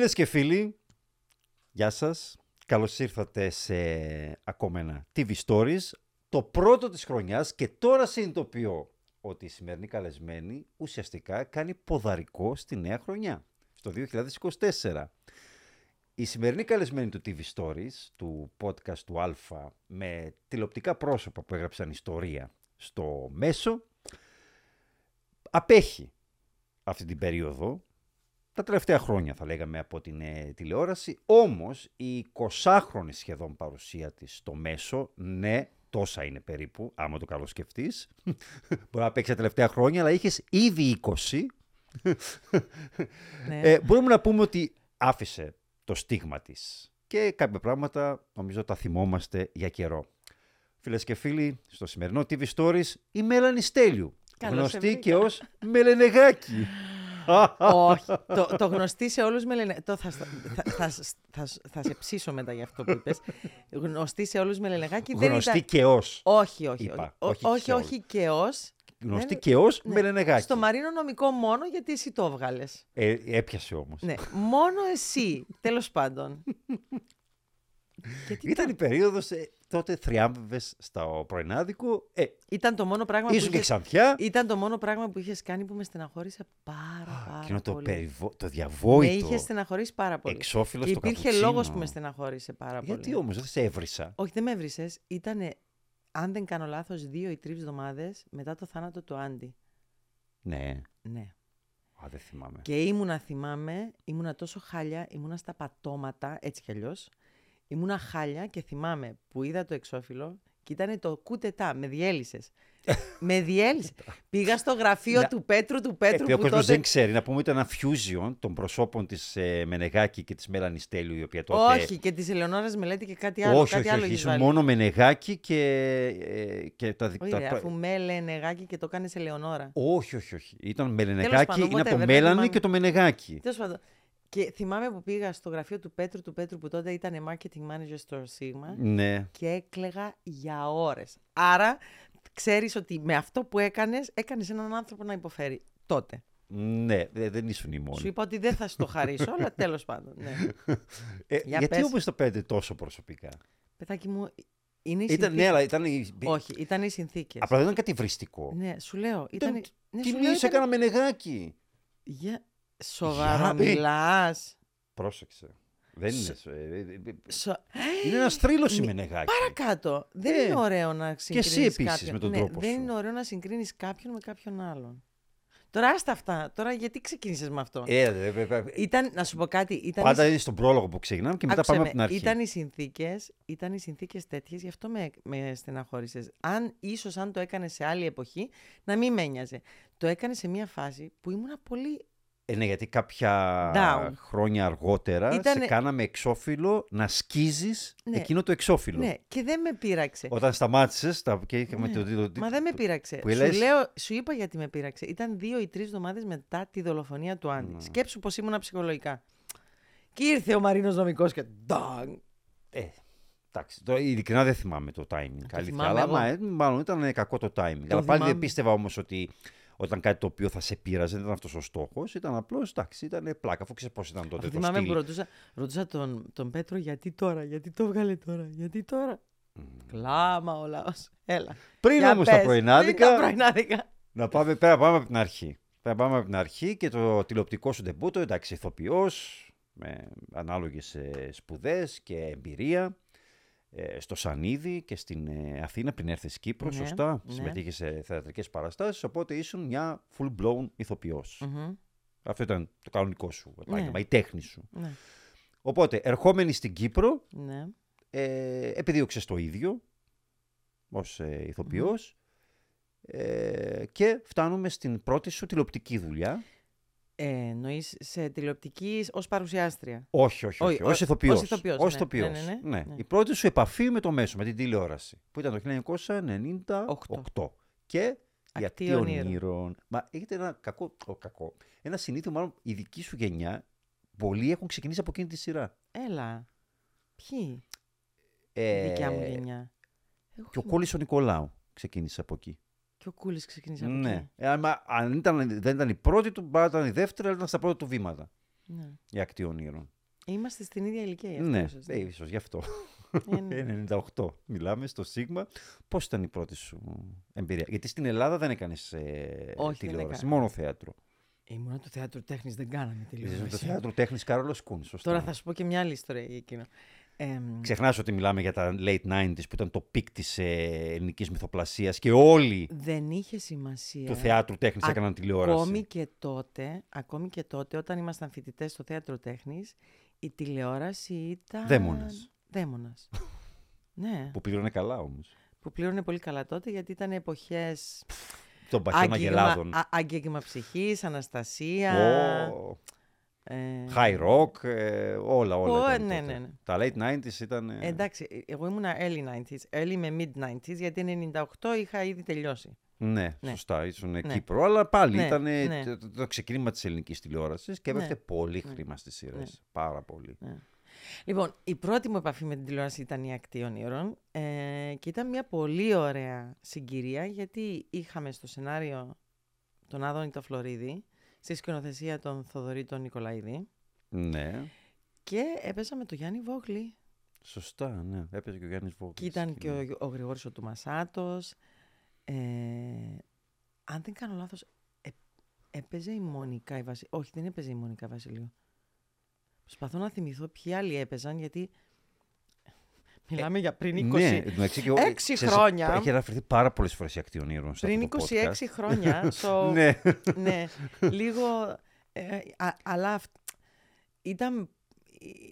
Φίλες και φίλοι, γεια σας. Καλώς ήρθατε σε ακόμα ένα TV Stories. Το πρώτο της χρονιάς και τώρα συνειδητοποιώ ότι η σημερινή καλεσμένη ουσιαστικά κάνει ποδαρικό στη νέα χρονιά, στο 2024. Η σημερινή καλεσμένη του TV Stories, του podcast του Αλφα, με τηλεοπτικά πρόσωπα που έγραψαν ιστορία στο μέσο, απέχει αυτή την περίοδο, τα τελευταία χρόνια θα λέγαμε από την ε, τηλεόραση, όμως η 20χρονη σχεδόν παρουσία της στο μέσο, ναι, τόσα είναι περίπου, άμα το καλό σκεφτείς, μπορεί να παίξει τα τελευταία χρόνια, αλλά είχες ήδη 20, Ναι. ε, μπορούμε να πούμε ότι άφησε το στίγμα της και κάποια πράγματα νομίζω τα θυμόμαστε για καιρό. Φίλες και φίλοι, στο σημερινό TV Stories η Μέλανη Στέλιου, Καλώς σε γνωστή βρήκα. και ως Μελενεγάκη. Όχι. το, το γνωστή σε όλους με λένε... Το θα, στα- θα, θα, θα, θα σε ψήσω μετά για αυτό που είπες. Γνωστή σε όλους με λενεγάκι δεν γνωστή ήταν... και ως. Όχι, όχι. Είπα, όχι, όχι όχι, σε όχι και ως. Γνωστή Δεν- και ως ναι. Μελενεγάκη. Στο Μαρίνο νομικό μόνο γιατί εσύ το έβγαλες. Ε, έπιασε όμως. Ναι, μόνο εσύ, τέλος πάντων. Γιατί Ήταν η περίοδος, ε, τότε θριάμβευες στο πρωινάδικο, ε, Ήταν το μόνο πράγμα που ήσουν και είχες... ξανθιά. Ήταν το μόνο πράγμα που είχες κάνει που με στεναχώρησε πάρα, πάρα Εκείνο το, πολύ. περιβο... το Με διαβόητο. είχε στεναχωρήσει πάρα πολύ. Εξώφυλλος και στο υπήρχε καπουτσίνο. λόγος που με στεναχώρησε πάρα πολύ. Γιατί όμως δεν σε έβρισα. Όχι, δεν με έβρισες. Ήταν, αν δεν κάνω λάθος, δύο ή τρεις εβδομάδες μετά το θάνατο του Άντι. Ναι. Ναι. Α, δεν θυμάμαι. Και ήμουνα, θυμάμαι, ήμουνα τόσο χάλια, ήμουνα στα πατώματα, έτσι κι αλλιώς. Ήμουνα χάλια και θυμάμαι που είδα το εξώφυλλο και ήταν το κούτετά, με διέλυσες. με διέλυσες. Πήγα στο γραφείο Να- του Πέτρου, του Ε, Πέτρου επειδή ο που κόσμος τότε... δεν ξέρει, να πούμε ότι ήταν ένα fusion των προσώπων της ε, Μενεγάκη και της Μέλανης Στέλιου, η οποία τότε... Όχι, και της Ελεονόρας Μελέτη και κάτι άλλο. όχι, κάτι όχι, άλλο όχι, έχεις ήσουν βάλει. μόνο Μενεγάκη και, ε, και τα, δι- Όχι, τα- ρε, τα- αφού με νεγάκι και το κάνεις Ελεονόρα. Όχι, όχι, όχι. Ήταν Μελενεγάκη, πάντων, είναι από το whatever, δεν Μέλανη θυμάμαι. και το Μενεγάκη. Τέλος πάντων. Και θυμάμαι που πήγα στο γραφείο του Πέτρου, του Πέτρου που τότε ήταν marketing manager στο Sigma Ναι. και έκλεγα για ώρες. Άρα ξέρεις ότι με αυτό που έκανες, έκανες έναν άνθρωπο να υποφέρει. Τότε. Ναι, δε- δεν ήσουν η Σου μόνη. είπα ότι δεν θα σου το χαρίσω, αλλά τέλος πάντων. Ναι. Ε, Για γιατί πες. όμως το παίρνετε τόσο προσωπικά; Παιδάκι μου, είναι οι Ήταν, συνθήκες. ναι, αλλά ήταν... η- Όχι, ήταν οι συνθήκες. Απλά δεν ήταν κάτι βριστικό. Ναι, σου λέω. Ήταν... Ήταν- ναι, Τι σου λέω, μίλησε, ήταν- έκανα Μενεγάκη. Για... Σοβαρά Για- μιλάς. Πρόσεξε. Δεν είναι... ε, ε, ε, Σο... Είναι ένας θρύλος η Μη- Μενεγάκη. Παρακάτω. Δεν Ε, είναι ωραίο να συγκρίνεις εσύ επίσης κάποιον. με τον ναι, τρόπο δεν σου. είναι ωραίο να συγκρίνεις κάποιον με κάποιον άλλον. Τώρα άστα αυτά. Τώρα γιατί ξεκίνησες με αυτό; Ε, δε, δε, δε, Ήταν, να σου πω κάτι. Ήταν Πάντα οι... είναι στον πρόλογο που ξεκινάμε και μετά Άκουσέ πάμε με, από την αρχή. Ήταν οι συνθήκες, ήταν οι συνθήκες τέτοιες, γι' αυτό με, με στεναχώρησες. Αν, ίσως αν το έκανες σε άλλη εποχή, να μην με ένοιαζε. Το έκανες σε μια φάση που ήμουνα πολύ... Ε, ναι, γιατί κάποια Down. χρόνια αργότερα Ήτανε- σε κάναμε εξώφυλλο να σκίζεις Ναι. εκείνο το εξώφυλλο. Ναι, και δεν με πείραξε. Όταν σταμάτησες τα... και είχαμε Ναι. το, το, το- Μα δεν με πείραξε. που Σου, λες- λέω, σου είπα γιατί με πείραξε. Ήταν δύο ή τρεις εβδομάδες μετά τη δολοφονία του Άντι. Ναι. Σκέψου πως ήμουνα ψυχολογικά. Και ήρθε ο Μαρίνος Νομικό και. Ντάγκ! Ε, εντάξει, τώρα ειλικρινά δεν θυμάμαι το timing. αλήθεια, θυμάμαι αλλά εγώ. μα, ε, μάλλον ήταν κακό το timing. αλλά πάλι θυμάμαι. δεν πίστευα όμως ότι όταν κάτι το οποίο θα σε πείραζε δεν ήταν αυτός ο στόχος. Ήταν απλώς, εντάξει, ήταν πλάκα. Αφού ξέρεις πώς ήταν τότε Αφού το θυμάμαι στυλ. που ρωτούσα, ρωτούσα τον, τον Πέτρο γιατί τώρα, γιατί το βγάλε τώρα, γιατί τώρα; Κλάμα ο λαό. Έλα. Πριν Για όμως τα πες, πρωινάδικα, πριν τα πρωινάδικα. να πάμε πέρα, πάμε από την αρχή. Πέρα πάμε από την αρχή και το τηλεοπτικό σου ντεμπούτο, εντάξει, ηθοποιός, με ανάλογες ε, σπουδές και εμπειρία. Ε, στο Σανίδι και στην ε, Αθήνα πριν έρθεις Κύπρος, Ναι, σωστά; ναι. Συμμετείχες σε θεατρικές παραστάσεις, οπότε ήσουν μια full-blown ηθοποιός. Μμμ, Αυτό ήταν το κανονικό σου επάγγελμα, Ναι. η τέχνη σου. Ναι, Οπότε, ερχόμενη στην Κύπρο, ναι. ε, επιδίωξες το ίδιο ως ε, ηθοποιός ε, και φτάνουμε στην πρώτη σου τηλεοπτική δουλειά. Ε, εννοείς σε τηλεοπτικής ως παρουσιάστρια; Όχι, όχι, όχι. Όχι, ως ο- ηθοποιός. ως ηθοποιός, Ως ναι. ηθοποιός. Ναι, ναι, ναι. Ναι. Η πρώτη σου επαφή με το μέσο, με την τηλεόραση, που ήταν το 1998. Και γιατί ονείρων. ονείρων. Μα έχετε ένα κακό, ο, κακό, ένα συνήθιο μάλλον η δική σου γενιά, πολλοί έχουν ξεκινήσει από εκείνη τη σειρά. Έλα. Ποιοι, Ε, η δικιά μου γενιά. Εγώ Και ο θυμάμαι. Κόλλης ο Νικολάου ξεκίνησε από εκεί. Και ο Κούλης ξεκίνησε από Ναι. εκεί. Ε, άμα- αν ήταν, δεν ήταν η πρώτη του, μπορεί να ήταν η δεύτερη, αλλά ήταν στα πρώτα του βήματα. Ναι. Η ακτή ονείρων. Είμαστε στην ίδια ηλικία. γι' αυτό Ναι, ίσως, ε, ίσως γι' αυτό. Ε, ναι. 98 μιλάμε στο Σίγμα. Πώς ήταν η πρώτη σου εμπειρία; Γιατί στην Ελλάδα δεν έκανες ε, Όχι, δεν τηλεόραση, έκανα. μόνο θέατρο. Ήμουνα του θέατρου τέχνης, δεν κάναμε Είσαι τηλεόραση. το θέατρο τέχνης Κάρολος Κουν, σωστά. Τώρα θα σου πω και μια άλλη ιστορία για εκείνο. Εμ, Ξεχνάς ότι μιλάμε για τα late 90s που ήταν το peak της ε, ελληνικής μυθοπλασίας και όλοι δεν είχε σημασία. του θέατρου τέχνης έκαναν τηλεόραση. Ακόμη και τότε, ακόμη και τότε, όταν ήμασταν φοιτητές στο θέατρο τέχνης, η τηλεόραση ήταν... Δαίμονας. Δαίμονας. ναι, Που πλήρωνε καλά όμως. που πλήρωνε πολύ καλά τότε, γιατί ήταν εποχές Των παχιών αγελάδων. α- άγγιγμα ψυχής, Αναστασία... Ω, ε, High rock, ε, όλα, όλα. Ω, ήταν ναι, τότε. ναι, ναι. Τα late 90s ήταν... ε, Εντάξει, εγώ ήμουνα early 90s, early με mid 90s, γιατί 98 είχα ήδη τελειώσει. Ναι, Ναι. σωστά, ήσουν Ναι. Κύπρο, αλλά πάλι Ναι, ήταν ναι. το, το ξεκίνημα της ελληνικής τηλεόρασης και Ναι. έπεφτε πολύ χρήμα στις σειρές. Ναι. Πάρα πολύ. Λοιπόν, η πρώτη μου επαφή με την τηλεόραση ήταν η Ακτή Ονείρων ε, και ήταν μια πολύ ωραία συγκυρία γιατί είχαμε στο σενάριο τον Άδωνη το Φλωρίδη στη σκηνοθεσία των Θοδωρή τον Νικολαίδη Ναι, και έπαιζα με τον Γιάννη Βόγλη σωστά, ναι. Έπαιζε και ο Γιάννης Βόγλης. και ήταν και κοινό. ο, ο Γρηγόρης ο Τουμασάτος. Ε, αν δεν κάνω λάθος, ε, έπαιζε η Μονικά η Βασιλείου. Όχι, δεν έπαιζε η Μονικά Βασιλείου. Προσπαθώ να θυμηθώ ποιοι άλλοι έπαιζαν γιατί μιλάμε για πριν 20, Ναι, εν τω μεταξύ και εγώ- έξι ξέρεις, χρόνια. Έχει αναφερθεί πάρα πολλές φορές η ακτή ονείρων σε πριν αυτό το 26 podcast. χρόνια. so, ναι. ναι, λίγο. ε, α- αλλά αυ- ήταν.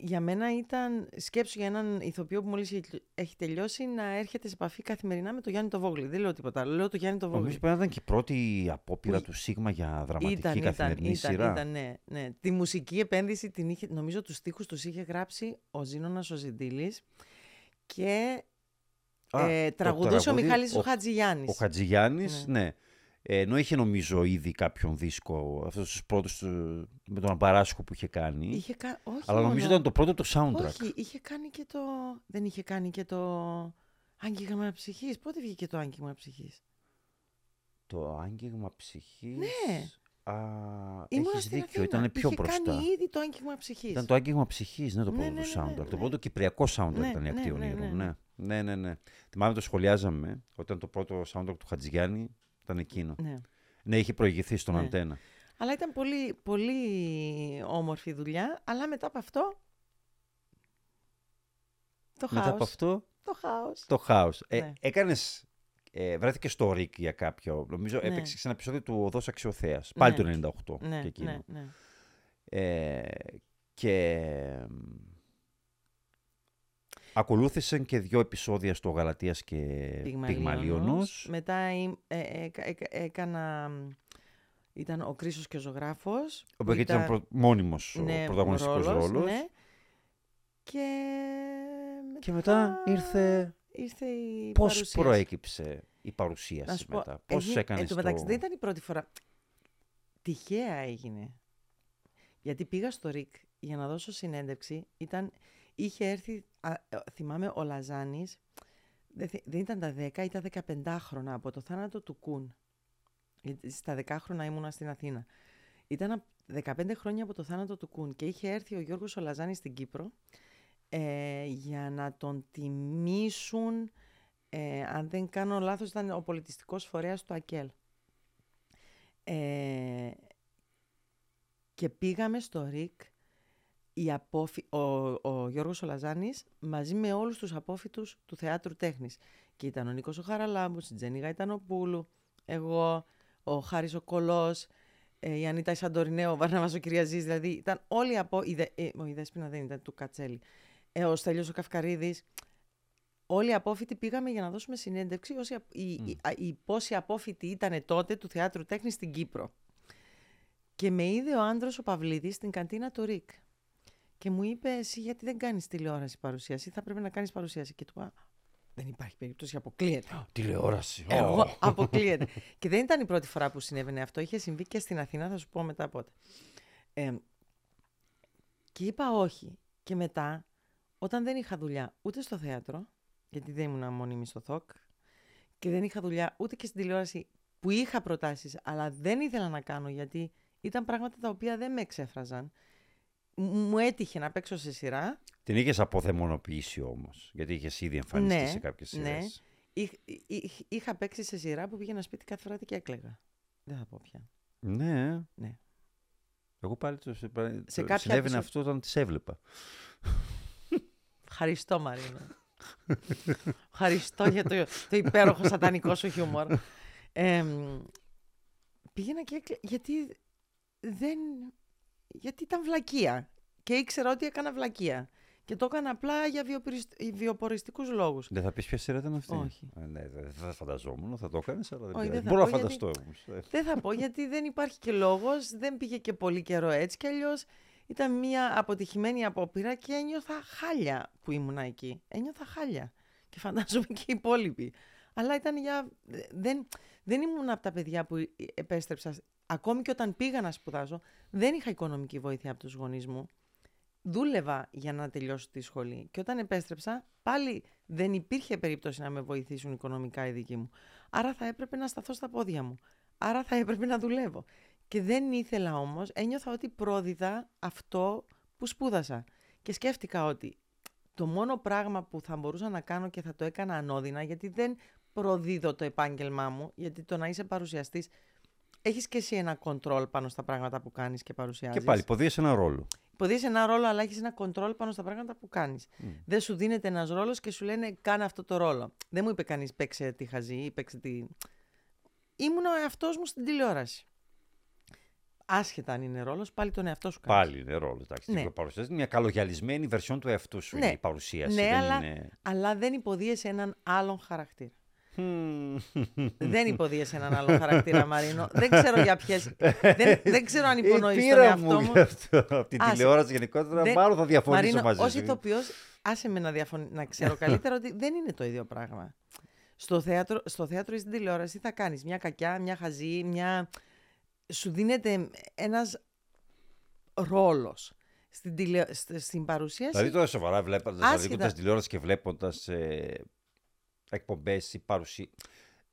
Για μένα ήταν σκέψου για έναν ηθοποιό που μόλις έχει- έχει τελειώσει να έρχεται σε επαφή καθημερινά με τον Γιάννη το Βόγλη. Δεν λέω τίποτα άλλο. Λέω το Γιάννη το Νομίζω Βόγλη. πρέπει να ήταν και η πρώτη απόπειρα Που- του Σίγμα για δραματική Ήταν, ήταν, καθημερινή ήταν, σειρά. ήταν, ναι, ναι. Τη μουσική επένδυση την είχε, νομίζω τους στίχους τους είχε γράψει ο Ζήνωνας ο Ζιντήλης και Α, ε, το τραγουδούσε ο τραγούδι, Μιχάλης ο, ο- Χατζηγιάννης. Ο Χατζηγιάννης, ναι. Ε, ενώ είχε νομίζω ήδη κάποιον δίσκο, αυτός τους πρώτους του- με τον Αμπαράσχο που είχε κάνει. Είχε κα... Όχι αλλά νομίζω μόνο. ήταν το πρώτο του soundtrack. Όχι, είχε κάνει και το... Δεν είχε κάνει και το... Άγγιγμα ψυχής. Πότε βγήκε το άγγιγμα ψυχής. Το άγγιγμα ψυχής... Ναι. Α, Ήμουνα έχεις στην δίκιο, Αθήνα. ήταν πιο είχε μπροστά. κάνει ήδη το άγγιγμα ψυχής. Ήταν το άγγιγμα ψυχής, ναι, το Ναι, πρώτο ναι, του ναι, ναι, soundtrack. ναι. Το πρώτο κυπριακό soundtrack Ναι, ήταν η ναι, Ακτή ναι, Ονείρων, ναι, ναι. Ναι, ναι, ναι. Θυμάμαι το σχολιάζαμε, όταν το πρώτο soundtrack του Χατζηγιάννη ήταν εκείνο. Ναι. Ναι, είχε προηγηθεί στον Ναι. αντένα. Αλλά ήταν πολύ, πολύ όμορφη δουλειά. Αλλά μετά από αυτό... Το Μετά χάος. από αυτό, Το χάος. το χάος. Ε, Ναι. έκανες, ε, βρέθηκε στο ΡΙΚ για κάποιο, νομίζω Ναι. έπαιξε σε ένα επεισόδιο του Οδός Αξιοθέας, πάλι Ναι. το 98 Ναι, και εκείνο. ναι, ναι. Ε, και μ, ακολούθησαν και δύο επεισόδια στο Γαλατίας και Πυγμαλίωνος. Μετά ε, ε, ε, ε, έκανα... Ήταν ο Κρίσος και ο Ζωγράφος. Ο που οποίος ήταν προ- μόνιμος ο ναι, πρωταγωνιστικός ρόλος. ναι. Και, Και μετά ήρθε... ήρθε η Πώς παρουσίαση. προέκυψε η Να παρουσίαση σου πω, μετά; Πώς έγινε- έκανες εν τω το... μεταξύ δεν ήταν η πρώτη φορά. Τυχαία έγινε. Γιατί πήγα στο ΡΙΚ για να δώσω συνέντευξη. Ήταν, είχε έρθει, α, ε, θυμάμαι, ο Λαζάνης, δεν, θυ- δεν ήταν τα 10, ήταν 15 χρόνια από το θάνατο του Κουν. Γιατί Στα 10 χρόνια ήμουνα στην Αθήνα. Ήταν α- 15 χρόνια από το θάνατο του Κουν και είχε έρθει ο Γιώργος ο Λαζάνης στην Κύπρο ε, για να τον τιμήσουν, ε, αν δεν κάνω λάθος, ήταν ο πολιτιστικός φορέας του ΑΚΕΛ. Ε, και πήγαμε στο ΡΙΚ η απόφοι... ο, ο Γιώργος Ολαζάνης μαζί με όλους τους απόφοιτους του θεάτρου τέχνης. Και ήταν ο Νίκος ο Χαραλάμπους, η Τζένι Γαϊτανοπούλου, εγώ, ο Χάρης ο Κολός, ε, η Ανίτα η Σαντορινέο, ο Βαρναβάς ο Κυριαζής, δηλαδή ήταν όλοι από... Η, Δε... ε, ο, η Δέσποινα δεν ήταν του Κατσέλη. Ε, ο Στέλιος ο Καυκαρίδης. Όλοι οι απόφοιτοι πήγαμε για να δώσουμε συνέντευξη όσοι, απ- οι, οι, α- οι πόσοι απόφοιτοι ήταν τότε του θεάτρου τέχνης στην Κύπρο. Και με είδε ο άντρος ο Παυλίδης στην καντίνα του ΡΙΚ. Και μου είπε, εσύ γιατί δεν κάνεις τηλεόραση παρουσίαση, θα πρέπει να κάνεις παρουσίαση. Και του είπα, δεν υπάρχει περίπτωση, αποκλείεται. Τηλεόραση. Εγώ Ω. αποκλείεται. και δεν ήταν η πρώτη φορά που συνέβαινε αυτό. Είχε συμβεί και στην Αθήνα, θα σου πω μετά πότε. Ε, και είπα όχι. Και μετά, όταν δεν είχα δουλειά ούτε στο θέατρο, γιατί δεν ήμουν μόνιμη στο ΘΟΚ, και δεν είχα δουλειά ούτε και στην τηλεόραση που είχα προτάσεις, αλλά δεν ήθελα να κάνω γιατί ήταν πράγματα τα οποία δεν με εξέφραζαν. μου έτυχε να παίξω σε σειρά. Την είχες αποδαιμονοποιήσει όμως. Γιατί είχες ήδη εμφανιστεί Ναι, σε κάποιες σειρές. ναι. Είχ, είχ- είχα παίξει σε σειρά που πήγαινα σπίτι κάθε βράδυ και έκλαιγα. Δεν θα πω πια. Ναι. Ναι. Εγώ πάλι το, σε, Σε το κάποια συνέβαινε επεισο- αυτό όταν τις έβλεπα. Ευχαριστώ, Μαρίνο. Ευχαριστώ για το, το υπέροχο σατανικό σου χιούμορ. Ε, πήγαινα και έκλαιγα γιατί δεν... Γιατί ήταν βλακεία. Και ήξερα ότι έκανα βλακεία. Και το έκανα απλά για βιοποριστικού βιοποριστικούς λόγους. Δεν θα πεις ποια σειρά ήταν αυτή; Όχι. Α, ναι, δεν θα φανταζόμουν, θα το έκανες, αλλά δεν Όχι, πειράζει. δεν θα Μπορώ να πω, φανταστώ όμως. Δεν θα πω γιατί δεν υπάρχει και λόγος, δεν πήγε και πολύ καιρό έτσι κι αλλιώς ήταν μια αποτυχημένη απόπειρα και ένιωθα χάλια που ήμουνα εκεί. Ένιωθα χάλια και φαντάζομαι και οι υπόλοιποι. Αλλά ήταν για... Δεν, δεν ήμουν από τα παιδιά που επέστρεψα. Ακόμη και όταν πήγα να σπουδάσω, δεν είχα οικονομική βοήθεια από τους γονείς μου. Δούλευα για να τελειώσω τη σχολή. Και όταν επέστρεψα, πάλι δεν υπήρχε περίπτωση να με βοηθήσουν οικονομικά οι δικοί μου. Άρα θα έπρεπε να σταθώ στα πόδια μου. Άρα θα έπρεπε να δουλεύω. Και δεν ήθελα όμως, ένιωθα ότι πρόδιδα αυτό που σπούδασα. Και σκέφτηκα ότι το μόνο πράγμα που θα μπορούσα να κάνω και θα το έκανα ανώδυνα, γιατί δεν προδίδω το επάγγελμά μου, γιατί το να είσαι παρουσιαστής, έχεις και εσύ ένα κοντρόλ πάνω στα πράγματα που κάνεις και παρουσιάζεις. Και πάλι, υποδίεσαι ένα ρόλο. Υποδίεσαι ένα ρόλο, αλλά έχεις ένα κοντρόλ πάνω στα πράγματα που κάνεις. Δεν σου δίνεται ένας ρόλος και σου λένε κάνε αυτό το ρόλο. Δεν μου είπε κανείς παίξε τη χαζή ή παίξε τη. Ήμουν ο εαυτός μου στην τηλεόραση. Άσχετα αν είναι ρόλος, πάλι τον εαυτό σου κάνεις. Πάλι είναι ρόλος. Εντάξει, Ναι. ναι. παρουσιάζει μια καλογιαλισμένη βερσιόν του εαυτού σου Ναι. είναι η παρουσίαση. Ναι, δεν αλλά, είναι... αλλά δεν υποδίεσαι έναν άλλον χαρακτήρα. Χμ. δεν υποδίεσαι έναν άλλον χαρακτήρα, Μαρίνο. δεν ξέρω για ποιε. δεν, δεν ξέρω αν υπονοείς Η τον πείρα εαυτό μου μου. γι' αυτό, από την Άσε. τηλεόραση γενικότερα, Δεν- μάλλον θα διαφωνήσω Μαρίνο, μαζί ως σου. ηθοποιός, άσε με να, διαφων... να ξέρω καλύτερα ότι δεν είναι το ίδιο πράγμα. Στο θέατρο, στο θέατρο ή στην τηλεόραση θα κάνεις μια κακιά, μια χαζή, μια... Σου δίνεται ένας ρόλος. Στην, τηλε... σ- στην παρουσίαση... Δηλαδή τώρα σοβαρά βλέποντας δηλαδή, Άσχετα. βλέποντας τηλεόραση και βλέποντας ε, εκπομπές ή παρουσία.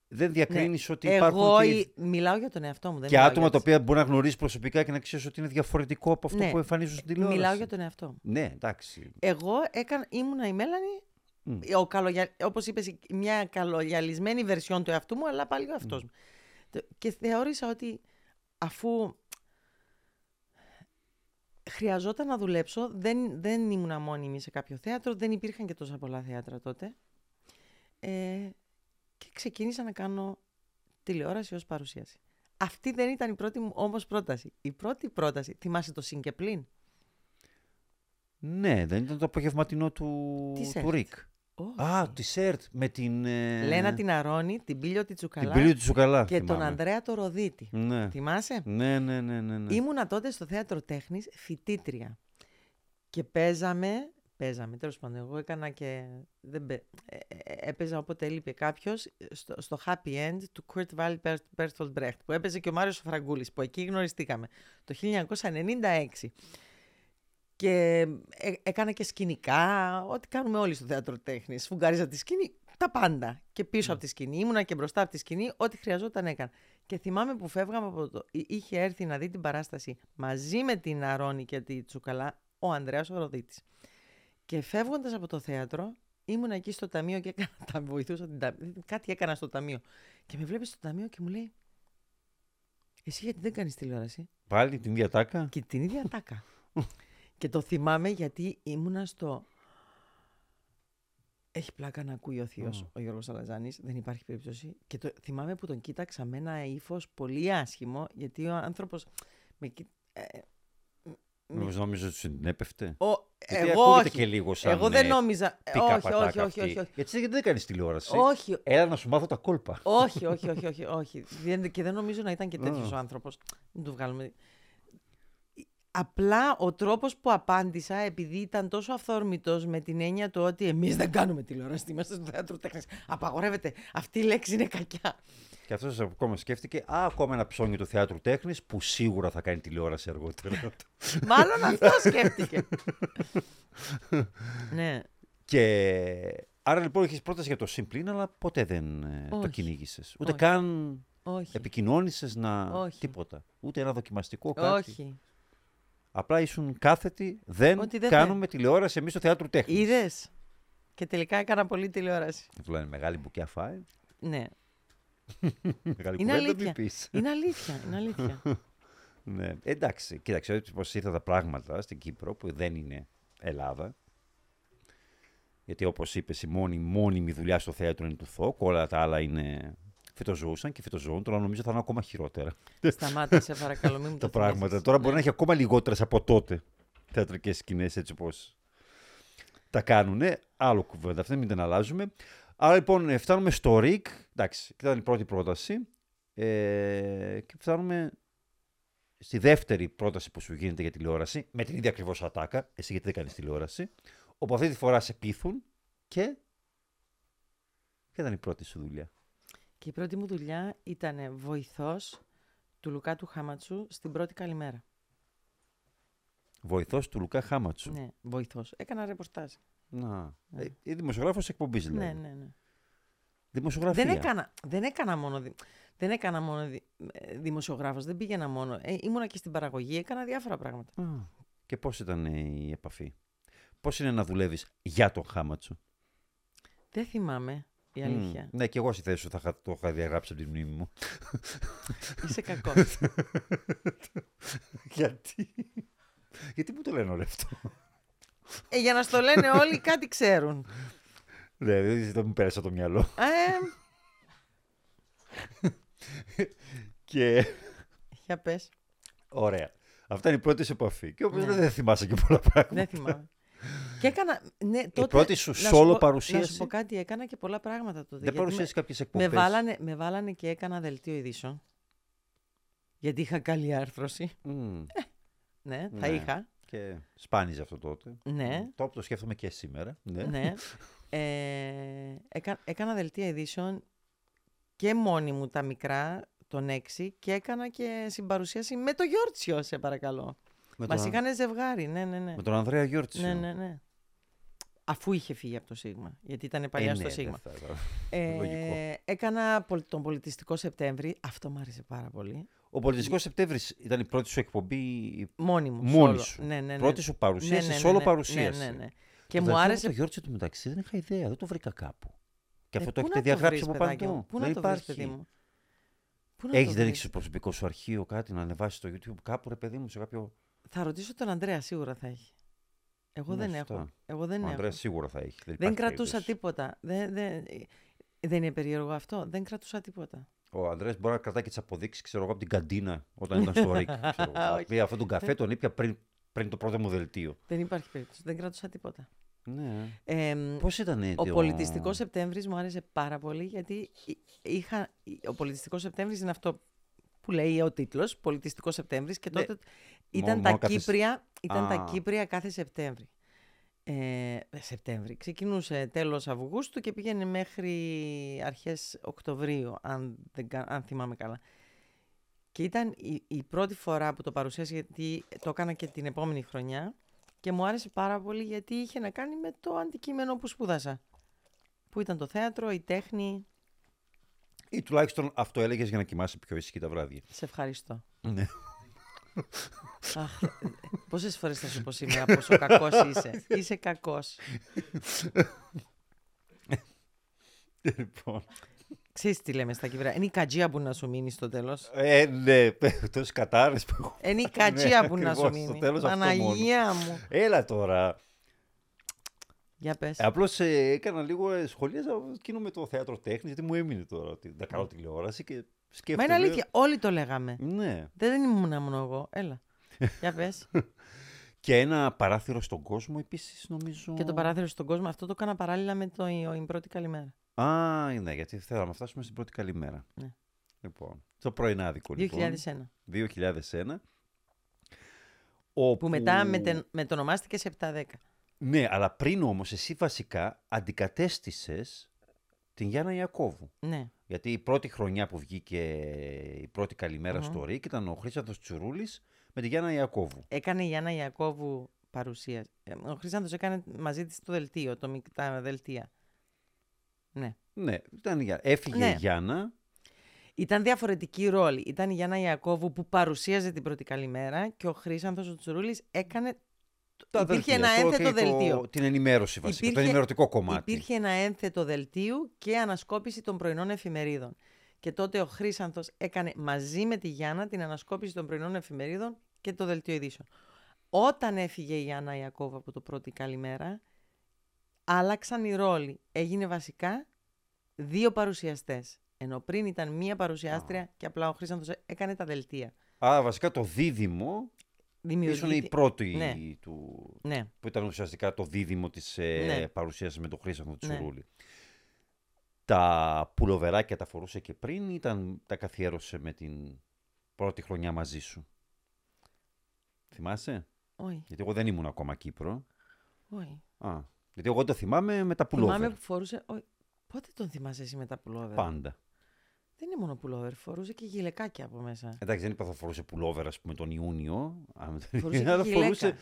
Δεν διακρίνεις ότι Ναι. Εγώ υπάρχουν και, ή- μιλάω για τον εαυτό μου. Δεν και μιλάω άτομα για τα τις- οποία μπορεί να γνωρίζεις προσωπικά και να ξέρεις ότι είναι διαφορετικό από αυτό Ναι. που εμφανίζουν στην τηλεόραση. Μιλάω για τον εαυτό μου. Ναι, εντάξει. Εγώ έκανα, ήμουνα η Μέλανη, Μμ. ο καλογια... όπως είπες, μια καλογιαλισμένη βερσιόν του εαυτού μου, αλλά πάλι ο εαυτός μου. Το- Και θεώρησα ότι αφού χρειαζόταν να δουλέψω, δεν, δεν ήμουνα μόνιμη σε κάποιο θέατρο, δεν υπήρχαν και τόσα πολλά θέατρα τότε. Ε, και ξεκίνησα να κάνω τηλεόραση ως παρουσίαση. Αυτή δεν ήταν η πρώτη μου όμως πρόταση. Η πρώτη πρόταση, θυμάσαι το συν και πλην. Ναι, δεν ήταν το απογευματινό του, Της του ΕΡΤ. Ρικ. Όχι. Α, τη ΣΕΡΤ με την. ε, Λένα την Αρώνη, την Πίλιο της Την Τσουκαλά πύλη του Τσουκαλάς. και τον θυμάμαι. Ανδρέα το Ροδίτη. Ναι. Θυμάσαι; Ναι, ναι, ναι, ναι, ναι. Ήμουνα τότε στο θέατρο τέχνης φοιτήτρια και παίζαμε, παίζαμε τέλος πάντων, εγώ έκανα και, δεν, παι- ε, ε, έπαιζα όποτε έλειπε κάποιος στο, στο Happy End του Kurt Weill Ber- Bertolt Brecht που έπαιζε και ο Μάριος Φραγκούλης που εκεί γνωριστήκαμε το 1996. Και ε, έκανα και σκηνικά, ό,τι κάνουμε όλοι στο θέατρο τέχνης. Σφουγγάριζα τη σκηνή, τα πάντα. Και πίσω από τη σκηνή, ήμουνα και μπροστά από τη σκηνή, ό,τι χρειαζόταν έκανα. Και θυμάμαι που φεύγαμε από το. εί- είχε έρθει να δει την παράσταση μαζί με την Αρώνη και τη Τσουκαλά ο Ανδρέας ο Ροδίτης. Και φεύγοντας από το θέατρο, ήμουν εκεί στο ταμείο και έκανα, τα βοηθούσα την τα- κάτι έκανα στο ταμείο. Και με βλέπεις στο ταμείο και μου λέει, Εσύ γιατί δεν κάνεις τηλεόραση; Πάλι την ίδια τάκα; Και την ίδια τάκα. και το θυμάμαι γιατί ήμουνα στο. Έχει πλάκα να ακούει ο θείος ο Γιώργος Αλαζάνης, δεν υπάρχει περίπτωση. Και το θυμάμαι που τον κοίταξα με ένα ύφος πολύ άσχημο, γιατί ο άνθρωπος με, κοι- ε, με Μήπως νόμιζα ότι την έπεφτε. Ο, Γιατί εγώ ακούγεται όχι. και λίγο σαν, εγώ δεν ε, νόμιζα. ε, Πίκα όχι, πατάκα όχι, όχι, αυτή. όχι, όχι. Γιατί δεν- δεν κάνεις τηλεόραση; Όχι, Έλα να σου μάθω τα κόλπα. όχι, όχι, όχι, όχι, όχι. Δεν- Και δεν νομίζω να ήταν και τέτοιος Α. ο άνθρωπος. Μην του βγάλουμε. Απλά ο τρόπος που απάντησα, επειδή ήταν τόσο αυθόρμητος με την έννοια του ότι εμείς δεν κάνουμε τηλεόραση, είμαστε στο θέατρο τέχνης. Απαγορεύεται. Αυτή η λέξη είναι κακιά. Και αυτό ακόμα σκέφτηκε, Α, ακόμα ένα ψώνι του θεάτρου τέχνης που σίγουρα θα κάνει τηλεόραση αργότερα. Μάλλον αυτό σκέφτηκε. ναι. και άρα λοιπόν έχει πρόταση για το Simpline, αλλά ποτέ δεν ε, το Όχι. κυνήγησες. Ούτε Όχι. καν Όχι. επικοινώνησες να. Όχι. Τίποτα. Ούτε ένα δοκιμαστικό κάτι. Όχι. Απλά ήσουν κάθετοι, δεν Ότι δεν κάνουμε τηλεόραση εμείς στο θέατρο τέχνης. Είδες. Και τελικά έκανα πολύ τηλεόραση. Του λένε μεγάλη μπουκιά φάει. Ναι. Μεγάλη Είναι κουβέντα αλήθεια. μη πεις. Είναι αλήθεια. Είναι αλήθεια. Ναι. Εντάξει, κοίταξε έτσι πως ήρθαν τα πράγματα στην Κύπρο που δεν είναι Ελλάδα. Γιατί όπως είπες η μόνη μόνιμη δουλειά στο θέατρο είναι του ΘΟΚ, όλα τα άλλα είναι φυτοζωούσαν και φυτοζωούν, τώρα νομίζω θα είναι ακόμα χειρότερα Σταμάτα, σε παρακαλώ, μην μου τα το πράγματα. θυμίσεις. Τώρα μπορεί Ναι. να έχει ακόμα λιγότερες από τότε θεατρικές σκηνές έτσι όπως τα κάνουν. Άλλο κουβέντα, αυτή μην την αλλάζουμε. Άρα λοιπόν ε, φτάνουμε στο ΡΙΚ, εντάξει, και ήταν η πρώτη πρόταση ε, και φτάνουμε στη δεύτερη πρόταση που σου γίνεται για τηλεόραση, με την ίδια ακριβώς ατάκα, εσύ γιατί δεν κάνεις τηλεόραση, όπου αυτή τη φορά σε πείθουν και... Ποια ήταν η πρώτη σου δουλειά; Και η πρώτη μου δουλειά ήταν βοηθός του Λουκά του Χάματσου στην πρώτη καλημέρα. Βοηθός του Λουκά Χάματσου. Ναι, βοηθός. Έκανα ρεπορτάζ. Να. Ναι. Ε, η δημοσιογράφος εκπομπής δηλαδή. Ναι, ναι, ναι. Δημοσιογραφία. Δεν έκανα, δεν έκανα μόνο, δη- δεν έκανα μόνο δη, ε, δημοσιογράφος, δεν πήγαινα μόνο. Ε, ήμουνα και στην παραγωγή, έκανα διάφορα πράγματα. Α, και πώς ήταν η επαφή; Πώς είναι να δουλεύεις για τον Χάματσο. Δεν θυμάμαι η αλήθεια. Ναι, και εγώ στη θέση σου θα είχα- το είχα διαγράψει από τη μνήμη μου. Είσαι κακό. Γιατί; Γιατί μου το λένε όλο αυτό; ε, για να στο λένε όλοι κάτι ξέρουν. Ναι, δεν δεν μου πέρασε από το μυαλό. Ε, Και για πες. ωραία. Αυτά είναι η πρώτη σου επαφή. Και όπως Ναι. δεν θυμάσαι και πολλά πράγματα. Δεν θυμάμαι. Και έκανα. Ναι, τότε, πρώτη σου να solo πω- Να παρουσίαση; σου πω κάτι, έκανα και πολλά πράγματα τότε. Δεν γιατί παρουσίασες κάποιες με, εκπομπές; με, βάλανε, με βάλανε και έκανα δελτίο ειδήσεων. Γιατί είχα καλή άρθρωση. Μμ, Ναι, θα Ναι. είχα. Και σπάνιζε αυτό τότε. Ναι. Το το σκέφτομαι και σήμερα. Ναι. ναι. Ε, έκα, έκανα δελτία ειδήσεων και μόνη μου τα μικρά, τον έξι, και έκανα και συμπαρουσίαση με το Γιόρτσιο, σε παρακαλώ. Με, Μας τον, είχαν ζευγάρι, ναι, ναι, ναι. με τον Ανδρέα Γιόρτσιο. Ναι, ναι, ναι. Αφού είχε φύγει από το Σίγμα, γιατί ήταν παλιά Ε, στο ναι, Σίγμα. δεν θα- Ε, Λογικό. έκανα πολ- τον πολιτιστικό Σεπτέμβρη. Αυτό μου άρεσε πάρα πολύ. Ο Πολιτιστικός Σεπτέμβρης ήταν η πρώτη σου εκπομπή; η Μόνη μου. Μόνη solo. σου. Ναι, ναι, ναι. Πρώτη σου παρουσίαση, Ναι, ναι, solo ναι, ναι. παρουσίαση. Ναι, ναι, ναι. Το Και μου δελτίο με άρεσε. Το Γιώργο του μεταξύ δεν είχα ιδέα, δεν το βρήκα κάπου. Και Ε, αυτό το πού έχετε να διαγράψει βρεις, από παιδάκι παντού. μου, Πού δεν να το βρεις, υπάρχει. παιδί μου. Πού να Έχεις, το δεν βρεις; έχει στο προσωπικό σου αρχείο κάτι να ανεβάσεις στο YouTube κάπου, ρε παιδί μου, σε κάποιο. Θα ρωτήσω τον Αντρέα, σίγουρα θα έχει. Εγώ Ναι, δεν σωστά. έχω. Εγώ δεν Ο έχω. Ανδρέας σίγουρα θα έχει. Δεν υπάρχει κρατούσα περίπτωση. τίποτα. Δεν, δεν, δεν είναι περίεργο αυτό. Δεν κρατούσα τίποτα. Ο Ανδρέας μπορεί να κρατάει και τις αποδείξεις, ξέρω εγώ, από την καντίνα όταν ήταν στο ΡΙΚ. ξέρω εγώ. Όχι. Πει αυτόν τον καφέ τον ήπια πριν, πριν το πρώτο μου δελτίο. Δεν υπάρχει περίπτωση. Δεν κρατούσα τίποτα. Ναι. Ε, Πώς ήταν ο έτσι. πολιτιστικός Σεπτέμβρης μου άρεσε πάρα πολύ γιατί εί- είχα, ο πολιτιστικός Σεπτέμβρης είναι αυτό που λέει ο τίτλος, Πολιτιστικός Σεπτέμβρης, και Ναι. Τότε ήταν, μόνο τα κάθε- Κύπρια, ήταν τα Α. Κύπρια κάθε Σεπτέμβρη. Ε, Σεπτέμβρη. Ξεκινούσε τέλος Αυγούστου και πήγαινε μέχρι αρχές Οκτωβρίου, αν, δεν, κα- αν θυμάμαι καλά. Και ήταν η, η πρώτη φορά που το παρουσίασα, γιατί το έκανα και την επόμενη χρονιά και μου άρεσε πάρα πολύ γιατί είχε να κάνει με το αντικείμενο που σπούδασα. Που ήταν το θέατρο, η τέχνη. Ή τουλάχιστον αυτό έλεγες για να κοιμάσαι πιο ήσυχη τα βράδια. Σε ευχαριστώ. Ναι. Αχ, πόσες φορές θα σου πω σήμερα πόσο κακός είσαι. Είσαι κακός. λοιπόν. Ξέρεις τι λέμε στα Κύπρα. Είναι η κατζία που να σου μείνει στο τέλος. Ε, ναι, τόσε κατάρρε που έχω. Είναι η κατζία Ναι, που να σου ακριβώς, στο μείνει. τέλος αυτό μόνο. Παναγία μου. Έλα τώρα. Για πες. Απλώς έκανα λίγο ε, σχολίαζα εκείνο με το θέατρο τέχνης, γιατί μου έμεινε τώρα ότι να κάνω τηλεόραση και Μα σκέφτομαι. είναι αλήθεια. Όλοι το λέγαμε. Ναι. Δεν ήμουν μόνο εγώ. Έλα. Για πες. Και ένα παράθυρο στον κόσμο επίσης νομίζω. Και το παράθυρο στον κόσμο. Αυτό το έκανα παράλληλα με το η πρώτη καλημέρα. Α, ναι, γιατί θέλαμε να φτάσουμε στην πρώτη καλημέρα. Ναι. Λοιπόν, το πρωινάδικο λοιπόν. 2001. 2001. Όπου... Που μετά μετε, μετονομάστηκε σε 7-10. Ναι, αλλά πριν όμως εσύ βασικά αντικατέστησες την Γιάννα Ιακώβου. Ναι. Γιατί η πρώτη χρονιά που βγήκε η πρώτη καλημέρα Μμμ. στο ΡΙΚ ήταν ο Χρήσταθος Τσουρούλης με τη Γιάννα Ιακώβου. Έκανε η Γιάννα Ιακώβου παρουσία. Ε, Ο Χρυσάνθος έκανε μαζί της το δελτίο, το, μικ- τα δελτία. Ναι. Ναι, ήταν η Γιάννα. Έφυγε Ναι. η Γιάννα. Ήταν διαφορετική ρόλη. Ήταν η Γιάννα Ιακώβου που παρουσίαζε την πρώτη καλημέρα και ο Χρήσανθος ο Τσουρούλης έκανε... Τα υπήρχε δελτία, ένα το- ένθετο και το- δελτίο. την ενημέρωση βασικά, το ενημερωτικό κομμάτι. Υπήρχε ένα ένθετο δελτίου και ανασκόπηση των πρωινών εφημερίδων. Και τότε ο Χρήσανθος έκανε μαζί με τη Γιάννα την ανασκόπηση των πρωινών εφημερίδων και το δελτίο ειδήσεων. Όταν έφυγε η Γιάννα Ιακώβου από το πρώτη καλημέρα, άλλαξαν οι ρόλοι. Έγινε βασικά δύο παρουσιαστές. Ενώ πριν ήταν μία παρουσιάστρια και απλά ο Χρήσανθος έκανε τα δελτία. Άρα βασικά το δίδυμο ήσουν η Δημιουργήθηκε- πρώτη Ναι. του... Ναι. που ήταν ουσιαστικά το δίδυμο της ε, Ναι. παρουσίασης με τον Χρήσανθο Ναι. Τσουρούλη. Τα πουλοβεράκια τα φορούσε και πριν ή ήταν, τα καθιέρωσε με την πρώτη χρονιά μαζί σου; Θυμάσαι; Όχι, Γιατί εγώ δεν ήμουν ακόμα Κύπρο. όχι. Α, γιατί εγώ το θυμάμαι με τα πουλόβερ. Θυμάμαι που φορούσε... όχι. Πότε τον θυμάσαι εσύ με τα πουλόβερ. Πάντα. Δεν είναι μόνο πουλόβερ, φορούσε και γυλαικάκια από μέσα. Εντάξει, δεν είπα θα φορούσε πουλόβερ, ας πούμε, τον Ιούνιο. Α, με τον Φορούσε Ιούνιο, και αλλά γυλαίκα.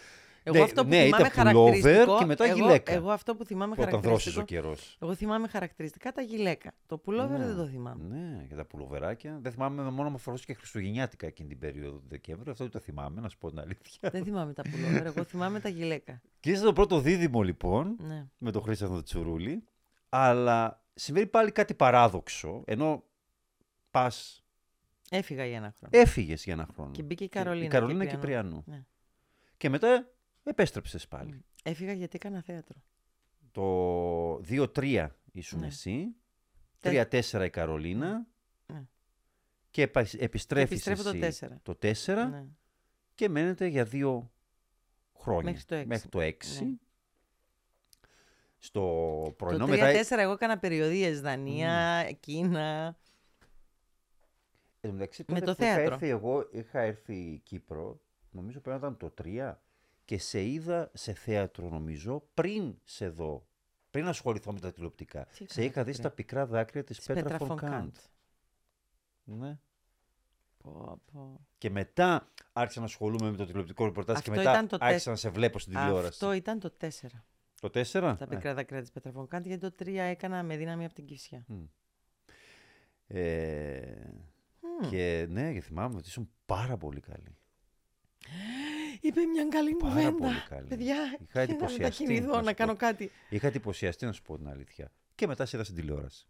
Εγώ Ναι, αυτό που ναι, θυμάμαι ήταν pullover χαρακτηριστικό... και μετά εγώ, γυλαίκα. Εγώ αυτό που θυμάμαι Όταν δρόσεις ο χαρακτηριστικό... καιρός. Εγώ θυμάμαι χαρακτηριστικά τα γυλαίκα. Το πουλόβερ Ναι, δεν το θυμάμαι. Ναι, για τα πουλοβεράκια. Δεν θυμάμαι, μόνο μου φορούσε και Χριστουγεννιάτικα εκείνη την περίοδο του Δεκέμβρη. Αυτό δεν το θυμάμαι, να σου πω την αλήθεια. δεν θυμάμαι τα πουλόβερ, εγώ θυμάμαι τα γυλαίκα. Και είσαι το πρώτο δίδυμο λοιπόν Ναι. με τον Χρήστο Τσουρούλη. Αλλά συμβαίνει πάλι κάτι παράδοξο. Ενώ πας. Έφυγα για ένα χρόνο. Έφυγες για ένα χρόνο. Και μπήκε η Καρολίνα Η Καρολίνα Κυπριανού. Κυπριανού. Ναι. Και μετά επέστρεψες πάλι. Έφυγα γιατί έκανα θέατρο. Το 2-3 ήσουν Ναι. εσύ. Τε- 3-4 η Καρολίνα. Ναι. Και επα- επιστρέφεις επιστρέφω το εσύ 4. το 4 Ναι. και μένετε για δύο χρόνια. Μέχρι το έξι. Μέχρι το 6. Ναι. Στο πρωινό Το 3-4 μετά. εγώ έκανα περιοδίες Δανία, Κίνα. Εν τω μεταξύ, Με τότε το που είχα θέατρο. έρθει εγώ, είχα έρθει Κύπρο, νομίζω πρέπει να ήταν το 3 και σε είδα σε θέατρο νομίζω πριν σε δω. Πριν ασχοληθώ με τα τηλεοπτικά. Τι Σε έκανες είχα δει πριν; στα πικρά δάκρυα της της Πέτρα Πέτρα Φονκάντ. Φονκάντ. Ναι. Πω, πω. Και μετά άρχισα να ασχολούμαι με το τηλεοπτικό ρεπορτάζ και Αυτό μετά ήταν το άρχισα τέσσερα. να σε βλέπω στην τηλεόραση. Αυτό ήταν το 4. Το 4. Τα πικρά δάκρυα της Πέτρα Φονκάντ, γιατί το 3 έκανα με δύναμη από την Κυφσιά. Ε, Μμ. Και ναι, και θυμάμαι ότι ήσουν πάρα πολύ καλή. Είπε μια καλή Πάρα κουβέντα. πολύ καλή. Παιδιά, Είχα να εντυπωσιαστεί, μετακινηθώ, να να, σου κάνω πω. κάτι. Είχα εντυπωσιαστεί να σου πω την αλήθεια. Και μετά σε είδα στην τηλεόραση.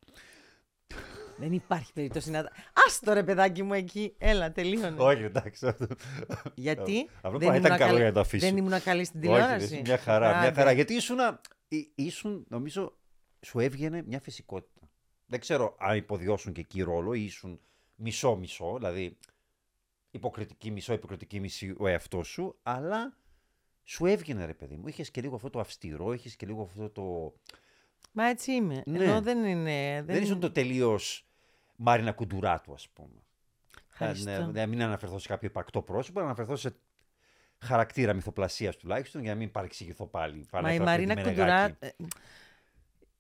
Δεν υπάρχει περίπτωση να... Άστο ρε παιδάκι μου εκεί. Έλα, τελείωνε. Όχι, εντάξει. αυτό- Γιατί; Αυτό δεν πάει, ήταν ήμουν καλό καλή- για να το αφήσω. Δεν ήμουν καλή στην Όχι, τηλεόραση. ρε, μια χαρά. Μια Άντε. χαρά. Γιατί ήσουν, ήσουν, νομίζω, σου έβγαινε μια φυσικότητα. Δεν ξέρω αν υποδιώσουν και εκεί ρόλο ή ήσουν μισό-μισό, δηλαδή υποκριτική μισό, υποκριτική μισή ο εαυτός σου, αλλά σου έβγαινε ρε παιδί μου. Είχες και λίγο αυτό το αυστηρό, είχες και λίγο αυτό το. Μα έτσι είμαι. Ναι. Ενώ δεν είναι... Δεν, ήσουν το τελείως Μάρινα Κουντουράτου, ας πούμε. Ευχαριστώ. Να, να μην αναφερθώ σε κάποιο υπαρκτό πρόσωπο, να αναφερθώ σε χαρακτήρα μυθοπλασίας τουλάχιστον, για να μην παρεξηγηθώ πάλι. Μα η Ανέφερα πριν Μαρίνα τη Κουντουρά... Μενεγάκη. ε,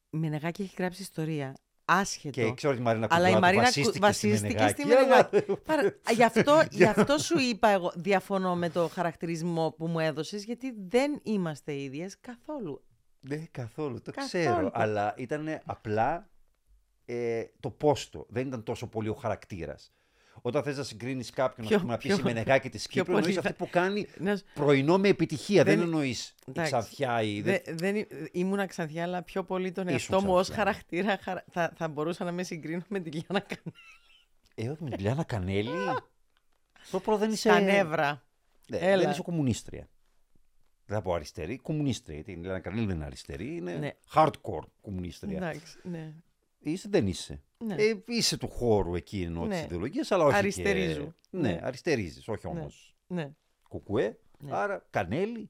Η Μενεγάκη έχει γράψει ιστορία. Άσχετο. Και ξέρω ότι η Μαρίνα Αλλά η Κουντουράτου Μαρίνα βασίστηκε, Κου- βασίστηκε στη στη Μενεγάκη. αλλά- Παρα- Γι' αυτό, γι' αυτό σου είπα εγώ, διαφωνώ με το χαρακτηρισμό που μου έδωσες, γιατί δεν είμαστε ίδιες καθόλου. Ναι, καθόλου, το Καθόλου. ξέρω. Αλλά ήταν απλά ε, το πόστο. Δεν ήταν τόσο πολύ ο χαρακτήρας. Όταν θες να συγκρίνεις κάποιον Πιο- ας πούμε, να πει πιο- η Μενεγάκη της πιο Κύπρου, πολύ εννοείς θα- αυτή που κάνει Να σου- πρωινό με επιτυχία. Δεν, Δεν- εννοείς η Εντάξει. Ξανθιά ή. Δε, δεν- δεν εί- ήμουνα ξανθιά, αλλά πιο πολύ τον Ήσουν εαυτό μου ως Ξανθιά. χαρακτήρα χαρα- θα, θα μπορούσα να με συγκρίνω με την Λιάννα Κανέλη. Ε, όχι, με την Λιάννα Κανέλη. Το πρώτο δεν είσαι. Στα νεύρα. Ναι, Έλα. δεν είσαι κομμουνίστρια. Δεν θα πω αριστερή, κομμουνίστρια. Γιατί η Λιάννα Κανέλη δεν είναι αριστερή, είναι Ναι. hardcore κομμουνίστρια. Εντάξει, ναι. Είσαι, δεν είσαι. Ναι. Ε, είσαι του χώρου εκεί ενώ Ναι. της ιδεολογίας, αλλά όχι. Αριστερίζω. Και... Ναι, Ναι. αριστερίζεις, όχι Ναι. όμως. ναι. Κουκουέ. Ναι. Άρα κανέλη.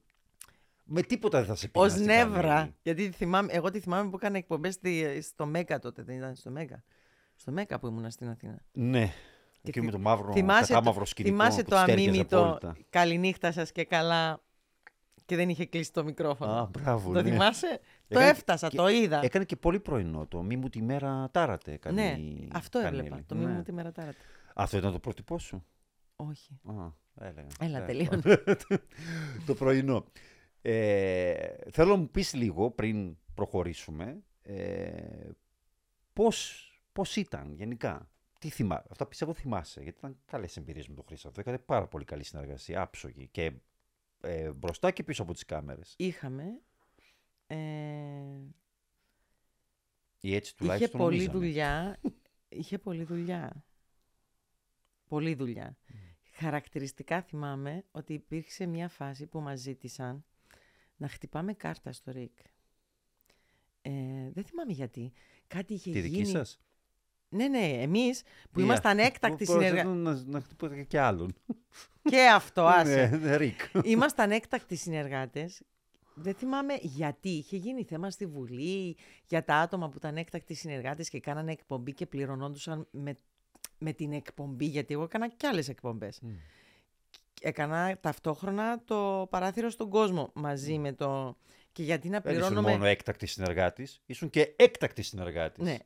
Με τίποτα δεν θα σε πει. Ω νεύρα. Γιατί θυμάμαι, εγώ τη θυμάμαι που έκανε εκπομπές στο Μέγκα τότε. Δεν ήταν στο Μέγκα. Στο Μέγκα που ήμουν στην Αθήνα. Ναι. Και Και θυ- με το μαύρο, θυμάσαι το- κατάμαυρο σκηνικό. Θυμάσαι που το τις τέριαζε αμίμητο απόλυτα. Καληνύχτα σας και καλά και δεν είχε κλείσει το μικρόφωνο. Α, μπράβο. το ναι. θυμάσαι; Το Έκανε έφτασα, και- το είδα. Έκανε και πολύ πρωινό το μη μου τη μέρα τάρατε. Έκανε ναι, η αυτό Κανέλη. έβλεπα. Το Ναι. μήνυμα τη μέρα τάρατα. Αυτό ήταν το πρότυπό σου; Όχι. Α, έλεγα. Έλα, Ε, τελείωνε. το πρωινό. Ε, θέλω να μου πεις λίγο πριν προχωρήσουμε ε, πώς, πώς ήταν γενικά. τι θυμά... αυτά πιστεύω θυμάσαι, γιατί ήταν καλές εμπειρίες με τον Χρήστο. Έκανε πάρα πολύ καλή συνεργασία, άψογη και ε, μπροστά και πίσω από τις κάμερες. Είχαμε. Ε, Ή έτσι είχε τουλάχιστον πολλή νομίζαμε. δουλειά. είχε πολλή δουλειά. Πολλή δουλειά. Χαρακτηριστικά θυμάμαι ότι υπήρξε μια φάση που μας ζήτησαν να χτυπάμε κάρτα στο ΡΙΚ. Ε, δεν θυμάμαι γιατί. Κάτι είχε Τη δική γίνει. σας; Ναι, ναι, εμείς που Ή ήμασταν αυτή- έκτακτοι που συνεργάτες. πρόκειται Να, να χτυπούτε και άλλον. και αυτό, άσε. Ναι, ναι, Ρικ. Ήμασταν έκτακτοι συνεργάτες. Δεν θυμάμαι γιατί. Είχε γίνει θέμα στη Βουλή για τα άτομα που ήταν έκτακτοι συνεργάτες και κάνανε εκπομπή και πληρωνόντουσαν με, με την εκπομπή, γιατί εγώ έκανα κι άλλες εκπομπές. Μμ. Έκανα ταυτόχρονα το παράθυρο στον κόσμο μαζί με το... Και γιατί να Δεν ήσουν πληρώνω μόνο έκτακτης συνεργάτης, ήσουν και έκτακτης συνεργάτης. Ναι.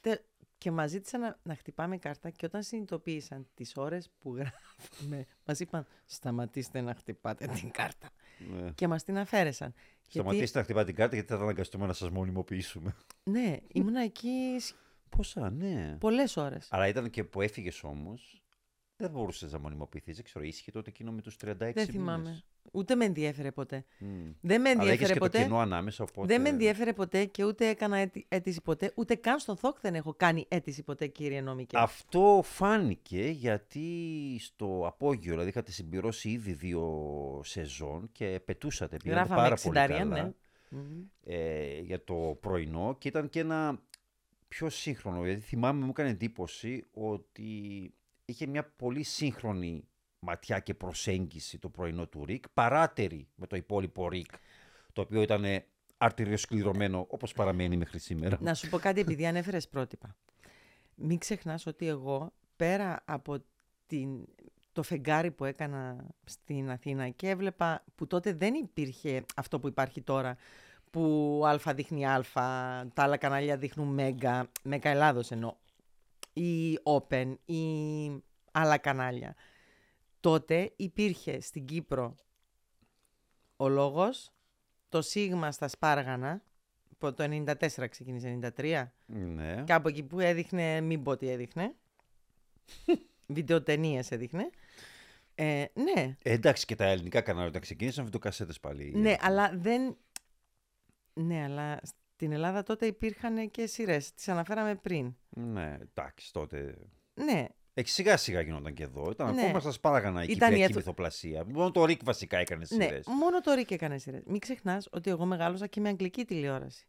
Τε- Και μας ζήτησαν να, να χτυπάμε κάρτα και όταν συνειδητοποίησαν τις ώρες που γράφαμε, μας είπαν σταματήστε να χτυπάτε την κάρτα. Ναι. Και μας την αφαίρεσαν. Σταματήστε να χτυπάτε την κάρτα γιατί θα αναγκαστούμε να σας μονιμοποιήσουμε. Ναι, ήμουνα εκεί σ- Πόσα, ναι. πολλές ώρες. Αλλά ήταν και που έφυγες όμως. Δεν μπορούσες να μονιμοποιηθείς. Δεν ξέρω, ίσχυε τότε εκείνο με τους 36 Δεν θυμάμαι. Ούτε με ενδιέφερε ποτέ. Μμ. Δεν με Αλλά έχεις ενδιέφερε και το ποτέ. κενό ανάμεσα, οπότε... Δεν με ενδιέφερε ποτέ και ούτε έκανα αίτηση- αίτηση ποτέ. Ούτε καν στον ΘΟΚ δεν έχω κάνει αίτηση ποτέ, κύριε Νομικέ. Αυτό φάνηκε γιατί στο απόγειο, δηλαδή είχατε συμπληρώσει ήδη δύο σεζόν και πετούσατε, πήγατε Γράφαμε πάρα πολύ 60, καλά ναι. Μμμ. ε, για το πρωινό και ήταν και ένα πιο σύγχρονο, γιατί θυμάμαι μου έκανε εντύπωση ότι είχε μια πολύ σύγχρονη ματιά και προσέγγιση το πρωινό του Ρικ, παράτερη με το υπόλοιπο Ρικ, το οποίο ήταν αρτηριοσκληρωμένο όπως παραμένει μέχρι σήμερα. Να σου πω κάτι επειδή ανέφερες πρότυπα. Μην ξεχνάς ότι εγώ πέρα από την, το φεγγάρι που έκανα στην Αθήνα και έβλεπα που τότε δεν υπήρχε αυτό που υπάρχει τώρα που α δείχνει α, τα άλλα κανάλια δείχνουν μέγα, μέγα Ελλάδος εννοώ, ή open ή άλλα κανάλια. Τότε υπήρχε στην Κύπρο ο λόγος, το σίγμα στα Σπάργανα, που το 94 ξεκίνησε, 93, Ναι. κάπου εκεί που έδειχνε, μην πω τι έδειχνε, βιντεοτενίες έδειχνε. Ε, ναι, Ε, εντάξει και τα ελληνικά κανάλια όταν ξεκίνησαν βιντεοκασέτες πάλι. ναι, αλλά δεν... Ναι, αλλά στην Ελλάδα τότε υπήρχαν και σειρές. Τις αναφέραμε πριν. Ναι, εντάξει τότε. Ναι, Ε, σιγά σιγά γινόταν και εδώ. Ήταν Ναι. ακόμα στα σπάραγανα η Ήταν η κυπριακή αιθο- μυθοπλασία. Μόνο το Ρικ βασικά έκανε ναι, σειρές. μόνο το Ρίκ έκανε σειρές. Μην ξεχνάς ότι εγώ μεγάλωσα και με αγγλική τηλεόραση.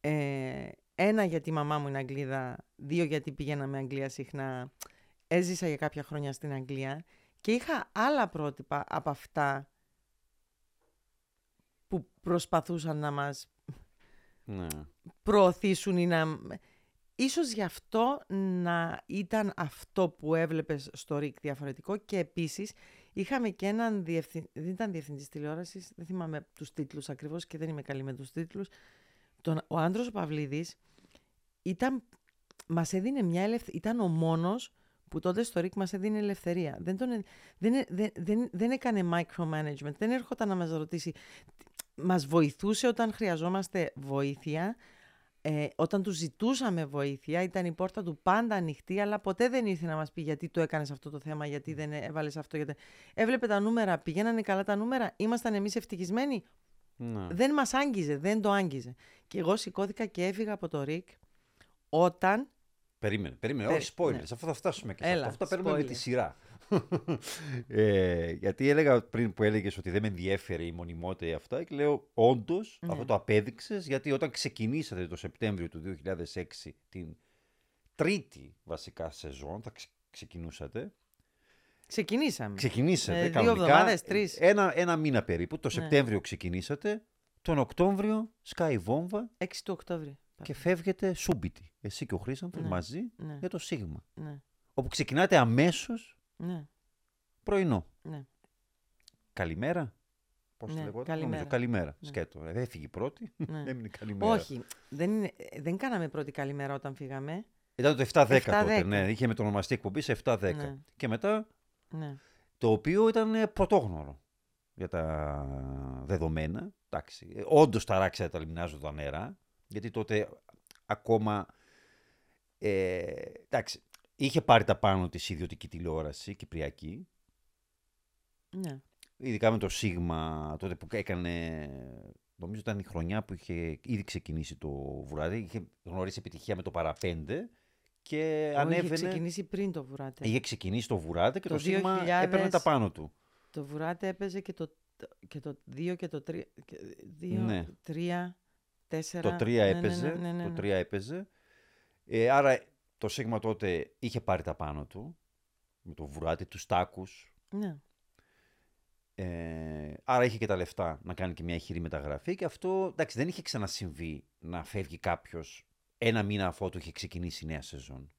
Ε, ένα γιατί η μαμά μου είναι Αγγλίδα, δύο γιατί πήγαινα Αγγλία συχνά. Έζησα για κάποια χρόνια στην Αγγλία και είχα άλλα πρότυπα από αυτά που προσπαθούσαν να μας Ναι. προωθήσουν ή να... Ίσως γι' αυτό να ήταν αυτό που έβλεπες στο ΡΙΚ διαφορετικό και επίσης είχαμε και έναν διευθυντή, δεν ήταν διευθυντής τηλεόρασης, δεν θυμάμαι τους τίτλους ακριβώς και δεν είμαι καλή με τους τίτλους. Τον, ο Άντρος Παυλίδης ήταν, μας έδινε μια ελευθερία, ήταν ο μόνος που τότε στο ΡΙΚ μας έδινε ελευθερία. Δεν, τον, ε- δεν, ε- δεν, δεν, δεν έκανε micromanagement, δεν έρχονταν να μας ρωτήσει. Μας βοηθούσε όταν χρειαζόμαστε βοήθεια, ε, όταν του ζητούσαμε βοήθεια, ήταν η πόρτα του πάντα ανοιχτή, αλλά ποτέ δεν ήρθε να μας πει γιατί το έκανες αυτό το θέμα, γιατί δεν έβαλες αυτό. Γιατί... Έβλεπε τα νούμερα, πηγαίνανε καλά τα νούμερα, ήμασταν εμείς ευτυχισμένοι; Ναι. Δεν μας άγγιζε, δεν το άγγιζε. Και εγώ σηκώθηκα και έφυγα από το ΡΙΚ όταν Περίμενε, περίμενε. Περι- Όχι, spoilers. ναι. Αφού θα φτάσουμε και σε Έλα, αυτό. Αυτό τα παίρνουμε με spoiler. τη σειρά. Ε, γιατί έλεγα πριν που έλεγες ότι δεν με ενδιέφερε η μονιμότητα ή αυτά, και λέω όντως Ναι. αυτό το απέδειξες, γιατί όταν ξεκινήσατε το Σεπτέμβριο του 2006 την τρίτη βασικά σεζόν, θα ξε- ξεκινούσατε. ξεκινήσαμε. Ξεκινήσατε Ε, δύο κανονικά. εβδομάδες, τρεις. Ένα, ένα μήνα περίπου. Το Ναι. Σεπτέμβριο ξεκινήσατε. Τον Οκτώβριο σκάει η βόμβα 6 του Οκτώβρη. και φεύγετε σούμπιτι. Εσύ και ο Χρήσανθος Ναι. μαζί Ναι, για το Σίγμα. ναι, Όπου ξεκινάτε αμέσως ναι, πρωινό. ναι. Καλημέρα. Πώς Ναι, τη λέγω, καλημέρα. νομίζω, καλημέρα. Ναι. Σκέτο. Ε, έφυγε η πρώτη, ναι. έμεινε καλημέρα. Όχι, δεν, είναι, ε, δεν κάναμε πρώτη καλημέρα όταν φύγαμε. Ήταν το 7-10 τότε, 7-10. ναι. Είχε με το ονομαστή εκπομπή σε 7-10. Ναι. Και μετά Ναι. το οποίο ήταν ε, πρωτόγνωρο για τα δεδομένα. Εντάξει, ε, όντως ταράξατε τα λιμνάζοντα νερά, γιατί τότε ακόμα ε, εντάξει, είχε πάρει τα πάνω της ιδιωτική τηλεόραση, κυπριακή. Ναι. Ειδικά με το Σίγμα, τότε που έκανε. Νομίζω ήταν η χρονιά που είχε ήδη ξεκινήσει το βουράδι. Είχε γνωρίσει επιτυχία με το παραπέντε και Όχι, ανέβαινε. Είχε ξεκινήσει πριν το βουράτε. Είχε ξεκινήσει το βουράδι και το, Το Σίγμα 2000 έπαιρνε τα πάνω του. Το βουράτε έπαιζε και το, και το 2 και το 3. 2, Ναι. 3, 4. Το 3 έπαιζε. Ναι, ναι, ναι, Το ναι. 3 έπαιζε. Ε, άρα το Σίγμα τότε είχε πάρει τα πάνω του. Με το βουράτι, τους τάκους. Ναι. Ε, άρα είχε και τα λεφτά να κάνει και μια ηχηρή μεταγραφή και αυτό εντάξει, δεν είχε ξανασυμβεί να φεύγει κάποιος ένα μήνα αφότου είχε ξεκινήσει η νέα σεζόν.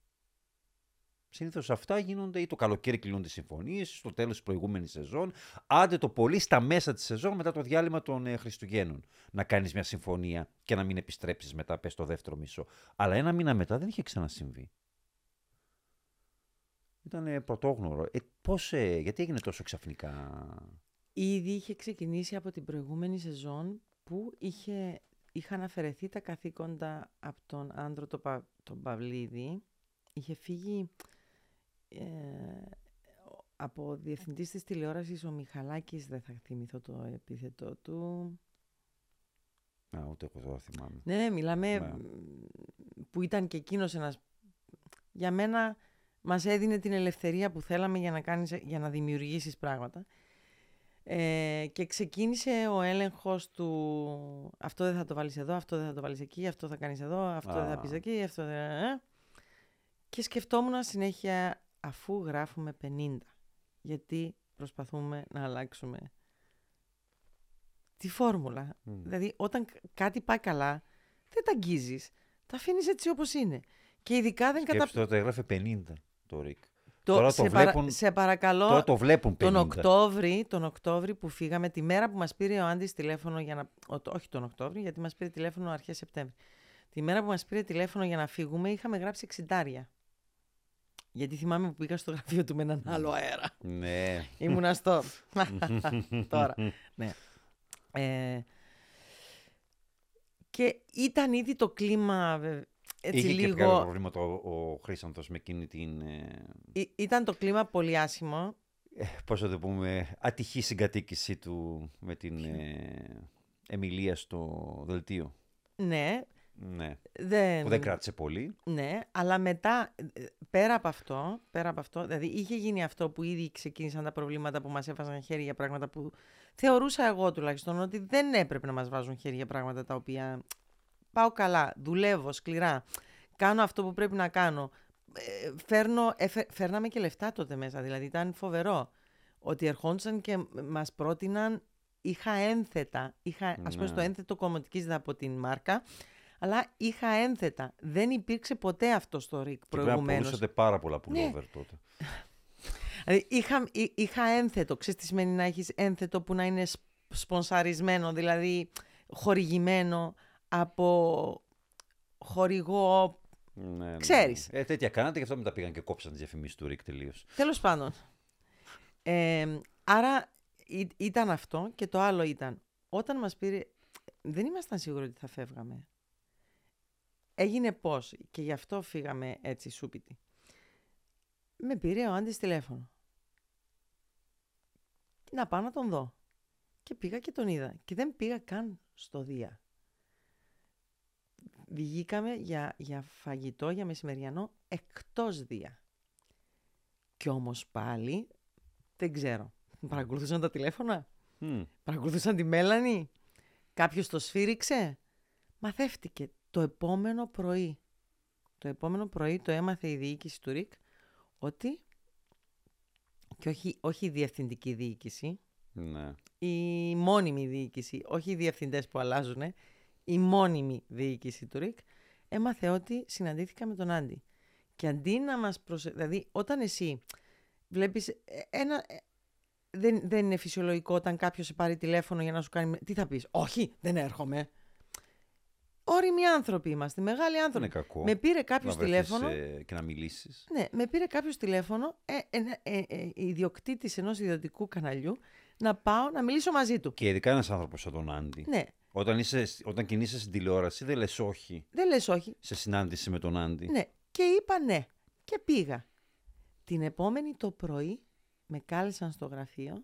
Συνήθως αυτά γίνονται ή το καλοκαίρι κλείνονται συμφωνίες, στο τέλος της προηγούμενης σεζόν, άντε το πολύ στα μέσα της σεζόν μετά το διάλειμμα των ε, Χριστουγέννων. Να κάνεις μια συμφωνία και να μην επιστρέψεις μετά, πες το δεύτερο μισό. Αλλά ένα μήνα μετά δεν είχε ξανασυμβεί. Ήταν ε, πρωτόγνωρο. Ε, πώς, ε, γιατί έγινε τόσο ξαφνικά; Ήδη είχε ξεκινήσει από την προηγούμενη σεζόν που είχε, είχαν αφαιρεθεί τα καθήκοντα από τον άντρο τον, Πα, τον Παυλίδη. Είχε φύγει ε, ο- από διευθυντής της τηλεόρασης ο Μιχαλάκης, δεν θα θυμηθώ το επίθετο του. Α, ούτε εγώ τώρα θυμάμαι. Ναι, ναι, μιλάμε Ναι. μ, που ήταν και εκείνος ένας... Για μένα μας έδινε την ελευθερία που θέλαμε για να, κάνεις, για να δημιουργήσεις πράγματα. Ε, και ξεκίνησε ο έλεγχος του αυτό δεν θα το βάλεις εδώ, αυτό δεν θα το βάλεις εκεί, αυτό θα κάνεις εδώ, αυτό δεν θα Α. πεις εκεί, αυτό δεν... ε. Και σκεφτόμουν συνέχεια αφού γράφουμε 50, γιατί προσπαθούμε να αλλάξουμε τη φόρμουλα. Μμ. Δηλαδή, όταν κ- κάτι πάει καλά, δεν τα αγγίζεις. Τα αφήνεις έτσι όπως είναι. Και ειδικά δεν κατα... Σκέψτε, τότε έγραφε 50 το Ρικ. Το, τώρα το σε, παρα- βλέπουν- σε παρακαλώ, Τώρα το βλέπουν 50. τον Οκτώβρη, τον Οκτώβρη που φύγαμε, τη μέρα που μας πήρε ο Άντης τηλέφωνο για να... ο- το- όχι τον Οκτώβρη, γιατί μας πήρε τηλέφωνο αρχές Σεπτέμβρη. Τη μέρα που μας πήρε τηλέφωνο για να φύγουμε, είχαμε γράψει εξιντάρια. Γιατί θυμάμαι που πήγα στο γραφείο του με έναν άλλο αέρα. Ναι. Ήμουνα στο... Τώρα. ναι. Ε, και ήταν ήδη το κλίμα βε- έτσι Είχε και κάποια λίγο... προβλήματα ο, ο Χρήσανθος με εκείνη την, ε, Ή- Ήταν το κλίμα πολύ άσχημο. ε, πώς θα το πούμε, ατυχή συγκατοίκηση του με την ε, Εμιλία στο δελτίο. Ναι, Ναι. δεν... Που δεν κράτησε πολύ. Ναι, αλλά μετά, ε, πέρα από αυτό, πέρα από αυτό, δηλαδή είχε γίνει αυτό που ήδη ξεκίνησαν τα προβλήματα που μας έβαζαν χέρι για πράγματα που θεωρούσα εγώ τουλάχιστον ότι δεν έπρεπε να μας βάζουν χέρι για πράγματα τα οποία πάω καλά, δουλεύω σκληρά, κάνω αυτό που πρέπει να κάνω, ε, φέρνω, εφε- φέρναμε και λεφτά τότε μέσα, δηλαδή ήταν φοβερό ότι ερχόντουσαν και μας πρότειναν, είχα ένθετα, είχα ας πούμε Ναι. στο ένθετο κομμωτικής από την μάρκα, αλλά είχα ένθετα. Δεν υπήρξε ποτέ αυτό στο ΡΙΚ Και πρέπει να προηγουμένως. πουλούσατε πάρα πολλά Ναι. πουλόβερ τότε. Δηλαδή, είχα, εί- είχα ένθετο. Ξέρεις τι σημαίνει να έχεις ένθετο που να είναι σ- σπονσαρισμένο, δηλαδή χορηγημένο από χορηγό. Ναι, ναι. Ξέρεις. Ε, τέτοια κάνατε και αυτό μετά πήγαν και κόψαν τις διαφημίσεις του Ρικ τελείως. Τέλος πάντων. Ε, άρα ή- ήταν αυτό και το άλλο ήταν όταν μας πήρε... Δεν ήμασταν σίγουροι ότι θα φεύγαμε. Έγινε πώς και γι' αυτό φύγαμε έτσι σούπιτι. Με πήρε ο Άντης τηλέφωνο. Να πάω να τον δω. Και πήγα και τον είδα. Και δεν πήγα καν στο Δία. Βγήκαμε για, για φαγητό, για μεσημεριανό, εκτός Δία. Κι όμως πάλι, δεν ξέρω. Παρακολουθούσαν τα τηλέφωνα, Μμ. παρακολουθούσαν τη Μέλανη, κάποιος το σφύριξε; Μαθεύτηκε το επόμενο πρωί. Το επόμενο πρωί το έμαθε η διοίκηση του ΡΙΚ ότι, και όχι, όχι η διευθυντική διοίκηση, Ναι. η μόνιμη διοίκηση, όχι οι διευθυντές που αλλάζουν, η μόνιμη διοίκηση του ΡΙΚ, έμαθε ότι συναντήθηκα με τον Άντι. Και αντί να μας προσε... Δηλαδή, όταν εσύ βλέπεις ε, ένα... ε, Δεν, δεν είναι φυσιολογικό όταν κάποιος σε πάρει τηλέφωνο για να σου κάνει... Τι θα πεις, όχι, δεν έρχομαι. Όριμοι άνθρωποι είμαστε, μεγάλοι Δεν άνθρωποι. είναι κακό. Με πήρε κάποιος να βρεθείς, τηλέφωνο. ε, και να μιλήσεις. Ναι, με πήρε κάποιος τηλέφωνο, ε, ε, ε, ε, ιδιοκτήτης ενός ιδιωτικού καναλιού, να πάω να μιλήσω μαζί του. Και ειδικά ένας άνθρωπος σαν τον Άντι. Ναι, Όταν, είσαι, όταν κινείσαι στην τηλεόραση, δεν λες όχι δεν λες όχι. σε συνάντηση με τον Άντι. Ναι, και είπα ναι. Και πήγα. Την επόμενη το πρωί με κάλεσαν στο γραφείο.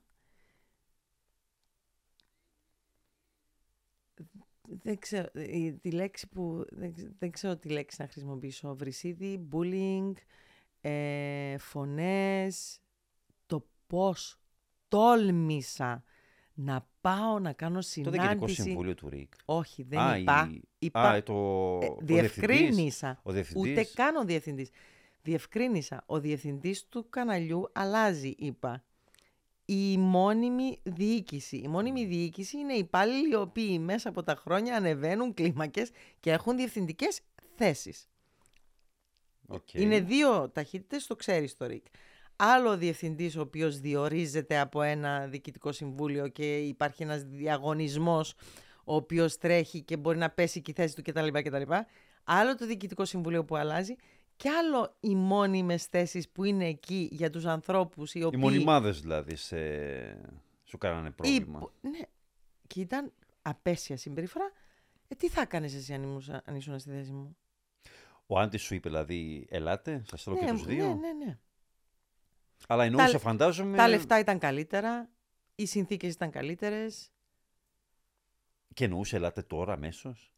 Δεν ξέρω, η- τη λέξη που, δεν, ξε- δεν ξέρω τι λέξη να χρησιμοποιήσω. Βρυσίδι, bullying, ε, φωνές, το πώς τόλμησα να πάω να κάνω Το συνάντηση. Διοικητικό Συμβούλιο του ΡΙΚ. Όχι, δεν Α, είπα. η- είπα Α, το... ε, ο διευθυντής. διευκρίνησα. Ο διευθυντής. Ούτε καν ο διευθυντής. Διευκρίνησα. Ο διευθυντής του καναλιού αλλάζει, είπα. Η μόνιμη διοίκηση. Η μόνιμη διοίκηση είναι οι υπάλληλοι οι οποίοι μέσα από τα χρόνια ανεβαίνουν κλίμακες και έχουν διευθυντικές θέσεις. Οκ. Είναι δύο ταχύτητες, το ξέρεις το ΡΙΚ. Άλλο ο διευθυντής ο οποίος διορίζεται από ένα διοικητικό συμβούλιο και υπάρχει ένας διαγωνισμός ο οποίος τρέχει και μπορεί να πέσει και η θέση του κτλ. κτλ. Άλλο το διοικητικό συμβούλιο που αλλάζει και άλλο οι μόνιμες θέσεις που είναι εκεί για τους ανθρώπους οι Οι οποίοι... μονιμάδες δηλαδή σε... σου κάνανε πρόβλημα. Υπο- Ναι. Και ήταν απέσια συμπεριφορά. Ε, τι θα έκανες εσύ αν, ήμουν, αν ήσουν στη θέση μου; Ο Άντι σου είπε δηλαδή, ελάτε, σας θέλω και ναι, τους δύο. ναι, ναι, ναι. Αλλά εννοούσε, Τα- φαντάζομαι, Τα λεφτά ήταν καλύτερα, οι συνθήκες ήταν καλύτερες. και εννοούσε, ελάτε τώρα αμέσως.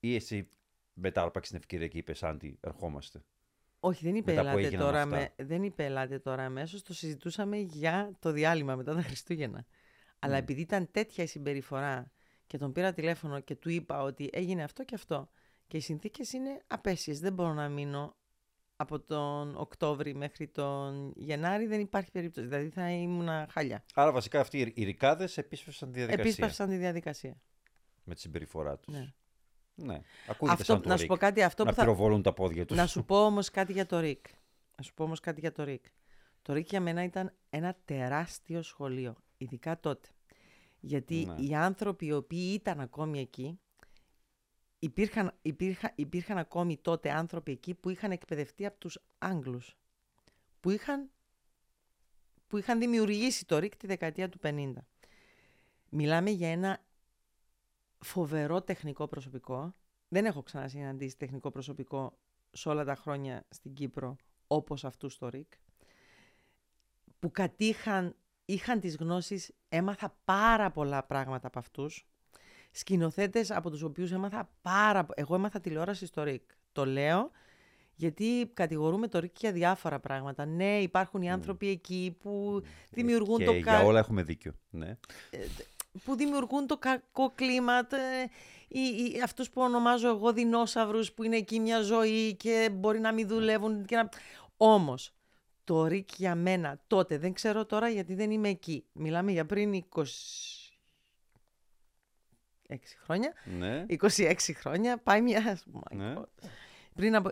Ή εσύ μετά άρπαξε την ευκαιρία και είπες, Άντι, ερχόμαστε. Όχι, δεν είπε Μετά που ελάτε έγιναν τώρα, αυτά. με, δεν είπε ελάτε τώρα αμέσως, το συζητούσαμε για το διάλειμμα μετά τα Χριστούγεννα. Αλλά Mm. επειδή ήταν τέτοια η συμπεριφορά και τον πήρα τηλέφωνο και του είπα ότι έγινε αυτό και αυτό και οι συνθήκες είναι απέσιες, δεν μπορώ να μείνω από τον Οκτώβρη μέχρι τον Γενάρη, δεν υπάρχει περίπτωση, δηλαδή θα ήμουν χάλια. Άρα βασικά αυτοί οι- οι ρικάδες επίσπευσαν τη διαδικασία Επίσπευσαν τη διαδικασία. με τη συμπεριφορά τους. Ναι. Ναι. Ακούγεται Αυτό, σαν το να σου Ρικ, πω κάτι, αυτό να που θα, πυροβολούν τα πόδια τους. Να σου πω όμως κάτι για το ΡΙΚ. Να σου πω όμως κάτι για το ΡΙΚ. Το ΡΙΚ για μένα ήταν ένα τεράστιο σχολείο, ειδικά τότε. Γιατί Ναι. οι άνθρωποι οι οποίοι ήταν ακόμη εκεί, υπήρχαν, υπήρχαν, υπήρχαν ακόμη τότε άνθρωποι εκεί που είχαν εκπαιδευτεί από τους Άγγλους. Που είχαν, που είχαν δημιουργήσει το ΡΙΚ τη δεκαετία του 50. Μιλάμε για ένα φοβερό τεχνικό προσωπικό. Δεν έχω ξανασυναντήσει τεχνικό προσωπικό σε όλα τα χρόνια στην Κύπρο όπως αυτού στο ΡΙΚ. Που κατήχαν, είχαν τις γνώσεις, έμαθα πάρα πολλά πράγματα από αυτούς. Σκηνοθέτες από τους οποίους έμαθα πάρα πο- Εγώ έμαθα τηλεόραση στο ΡΙΚ. Το λέω γιατί κατηγορούμε το ΡΙΚ για διάφορα πράγματα. Ναι, υπάρχουν οι άνθρωποι εκεί που δημιουργούν και το για κα- όλα έχουμε δίκιο. Ναι. Που δημιουργούν το κακό κλίμα, τε- οι, οι, αυτούς που ονομάζω εγώ δεινόσαυρους που είναι εκεί μια ζωή και μπορεί να μην δουλεύουν. Και να... Όμως, το ΡΙΚ για μένα τότε, δεν ξέρω τώρα γιατί δεν είμαι εκεί. Μιλάμε για πριν 26 χρόνια. ναι. 26 χρόνια, πάει μια... Oh my Ναι. God. Πριν από...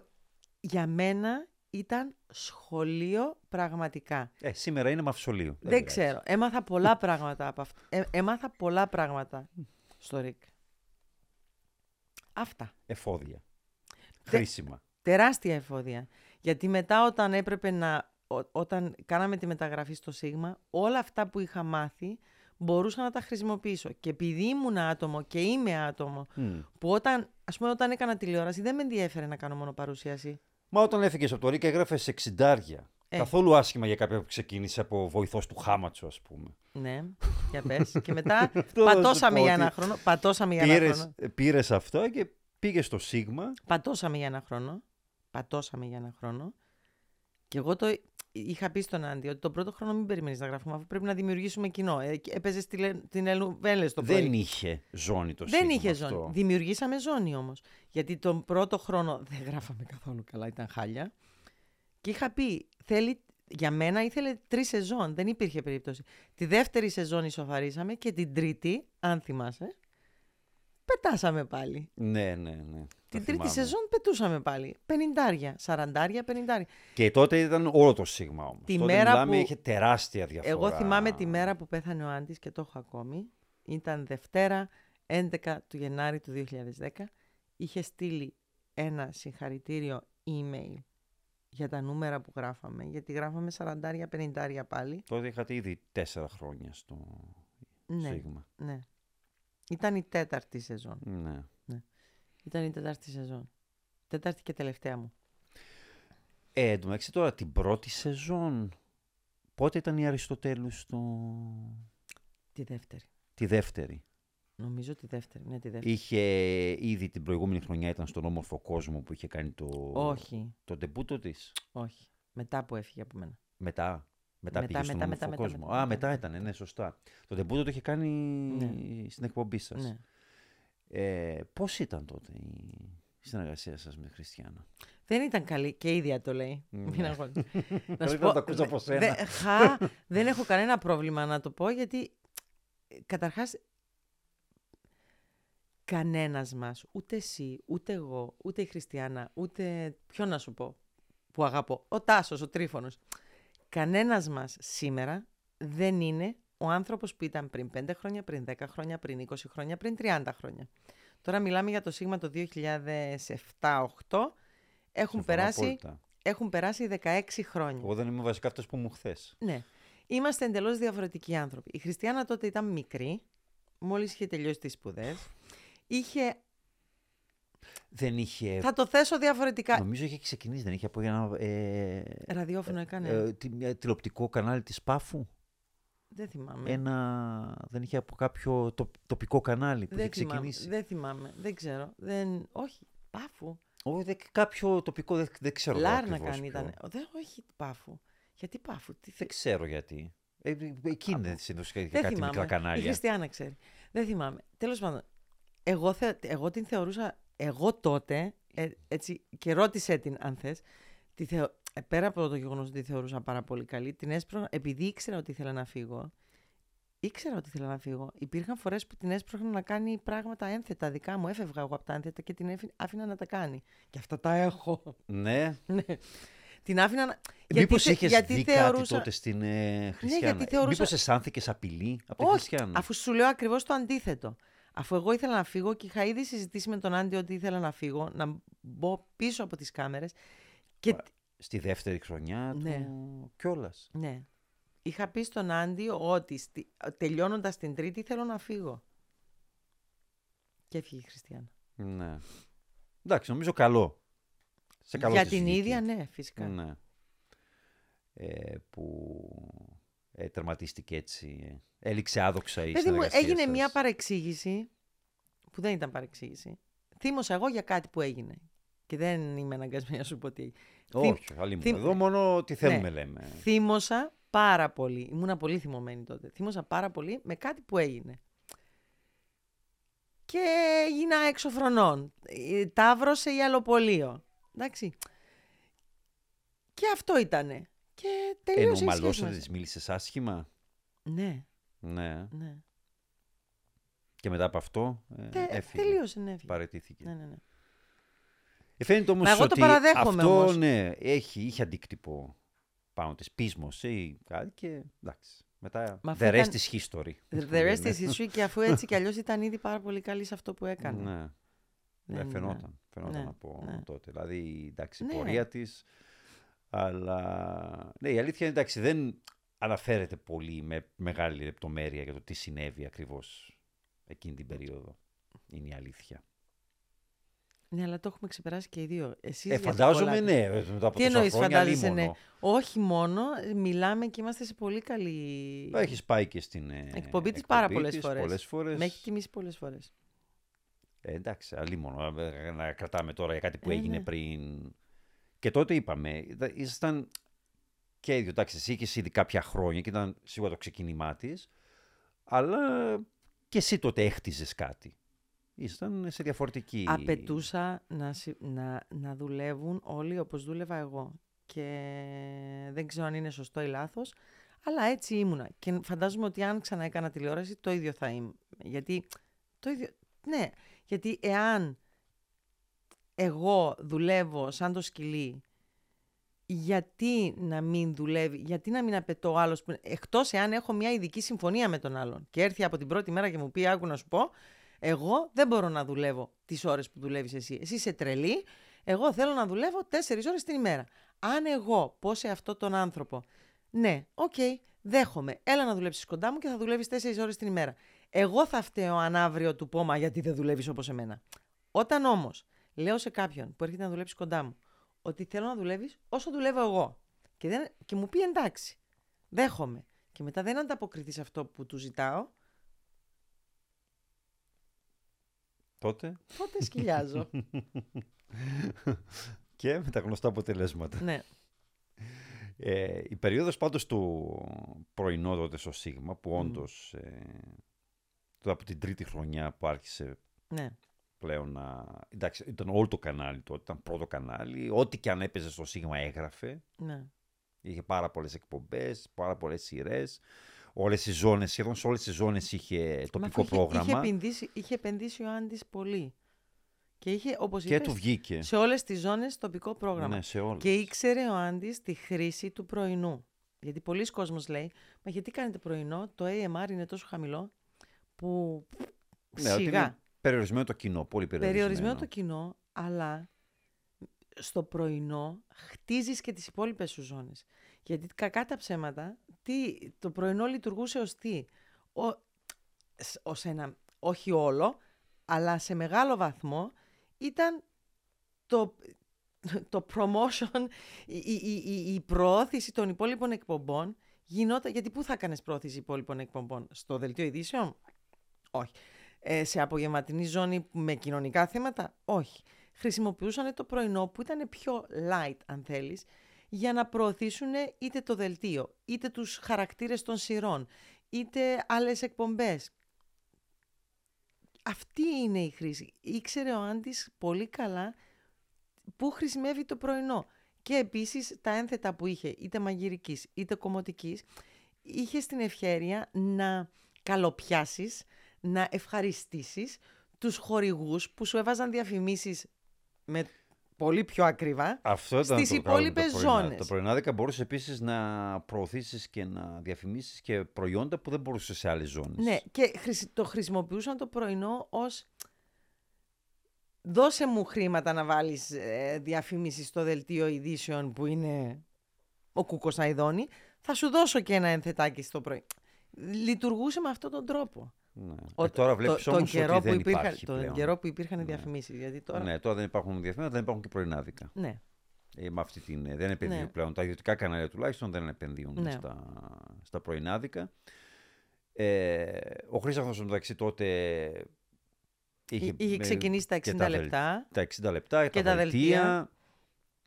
Για μένα ήταν σχολείο πραγματικά. Ε, σήμερα είναι μαυσολείο. Δεν, πειράζει. ξέρω. Έμαθα πολλά πράγματα από αυτό. Ε, έμαθα πολλά πράγματα στο ΡΙΚ. Αυτά. Εφόδια. Τε- Χρήσιμα. Τεράστια εφόδια. Γιατί μετά όταν έπρεπε να... ό- όταν κάναμε τη μεταγραφή στο Σίγμα, όλα αυτά που είχα μάθει μπορούσα να τα χρησιμοποιήσω. Και επειδή ήμουν άτομο και είμαι άτομο, Μμ. που όταν, ας πούμε, όταν έκανα τηλεόραση δεν με ενδιέφερε να κάνω μόνο παρουσίαση. Μα όταν έφυγες από το ΡΙΚ έγραφες σε 60. Ε. Καθόλου άσχημα για κάποιον που ξεκίνησε από βοηθός του Χάματσο, ας πούμε. Ναι, για πες. και μετά Αυτό να σου πατώσαμε πω για ότι ένα χρόνο. Πατώσαμε για ένα Πήρες, χρόνο. πήρες αυτό και πήγε στο Σίγμα. Πατώσαμε για ένα χρόνο. Πατώσαμε για ένα χρόνο. Και εγώ το είχα πει στον Άντι ότι τον πρώτο χρόνο μην περιμένεις να γράφουμε, αφού πρέπει να δημιουργήσουμε κοινό. Ε, Έπαιζες την Ελουβέλες το πρωί. Δεν είχε ζώνη το Δεν Σίγμα είχε αυτό. ζώνη. Δημιουργήσαμε ζώνη όμως. Γιατί τον πρώτο χρόνο δεν γράφαμε καθόλου καλά, ήταν χάλια. Και είχα πει, θέλει, για μένα ήθελε τρεις σεζόν. Δεν υπήρχε περίπτωση. Τη δεύτερη σεζόν ισοφαρίσαμε και την τρίτη, αν θυμάσαι, πετάσαμε πάλι. Ναι, ναι, ναι. Τα Την τρίτη θυμάμαι. σεζόν πετούσαμε πάλι. Πενηντάρια, σαραντάρια, πενηντάρια. Και τότε ήταν όλο το Σίγμα όμως. Τη τότε μέρα μιλάμε, που- είχε τεράστια διαφορά. Εγώ θυμάμαι τη μέρα που πέθανε ο Άντης και το έχω ακόμη. Ήταν Δευτέρα 11 του Γενάρη του 2010. Είχε στείλει ένα συγχαρητήριο email για τα νούμερα που γράφαμε. Γιατί γράφαμε 40-50 πάλι. Τότε είχατε ήδη τέσσερα χρόνια στο Ναι, Σίγμα. ναι. Ήταν η τέταρτη σεζόν. Ναι. Ήταν η τέταρτη σεζόν. Τέταρτη και τελευταία μου. Ε, εν τω μεταξύ τώρα την πρώτη σεζόν, πότε ήταν η Αριστοτέλους στο... Τη δεύτερη. Τη δεύτερη. Νομίζω τη δεύτερη. Ναι, τη δεύτερη. Είχε ήδη την προηγούμενη χρονιά ήταν στον όμορφο κόσμο που είχε κάνει το, Όχι, το ντεμπούτο της; όχι. Μετά που έφυγε από μένα. Μετά. Μετά, Μετά, πήγε στον μετά, όμορφο μετά, κόσμο. μετά, Α, μετά, μετά ήταν, ναι, σωστά. Το ντεμπούτο το είχε κάνει Ναι. στην εκπομπή σας. Ναι. Ε, πώς ήταν τότε η συνεργασία σας με Χριστιανά. Δεν ήταν καλή και η ίδια το λέει. Ναι. Μην αγχώνεσαι. να Δεν σου θα πω, το ακούσω από δε- σένα. δε- χα, δεν έχω κανένα πρόβλημα να το πω γιατί ε, καταρχάς κανένας μας, ούτε εσύ, ούτε εγώ, ούτε η Χριστιανά, ούτε ποιο να σου πω που αγαπώ, ο Τάσος, ο Τρίφωνος. Κανένας μας σήμερα δεν είναι ο άνθρωπος που ήταν πριν 5 χρόνια, πριν 10 χρόνια, πριν 20 χρόνια, πριν 30 χρόνια. Τώρα μιλάμε για το Σίγμα το 2007-2008. Έχουν Συμφωνώ περάσει, απόλυτα. έχουν περάσει 16 χρόνια. Εγώ δεν είμαι βασικά αυτός που μου χθες. Ναι. Είμαστε εντελώς διαφορετικοί άνθρωποι. Η Χριστιανά τότε ήταν μικρή, μόλις είχε τελειώσει τις σπουδές. Είχε. Δεν είχε. Θα το θέσω διαφορετικά. Νομίζω είχε ξεκινήσει, δεν είχε από ένα. Ε, Ραδιόφωνο έκανε. ε, τι- μια τηλεοπτικό κανάλι της Πάφου. Δεν θυμάμαι. Ένα. Δεν είχε από κάποιο το- τοπικό κανάλι που δεν, είχε θυμάμαι. ξεκινήσει. δεν θυμάμαι. Δεν ξέρω. Δεν... Όχι. Πάφου. Όχι, δεν- κάποιο τοπικό δεν, δεν ξέρω. εγώ Λάρνακα ακριβώς αν ποιο. ήταν. Δεν, όχι πάφου. Γιατί πάφου. Τι... Δεν ξέρω γιατί. Ε, εκεί είναι συνήθως και Δεν κάτι θυμάμαι. μικρά Η κανάλια. Χριστιανά ξέρει. Δεν θυμάμαι. Τέλος πάντων, εγώ, θε, εγώ την θεωρούσα. Εγώ τότε, ε, έτσι, και ρώτησε την αν θες, τη θεω, ε, πέρα από το γεγονός ότι τη θεωρούσα πάρα πολύ καλή, την έσπρωνα, επειδή ήξερα ότι ήθελα να φύγω, ήξερα ότι ήθελα να φύγω. Υπήρχαν φορές που την έσπρωχνα να κάνει πράγματα ένθετα δικά μου. Έφευγα εγώ από τα ένθετα και την έφυ- άφηνα να τα κάνει. Και αυτά τα έχω. Ναι. ναι. Την άφηνα να. Μήπως θε- είχες γιατί δει κάτι θεωρούσα- τότε στην ε, Χριστιανά; γιατί θεωρούσα- Μήπως αισθάνθηκες απειλή από τη Όχι, Χριστιανά; αφού σου λέω ακριβώς το αντίθετο. Αφού εγώ ήθελα να φύγω και είχα ήδη συζητήσει με τον Άντι ότι ήθελα να φύγω, να μπω πίσω από τις κάμερες και Μα- Στη δεύτερη χρονιά Ναι. του κιόλας. ναι, είχα πει στον Άντι ότι στη... τελειώνοντας την τρίτη θέλω να φύγω. Και έφυγε η Χριστιανά. Ναι. Εντάξει, νομίζω καλό. Σε καλό Για της την βγήκε. ίδια, ναι, φυσικά. Ναι. Ε, που ε, τερματίστηκε έτσι. ε, Έληξε άδοξα η Παιδί μου, συνεργασία έγινε σας. μια παρεξήγηση που δεν ήταν παρεξήγηση. Θύμωσα εγώ για κάτι που έγινε. Και δεν είμαι αναγκασμένη να σου πω τι. Όχι, άλλη μου. θύμ- Εδώ μόνο τι θέλουμε Ναι. λέμε. Θύμωσα πάρα πολύ. Ήμουνα πολύ θυμωμένη τότε. Θύμωσα πάρα πολύ με κάτι που έγινε. Και έγινα έξω φρονών. Ε, Ταύρωσε η αλοπολείο. Εντάξει. Και αυτό ήτανε. Και Ενώ τελείωσε η σχέση μαλώσατε, μας. της μίλησες άσχημα; Ναι, Ναι. ναι. Και μετά από αυτό ε, Τε- έφυγε. τελείωσε, ναι, έφυγε. Παρετήθηκε. Ναι, ναι, ναι. Ε, Φαίνεται όμως Μα εγώ το ότι παραδέχομαι αυτό όμως. ναι, έχει, είχε αντίκτυπο πάνω της πείσμος ή κάτι και εντάξει. Μετά Μα αυτό the rest ήταν- is history. The rest is history και αφού έτσι κι αλλιώς ήταν ήδη πάρα πολύ καλή σε αυτό που έκανε. Ναι. Ναι, Δεν- φαινόταν, φαινόταν Ναι, από ναι. τότε. Δηλαδή, εντάξει, η Ναι. πορεία της, αλλά... Ναι, η αλήθεια είναι, εντάξει, δεν αναφέρεται πολύ με μεγάλη λεπτομέρεια για το τι συνέβη ακριβώς εκείνη την περίοδο. Είναι η αλήθεια. Ναι, αλλά το έχουμε ξεπεράσει και οι δύο. Εσείς Ε, για την φαντάζομαι κολλάτε. ναι, μετά από Τι τόσα εννοείς χρόνια, φαντάζεσαι, ναι. αλίμονο. Όχι μόνο, μιλάμε και είμαστε σε πολύ καλή... Έχεις πάει και στην ε, Εκπομπή της πάρα εκπομπή πολλές της φορές. πολλές φορές. Με έχει τιμήσει πολλές φορές. Ε, εντάξει, αλίμονο. ε, Να κρατάμε τώρα για κάτι που Ε, έγινε ναι. πριν. Και τότε είπαμε, είδα- ήσασταν και οι δύο. Εντάξει, εσύ είχες ήδη κάποια χρόνια και ήταν σίγουρα το ξεκίνημά της, αλλά και εσύ τότε έχτιζες κάτι. Ήσταν σε διαφορετική. Απαιτούσα να, συ- να, να δουλεύουν όλοι όπως δούλευα εγώ. Και δεν ξέρω αν είναι σωστό ή λάθος, αλλά έτσι ήμουνα. Και φαντάζομαι ότι αν ξανά έκανα τηλεόραση, το ίδιο θα είμαι. Γιατί, το ίδιο, ναι, γιατί εάν εγώ δουλεύω σαν το σκυλί, γιατί να μην δουλεύει, γιατί να μην απαιτώ ο άλλος, που- εκτός εάν έχω μια ειδική συμφωνία με τον άλλον και έρθει από την πρώτη μέρα και μου πει άκου να σου πω, εγώ δεν μπορώ να δουλεύω τις ώρες που δουλεύεις εσύ. Εσύ είσαι τρελή, εγώ θέλω να δουλεύω τέσσερις ώρες την ημέρα. Αν εγώ πω σε αυτόν τον άνθρωπο, ναι, οκ, δέχομαι, έλα να δουλέψεις κοντά μου και θα δουλεύεις τέσσερις ώρες την ημέρα. Εγώ θα φταίω αν αύριο του πω, μα γιατί δεν δουλεύεις όπως εμένα. Όταν όμως λέω σε κάποιον που έρχεται να δουλέψει κοντά μου, ότι θέλω να δουλεύεις όσο δουλεύω εγώ. Και, δεν, και μου πει εντάξει, δέχομαι. Και μετά δεν ανταποκριθεί σε αυτό που του ζητάω, Τότε τότε σκυλιάζω. και με τα γνωστά αποτελέσματα. ναι. Ε, η περίοδος πάντως του πρωινό τότε στο Σίγμα, που Μμμ. όντως ε, τότε από την τρίτη χρονιά που άρχισε ναι. πλέον να... Εντάξει, ήταν όλο το κανάλι τότε, ήταν πρώτο κανάλι. Ό,τι και αν έπαιζε στο Σίγμα έγραφε. ναι. Είχε πάρα πολλές εκπομπές, πάρα πολλές σειρές. Όλες οι ζώνες, σχεδόν σε όλες τις ζώνες είχε Μα τοπικό αφού είχε- πρόγραμμα. Είχε επενδύσει, είχε επενδύσει ο Άντης πολύ. Και είχε, όπως και είπες, του βγήκε. σε όλες τις ζώνες τοπικό πρόγραμμα. Ναι, σε όλες. Και ήξερε ο Άντης τη χρήση του πρωινού. Γιατί πολλοί κόσμος λέει, μα γιατί κάνετε πρωινό, το AMR είναι τόσο χαμηλό που Ναι, ότι σιγά. είναι περιορισμένο το κοινό, πολύ περιορισμένο. Περιορισμένο το κοινό, αλλά στο πρωινό χτίζεις και τις υπόλοιπες σου ζώνες. Γιατί κακά τα ψέματα, τι, το πρωινό λειτουργούσε ως τι; Ο, σ- ως ένα, όχι όλο, αλλά σε μεγάλο βαθμό ήταν το, το promotion, η, η, η, η- η προώθηση των υπόλοιπων εκπομπών γινόταν, γιατί πού θα κάνεις προώθηση υπόλοιπων εκπομπών, στο δελτίο ειδήσεων, όχι. Ε, σε απογευματινή ζώνη με κοινωνικά θέματα, όχι. Χρησιμοποιούσαν το πρωινό που ήταν πιο light, αν θέλεις, για να προωθήσουν είτε το δελτίο, είτε τους χαρακτήρες των σειρών, είτε άλλες εκπομπές. Αυτή είναι η χρήση. Ήξερε ο Άντης πολύ καλά πού χρησιμεύει το πρωινό. Και επίσης τα ένθετα που είχε, είτε μαγειρικής είτε κομμωτικής, είχε την ευχέρεια να καλοπιάσεις, να ευχαριστήσεις τους χορηγούς που σου έβαζαν διαφημίσεις με πολύ πιο ακριβά. Αυτό ήταν στις το καλό με τα υπόλοιπες πρωινά. ζώνες. Τα πρωινάδικα μπορούσες επίσης να προωθήσεις και να διαφημίσεις και προϊόντα που δεν μπορούσες σε άλλες ζώνες. Ναι, και χρησι- το χρησιμοποιούσαν το πρωινό ως δώσε μου χρήματα να βάλεις ε, διαφήμιση στο δελτίο ειδήσεων που είναι ο Κούκος Αϊδόνη, θα σου δώσω και ένα ενθετάκι στο πρωί. Λειτουργούσε με αυτόν τον τρόπο. Ναι. Ο- Ε, τώρα βλέπεις το, όμως τον καιρό ότι δεν που υπήρχαν, υπάρχει τον πλέον. καιρό που υπήρχαν Ναι. διαφημίσεις. Γιατί τώρα... Ναι, τώρα δεν υπάρχουν διαφημίσεις, δεν υπάρχουν και πρωινάδικα. ναι. Ε, με αυτή την, δεν επενδύουν Ναι. πλέον. Τα ιδιωτικά κανάλια τουλάχιστον δεν επενδύουν Ναι. στα, στα πρωινάδικα. Ε, ο Χρήσαφος μεταξύ τότε Είχε, είχε με- ξεκινήσει τα 60 και τα δελ- λεπτά. τα 60 λεπτά, Και τα, τα δελτία.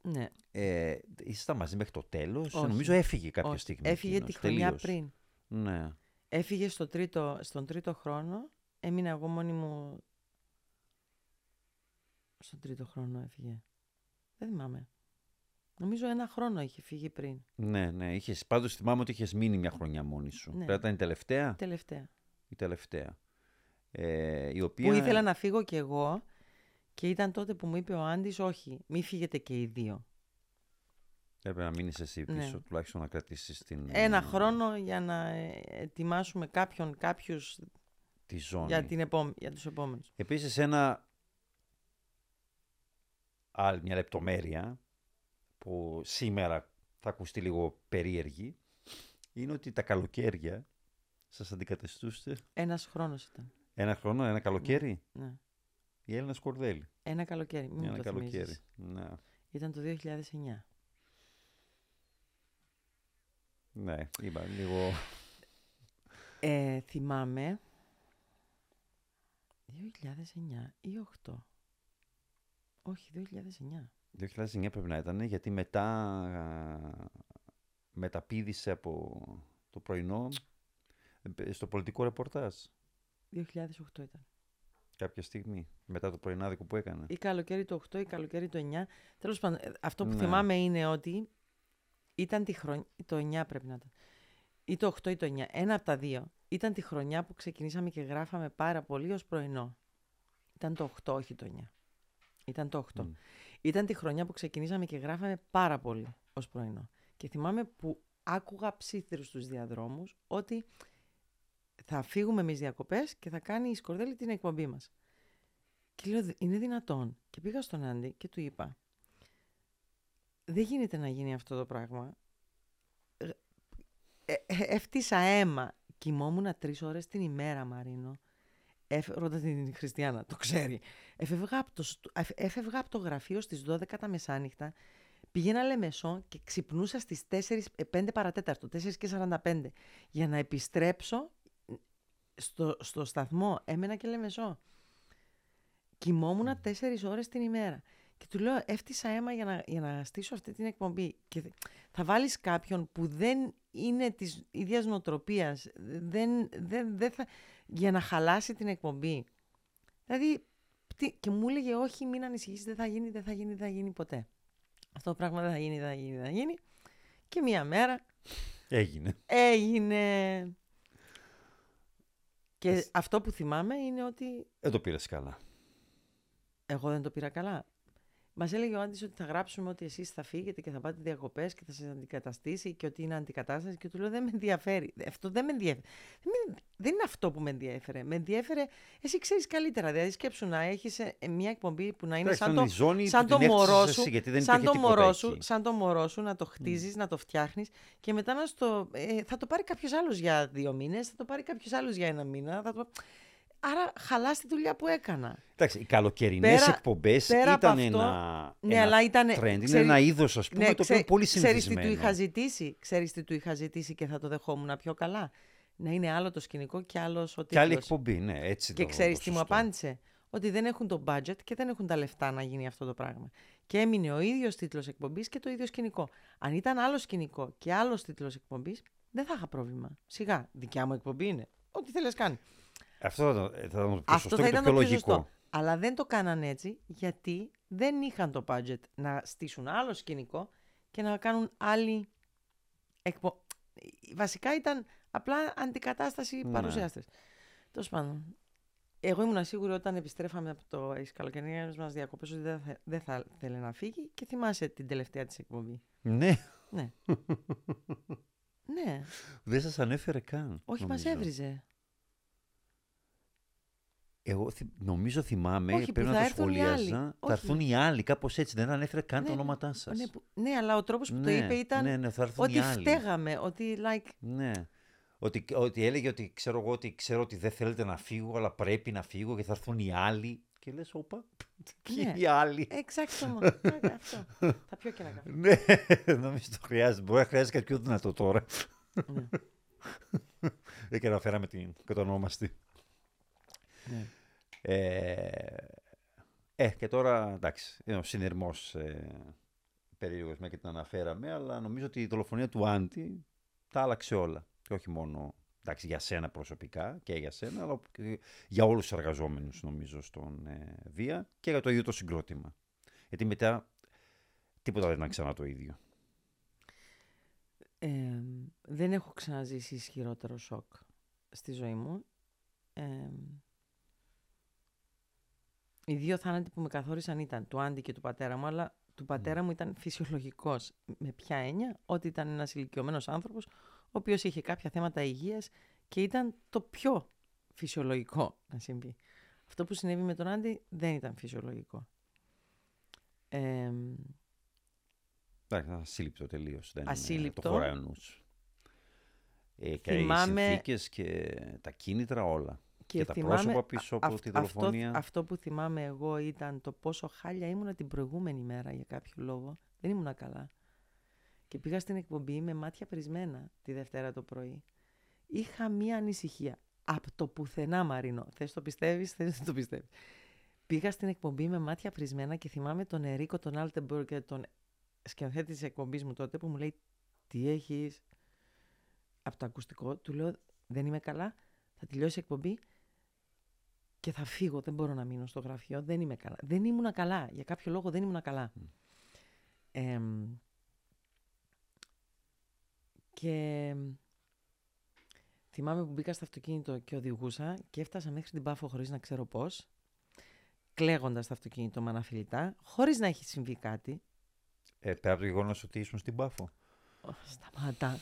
Ναι. Ε, ήσασταν μαζί μέχρι το τέλος. Όχι. Νομίζω έφυγε κάποια Όχι. στιγμή. Έφυγε τη εκείνος, χρονιά τελείως. πριν. Ναι. Έφυγε στο τρίτο, στον τρίτο χρόνο. Έμεινα εγώ μόνη μου. Στον τρίτο χρόνο έφυγε. Δεν θυμάμαι. Νομίζω ένα χρόνο είχε φύγει πριν. Ναι, ναι. Είχες, πάντως θυμάμαι ότι είχες μείνει μια χρονιά μόνη σου. Ναι. Πρέπει να ήταν η τελευταία; Τελευταία. Η τελευταία. Ε, η οποία... Που ήθελα να φύγω κι εγώ και ήταν τότε που μου είπε ο Άντης όχι, μη φύγετε και οι δύο. Έπρεπε να μείνεις εσύ Ναι. πίσω, τουλάχιστον να κρατήσεις την, Ένα χρόνο για να ε, ετοιμάσουμε κάποιον, κάποιους τη ζώνη. για, την επόμε- για τους επόμενους. Επίσης ένα άλλη μια λεπτομέρεια που σήμερα θα ακουστεί λίγο περίεργη είναι ότι τα καλοκαίρια σας αντικαταστούσετε Ένας χρόνος ήταν. ένα χρόνο, ένα καλοκαίρι; Ναι. η Έλληνα Σκορδέλη. Ένα καλοκαίρι. Μην μου ένα το καλοκαίρι. θυμίζεις. Ναι. Ήταν το 2009. Ναι, είπα λίγο... Ε, θυμάμαι 2009 ή 8. Όχι, 2009. 2009 πρέπει να ήταν γιατί μετά α, μεταπήδησε από το πρωινό ε, στο πολιτικό ρεπορτάζ 2008 ήταν. κάποια στιγμή μετά το πρωινάδικο που έκανε. Ή καλοκαίρι το 8 ή καλοκαίρι το 9. Τέλος πάντων, ε, αυτό που Ναι. θυμάμαι είναι ότι ήταν τη χρονιά. Το 9 πρέπει να ήταν. Ή το 8 ή το 9. Ένα από τα δύο. Ήταν τη χρονιά που ξεκινήσαμε και γράφαμε πάρα πολύ ως πρωινό. Ήταν το 8, όχι το 9. Ήταν το 8. Μμ. Ήταν τη χρονιά που ξεκινήσαμε και γράφαμε πάρα πολύ ως πρωινό. Και θυμάμαι που άκουγα ψήθυρους στους διαδρόμους ότι θα φύγουμε εμείς διακοπές και θα κάνει η Σκορδέλη την εκπομπή μας. Και λέω, «Δ- είναι δυνατόν. Και πήγα στον Άντι και του είπα, δεν γίνεται να γίνει αυτό το πράγμα. Ε, ε, ε, Έφτιασα αίμα. Κοιμόμουν τρεις ώρες την ημέρα, Μαρίνο. Έφε, ρώτα την Χριστιανά, το ξέρει. Έφευγα από το, στου- εφ- έφευγα από το γραφείο στις 12 τα μεσάνυχτα Πήγαινα Λεμεσό και ξυπνούσα στις 4, 5 παρατέταρτο, 4 και 45, για να επιστρέψω στο, στο σταθμό. Έμενα και Λεμεσό. Κοιμόμουν 4 ώρες την ημέρα. Και του λέω, έφτιασα αίμα για να, για να στήσω αυτή την εκπομπή. Και θα βάλεις κάποιον που δεν είναι της ίδιας νοοτροπίας, δεν, δεν, δεν θα, για να χαλάσει την εκπομπή. Δηλαδή, και μου έλεγε, όχι, μην ανησυχείς, δεν θα γίνει, δεν θα γίνει, δεν θα γίνει ποτέ. Αυτό το πράγμα δεν θα γίνει, δεν θα γίνει, δεν θα γίνει. Και μία μέρα... Έγινε. Έγινε. Και αυτό που θυμάμαι είναι ότι... Δεν το πήρες καλά. Εγώ δεν το πήρα καλά. Μας έλεγε ο Άντι ότι θα γράψουμε ότι εσείς θα φύγετε και θα πάτε διακοπές και θα σας αντικαταστήσει και ότι είναι αντικατάσταση. Και του λέω δεν με ενδιαφέρει. Αυτό δεν με ενδιαφέρει. Δεν είναι αυτό που με ενδιαφέρε. Με ενδιαφέρε. Εσύ ξέρεις καλύτερα. Δηλαδή, σκέψου να έχεις ε, μια εκπομπή που να είναι σαν το, σαν το μωρό σου. Σαν το μωρό σου, σαν το μωρό σου να το χτίζεις, να το φτιάχνεις και μετά να στο. Ε, θα το πάρει κάποιος άλλος για δύο μήνες, θα το πάρει κάποιος άλλος για ένα μήνα. Θα το... Άρα χαλάς τη δουλειά που έκανα. Εντάξει, οι καλοκαιρινές εκπομπές ήταν ένα, ναι, ένα αλλά ήταν, trend, είναι ένα είδος ας πούμε ναι, το οποίο πολύ συνηθισμένο. Ξέρεις τι του είχα ζητήσει, ξέρεις τι του είχα ζητήσει και θα το δεχόμουν πιο καλά; Να είναι άλλο το σκηνικό και άλλο ο τίτλος. Και άλλη εκπομπή, ναι, έτσι Και ξέρεις τι μου απάντησε; Ότι δεν έχουν το budget και δεν έχουν τα λεφτά να γίνει αυτό το πράγμα. Και έμεινε ο ίδιος τίτλος εκπομπής και το ίδιο σκηνικό. Αν ήταν άλλο σκηνικό και άλλος τίτλος εκπομπής, δεν θα είχα πρόβλημα. Σιγά, δικιά μου εκπομπή είναι. Ό,τι θέλεις κάνεις. Αυτό θα, θα ήταν το πιο Αυτό θα ήταν το, πιο λογικό. Σωστό. Αλλά δεν το κάναν έτσι γιατί δεν είχαν το budget να στήσουν άλλο σκηνικό και να κάνουν άλλη εκπο... Βασικά ήταν απλά αντικατάσταση ναι. παρουσιάστες. Τέλος πάντων. Εγώ ήμουν σίγουρη όταν επιστρέφαμε από το καλοκαιρινές μας διακοπές ότι δεν θα, δεν θα θέλει να φύγει και θυμάσαι την τελευταία της εκπομπή. Ναι. Ναι. ναι. Δεν σας ανέφερε καν. Όχι, μας έβριζε. Εγώ νομίζω θυμάμαι, Όχι, πρέπει να το σχολίαζα. Θα έρθουν οι άλλοι, κάπως έτσι. Δεν ανέφερε καν ναι, τα ονόματά σας. Ναι, ναι, αλλά ο τρόπος που το ναι, είπε ήταν. Ναι, ναι, θα ότι φταίγαμε. Ότι, like... Ναι. Ότι, ότι έλεγε ότι ξέρω εγώ ότι ξέρω ότι δεν θέλετε να φύγω, αλλά πρέπει να φύγω και θα έρθουν οι άλλοι. Και λες, όπα, ποιοι είναι οι άλλοι; Εξάξω αυτό. Θα πιω και ένα καφέ. Ναι, νομίζω το χρειάζεται. Μπορεί να χρειάζεται κάτι πιο δυνατό τώρα. Δεν και αναφέραμε την κατονόμαστη. Ναι. Ε, ε, και τώρα εντάξει, είναι ο συνειρμός ε, περίεργος με και την αναφέραμε, αλλά νομίζω ότι η δολοφονία του Άντι τα άλλαξε όλα. Και όχι μόνο εντάξει, για σένα προσωπικά και για σένα, αλλά και για όλους τους εργαζόμενους νομίζω στον ε, Βία και για το ίδιο το συγκρότημα. Γιατί μετά τίποτα δεν ήταν ξανά το ίδιο. Ε, δεν έχω ξαναζήσει ισχυρότερο σοκ στη ζωή μου. Ε, οι δύο θάνατοι που με καθόρισαν ήταν του Άντι και του πατέρα μου, αλλά του πατέρα μου ήταν φυσιολογικός. Με ποια έννοια, ότι ήταν ένας ηλικιωμένος άνθρωπος, ο οποίος είχε κάποια θέματα υγείας και ήταν το πιο φυσιολογικό να συμβεί. Αυτό που συνέβη με τον Άντι δεν ήταν φυσιολογικό. Ε, Εντάξει, ασύλληπτο τελείως. Ασύλληπτο. Το χωράει ο Ε, και Θυμάμαι... οι συνθήκες και τα κίνητρα όλα. Και, τα πρόσωπα πίσω από τη δολοφονία. Αυτό, αυτό που θυμάμαι εγώ ήταν το πόσο χάλια ήμουνα την προηγούμενη μέρα για κάποιο λόγο. Δεν ήμουνα καλά. Και πήγα στην εκπομπή με μάτια πρησμένα τη Δευτέρα το πρωί. Είχα μία ανησυχία. Από το πουθενά, Μαρίνο. Θες το πιστεύεις, θες δεν το πιστεύεις. Πήγα στην εκπομπή με μάτια πρησμένα και θυμάμαι τον Ερίκο, τον Άλτεμπορ και τον σκηνοθέτη της εκπομπής μου τότε που μου λέει Τι έχεις; Από το ακουστικό. Του λέω Δεν είμαι καλά. Θα τελειώσει η εκπομπή και θα φύγω, δεν μπορώ να μείνω στο γραφείο, δεν είμαι καλά. Δεν ήμουνα καλά, για κάποιο λόγο δεν ήμουνα καλά. και θυμάμαι που μπήκα στο αυτοκίνητο και οδηγούσα και έφτασα μέχρι την Πάφο χωρίς να ξέρω πώς, κλαίγοντας το αυτοκίνητο με αναφιλητά, χωρίς να έχει συμβεί κάτι. Ε, πέρα από το γεγονός ότι ήσουν στην Πάφο. Σταμάτα.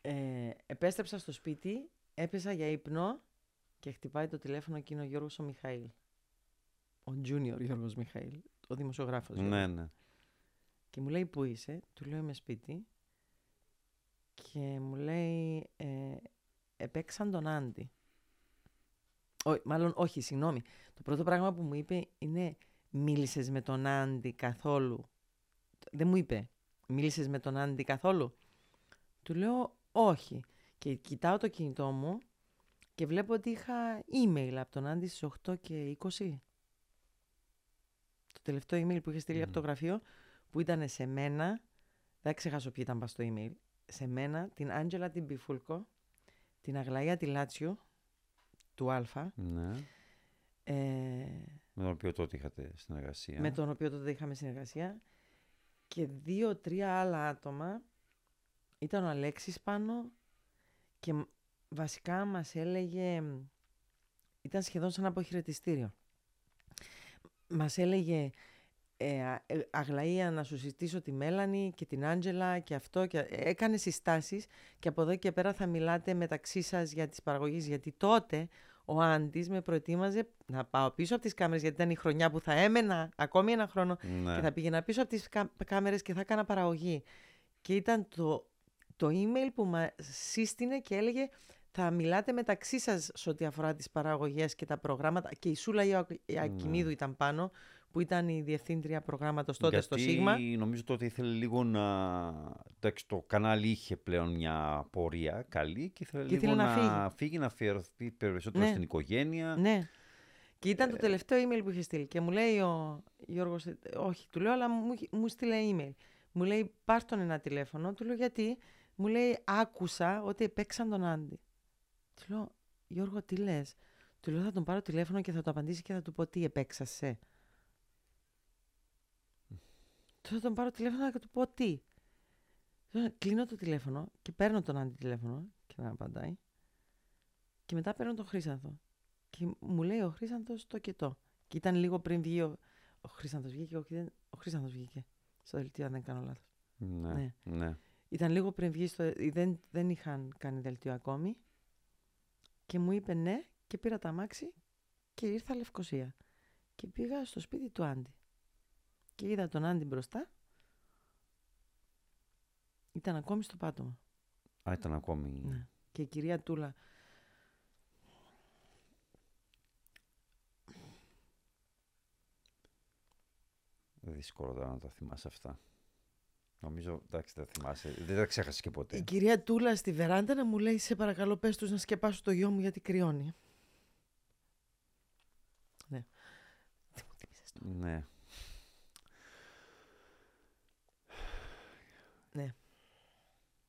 Ε, επέστρεψα στο σπίτι, έπεσα για ύπνο και χτυπάει το τηλέφωνο εκείνο ο Γιώργος ο Μιχαήλ. Ο Junior Γιώργος Μιχαήλ, ο δημοσιογράφος. Ναι, ναι. Και μου λέει πού είσαι, του λέω είμαι σπίτι και μου λέει ε, επέξαν τον Άντι. μάλλον όχι, συγγνώμη. Το πρώτο πράγμα που μου είπε είναι μίλησες με τον Άντι καθόλου. δεν μου είπε, μίλησες με τον Άντι καθόλου. Του λέω, όχι. Και κοιτάω το κινητό μου και βλέπω ότι είχα email από τον Άντι στις 8 και 20. Το τελευταίο email που είχες στείλει από το γραφείο, που ήταν σε μένα, δεν ξεχάσω ποιοι ήταν στο email, σε μένα, την Άντζελα την Πιφούλκο, την Αγλαία τη Λάτσιο, του Α. Ναι. Ε, Με τον οποίο τότε είχατε συνεργασία. με τον οποίο τότε είχαμε συνεργασία και δύο-τρία άλλα άτομα ήταν ο Αλέξης πάνω και μ- βασικά μας έλεγε ήταν σχεδόν σαν αποχαιρετιστήριο μας έλεγε ε, α- ε, Αγλαία να σου συστήσω τη Μέλανη και την Άντζελα και αυτό και ε, έκανε συστάσεις και από εδώ και πέρα θα μιλάτε μεταξύ σας για τις παραγωγές γιατί τότε ο Άντης με προετοίμαζε να πάω πίσω από τις κάμερες γιατί ήταν η χρονιά που θα έμενα ακόμη ένα χρόνο Ναι. και θα πήγαινα πίσω από τις κα- κάμερες και θα έκανα παραγωγή. Και ήταν το, το email που μας σύστηνε και έλεγε θα μιλάτε μεταξύ σας σε ό,τι αφορά τις παραγωγές και τα προγράμματα. Και η Σούλα Ιακ- Ιακιμίδου ήταν πάνω, που ήταν η διευθύντρια προγράμματος τότε στο Γιατί Σίγμα. νομίζω τότε ήθελε λίγο να... Εντάξει, το κανάλι είχε πλέον μια πορεία καλή και ήθελε Και λίγο ήθελε να να, φύγει, να αφιερωθεί περισσότερο Ναι. στην οικογένεια. Ναι. Και ήταν το τελευταίο email που είχε στείλει. Και μου λέει ο Γιώργος, ε, όχι, του λέω, αλλά μου, είχε- μου στείλε email. Μου λέει, πάρ τον ένα τηλέφωνο. Του λέω, γιατί; Μου λέει, άκουσα ότι επέξαν τον Άντι. Του λέω, Γιώργο, τι λες; Του λέω, θα τον πάρω τηλέφωνο και θα το απαντήσει και θα του πω τι επέξασε. Του θα τον πάρω τηλέφωνο και θα του πω τι. Του λέω, Κλείνω το τηλέφωνο και παίρνω τον Άντι τηλέφωνο και δεν απαντάει. Και μετά παίρνω τον Χρήσανθο. Και μου λέει ο Χρήσανθος το και το. Και ήταν λίγο πριν βγει ο, ο Χρήσανθος βγήκε, όχι, δεν, ο Χρήσανθος βγήκε στο δελτίο αν δεν κάνω λάθος. Ναι, Ναι. ναι. Ήταν λίγο πριν βγει στο, δεν, δεν είχαν κάνει δελτίο ακόμη. Και μου είπε ναι και πήρα τα μάξι και ήρθα Λευκοσία. Και πήγα στο σπίτι του Άντι. Και είδα τον Άντι μπροστά. Ήταν ακόμη στο πάτωμα. Α, ήταν ακόμη... Ναι. Και η κυρία Τούλα Δύσκολο τώρα να τα θυμάσαι αυτά. Νομίζω, εντάξει, δεν τα θυμάσαι. Δεν τα ξέχασες και ποτέ. Η κυρία Τούλα στη βεράντα να μου λέει: Σε παρακαλώ, πες τους να σκεπάσω το γιο μου γιατί κρυώνει. Ναι. Τι μου θύμισες τώρα. Ναι. Ναι.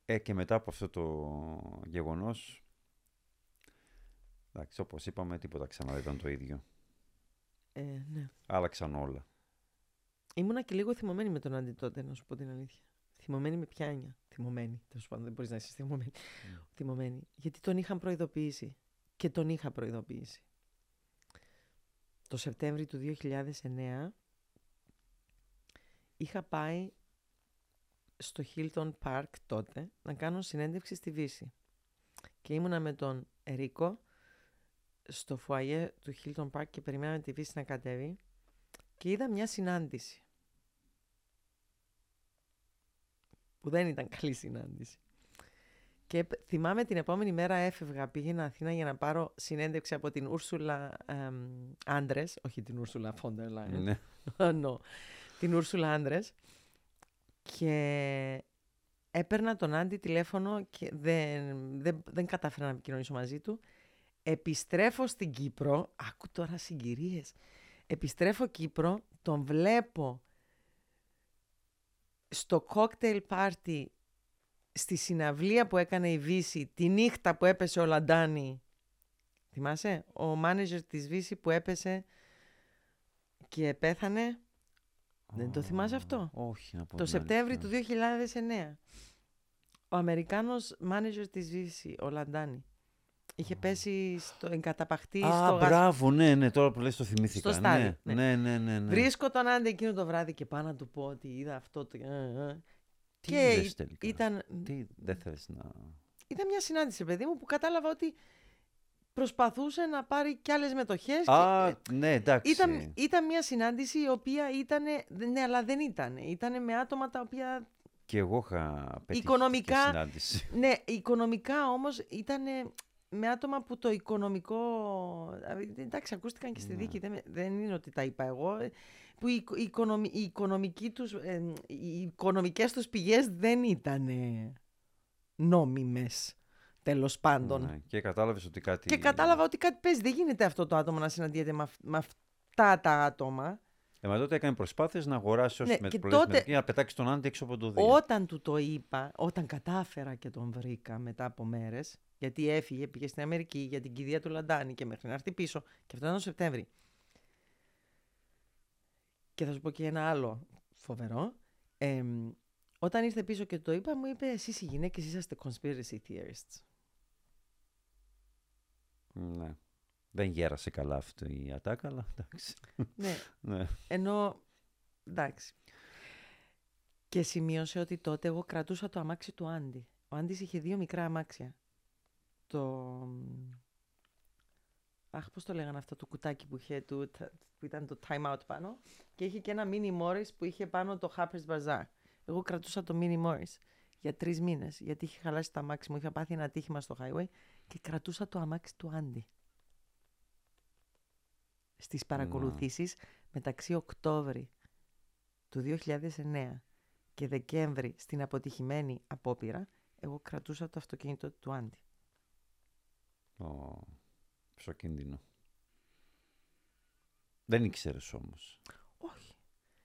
Ε, και μετά από αυτό το γεγονός, εντάξει, όπως είπαμε, τίποτα ξανά δεν ήταν το ίδιο. Ε, ναι. Άλλαξαν όλα. Ήμουνα και λίγο θυμωμένη με τον Άντι τότε, να σου πω την αλήθεια. Θυμωμένη με ποια έννοια; Θυμωμένη. Τέλος πάντων, δεν μπορείς να είσαι θυμωμένη. Θυμωμένη. Γιατί τον είχαν προειδοποιήσει. Και τον είχα προειδοποιήσει. Το Σεπτέμβρη του 2009 είχα πάει στο Hilton Park τότε να κάνω συνέντευξη στη Βύση. Και ήμουνα με τον Ερίκο στο φουαγέ του Hilton Park και περιμέναμε τη Βύση να κατέβει και είδα μια συνάντηση. Που δεν ήταν καλή συνάντηση. Και επ- θυμάμαι την επόμενη μέρα έφευγα, πήγαινα Αθήνα για να πάρω συνέντευξη από την Ούρσουλα Άντρες, όχι την Ούρσουλα Φόντερ Λάιν. Ναι. no. Την Ούρσουλα Άντρες και έπαιρνα τον Άντι τηλέφωνο και δεν, δεν, δεν κατάφερα να επικοινωνήσω μαζί του. Επιστρέφω στην Κύπρο, άκου τώρα συγκυρίες, επιστρέφω Κύπρο, τον βλέπω στο κόκτελ πάρτι στη συναυλία που έκανε η Βύση τη νύχτα που έπεσε ο Λαντάνη. Θυμάσαι, ο μάνετζερ της Βύση που έπεσε και πέθανε. Δεν το θυμάσαι αυτό; Όχι, να πω Το την Σεπτέμβρη αλήθεια. του 2009. Ο Αμερικάνος μάνετζερ της Βύση, ο Λαντάνη, είχε πέσει στο εγκαταπαχτή Α, στο γασ... μπράβο, ναι, ναι, τώρα που λες το θυμήθηκα. Στο στάδι, ναι, ναι. ναι, ναι, ναι, ναι. Βρίσκω τον Άντι εκείνο το βράδυ και πάω να του πω ότι είδα αυτό το... ε, ε. Τι και είδες τελικά; ήταν, Τι δεν θέλεις να... ήταν μια συνάντηση, παιδί μου, που κατάλαβα ότι προσπαθούσε να πάρει κι άλλες μετοχές. Α, και, ναι, εντάξει. ήταν, ήταν μια συνάντηση η οποία ήταν, ναι, αλλά δεν ήταν. Ήταν με άτομα τα οποία Και εγώ είχα πετύχει Οικονομικά- και συνάντηση. Ναι, οικονομικά όμως ήταν με άτομα που το οικονομικό... δηλαδή, Εντάξει, ακούστηκαν και στη Ναι. δίκη, δεν, με- δεν είναι ότι τα είπα εγώ. που οι, οι, οικονομι, οι, οικονομικοί τους, ε, οι οικονομικές τους πηγές δεν ήταν νόμιμες, τέλος πάντων. Ναι, και κατάλαβες ότι κάτι... Και κατάλαβα ότι κάτι παίζει. Δεν γίνεται αυτό το άτομο να συναντιέται με, αυ- με αυτά τα άτομα. Ε, μα τότε έκανε προσπάθειες να αγοράσει όσες Ναι, με και πολλές τότε- μετρικές, να πετάξει τον Άντι έξω από το δίο. Όταν του το είπα, όταν κατάφερα και τον βρήκα μετά από μέρες, γιατί έφυγε, πήγε στην Αμερική για την κηδεία του Λαντάνη και μέχρι να έρθει πίσω, και αυτό ήταν το Σεπτέμβρη. Και θα σου πω και ένα άλλο φοβερό. Εμ, όταν ήρθε πίσω και το είπα, μου είπε: Εσείς οι γυναίκες είσαστε conspiracy theorists. Ναι. Δεν γέρασε καλά αυτή η ατάκα, αλλά εντάξει. ναι, ναι. ενώ. Εντάξει. Και σημείωσε ότι τότε εγώ κρατούσα το αμάξι του Άντι. Ο Άντις είχε δύο μικρά αμάξια. Το... Αχ, πώς το λέγανε αυτό το κουτάκι που είχε, του, τα- που ήταν το time out πάνω. Και είχε και ένα mini Morris που είχε πάνω το Harper's Bazaar. Εγώ κρατούσα το mini Morris για τρεις μήνες, γιατί είχε χαλάσει το αμάξι μου. Είχα πάθει ένα ατύχημα στο highway και κρατούσα το αμάξι του Άντι. Στις παρακολουθήσεις μεταξύ Οκτώβρη του 2009 και Δεκέμβρη στην αποτυχημένη απόπειρα, εγώ κρατούσα το αυτοκίνητο του Άντι. Ω, ψοκίνδυνο. Δεν ήξερες όμως. Όχι.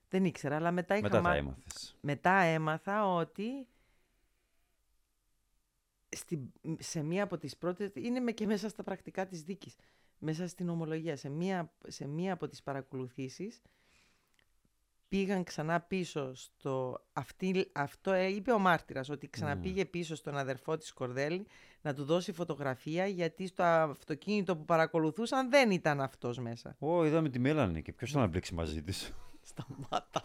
Δεν ήξερα, αλλά μετά είχα Μετά τα μά- έμαθες. μετά έμαθα ότι στη, σε μία από τις πρώτες, είναι με και μέσα στα πρακτικά της δίκης, μέσα στην ομολογία, σε μία, σε μία από τις παρακολουθήσεις πήγαν ξανά πίσω στο... Αυτή, αυτό ε, είπε ο μάρτυρας, ότι ξαναπήγε πίσω στον αδερφό της Κορδέλη να του δώσει φωτογραφία γιατί στο αυτοκίνητο που παρακολουθούσαν δεν ήταν αυτός μέσα. Ω, είδαμε τη Μέλανη και ποιος θα να μπλέξει μαζί της. Σταμάτα.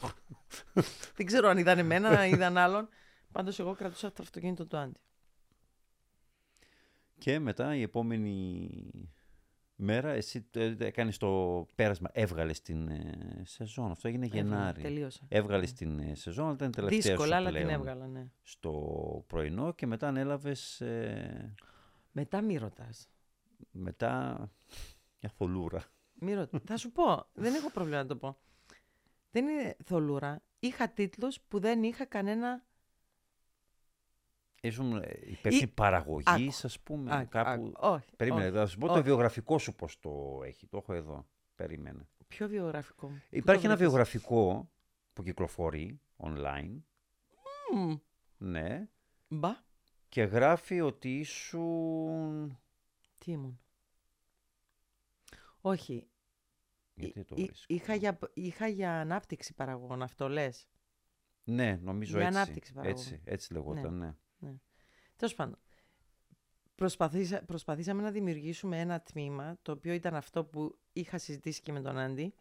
δεν ξέρω αν είδαν εμένα, αν είδαν άλλον. Πάντως εγώ κρατούσα το αυτοκίνητο του Άντι. Και μετά η επόμενη μέρα εσύ ε, έκανες το πέρασμα, έβγαλες την ε, σεζόν. Αυτό έγινε Γενάρη. Τελείωσα. Έβγαλες την ε, σεζόν, αλλά ήταν τελευταία Δύσκολα, σου αλλά την πλέον έβγαλα, ναι. στο πρωινό και μετά ανέλαβες ε, Μετά μη ρωτάς. μετά μια θολούρα. Μη ρωτάς. Θα σου πω, δεν έχω πρόβλημα να το πω. Δεν είναι θολούρα. Είχα τίτλους που δεν είχα κανένα... Ήσουν ε, υπεύθυνη παραγωγής, ας πούμε, Άκου, κάπου. άκου. Όχι, Περίμενε, όχι. θα σου πω το όχι. βιογραφικό σου πώς το έχει. Το έχω εδώ. Περίμενε. Ποιο βιογραφικό; Μου. Πού Υπάρχει το ένα βρήκες; βιογραφικό; που κυκλοφορεί online. Μμμ. Ναι. Μπα. Και γράφει ότι ήσουν. Τι ήμουν; Όχι. Γιατί το Εί- βρίσκω. είχα, για, είχα για ανάπτυξη παραγωγών, αυτό λες; Ναι, νομίζω Για έτσι. ανάπτυξη παραγωγών. έτσι. Έτσι λεγόταν, ναι. Τέλος πάντων. Προσπαθήσα, προσπαθήσαμε να δημιουργήσουμε ένα τμήμα, το οποίο ήταν αυτό που είχα συζητήσει και με τον Άντι,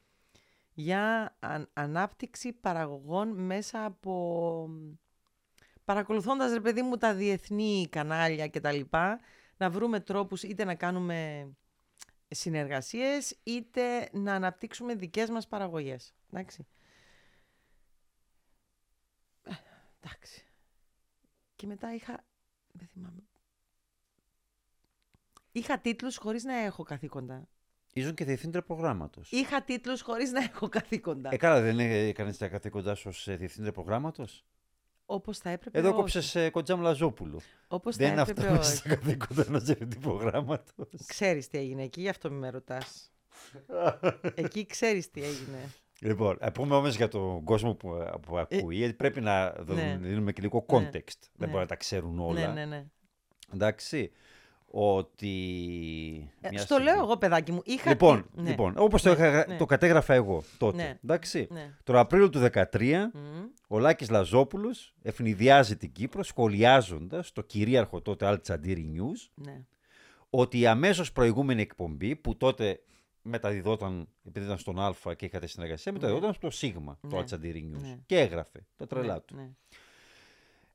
για αν- ανάπτυξη παραγωγών μέσα από... Παρακολουθώντας, ρε παιδί μου, τα διεθνή κανάλια και τα λοιπά, να βρούμε τρόπους είτε να κάνουμε συνεργασίες, είτε να αναπτύξουμε δικές μας παραγωγές. Εντάξει. Ε, Εντάξει. Και μετά είχα... Δεν θυμάμαι. Είχα τίτλους χωρίς να έχω καθήκοντα. Ήσουν και διευθύντρια προγράμματος. Είχα τίτλους χωρίς να έχω καθήκοντα. Ε, καλά, δεν έκανες τα καθήκοντά σου ως διευθύντρια προγράμματος; Όπως θα έπρεπε Εδώ όχι. κόψε ε, κοντζάμ Λαζόπουλου. Όπως Δεν θα είναι έπρεπε αυτό μέσα όχι. στα καθήκοντα ενός διευθυντή προγράμματος. Ξέρεις τι έγινε εκεί, γι' αυτό μη με ρωτάς. εκεί ξέρεις τι έγινε. Λοιπόν, α πούμε όμως για τον κόσμο που, που ακούει, γιατί πρέπει να δω- Ε, ναι. δίνουμε και λίγο Ναι. context. Δεν Ναι. μπορεί να τα ξέρουν όλα. Ναι, ναι, ναι. Εντάξει. Ότι. Ε, μια στο στιγμή- λέω εγώ, παιδάκι μου. Είχα Λοιπόν, τι- ναι. λοιπόν όπως το, Ναι, είχα- ναι. το κατέγραφα εγώ τότε. Ναι. Εντάξει. Ναι. Τον Απρίλιο του 2013, Μμμ. ο Λάκης Λαζόπουλος ευνηδιάζει την Κύπρο σχολιάζοντας το κυρίαρχο τότε Αλτσαντήρι News Ναι. ότι η αμέσως προηγούμενη εκπομπή που τότε μεταδιδόταν, επειδή ήταν στον Α και είχατε συνεργασία, μεταδιδόταν στο Σίγμα, το Ναι. Αλτσαντήρι News. Ναι. Και έγραφε τα τρελά Ναι, του. ναι.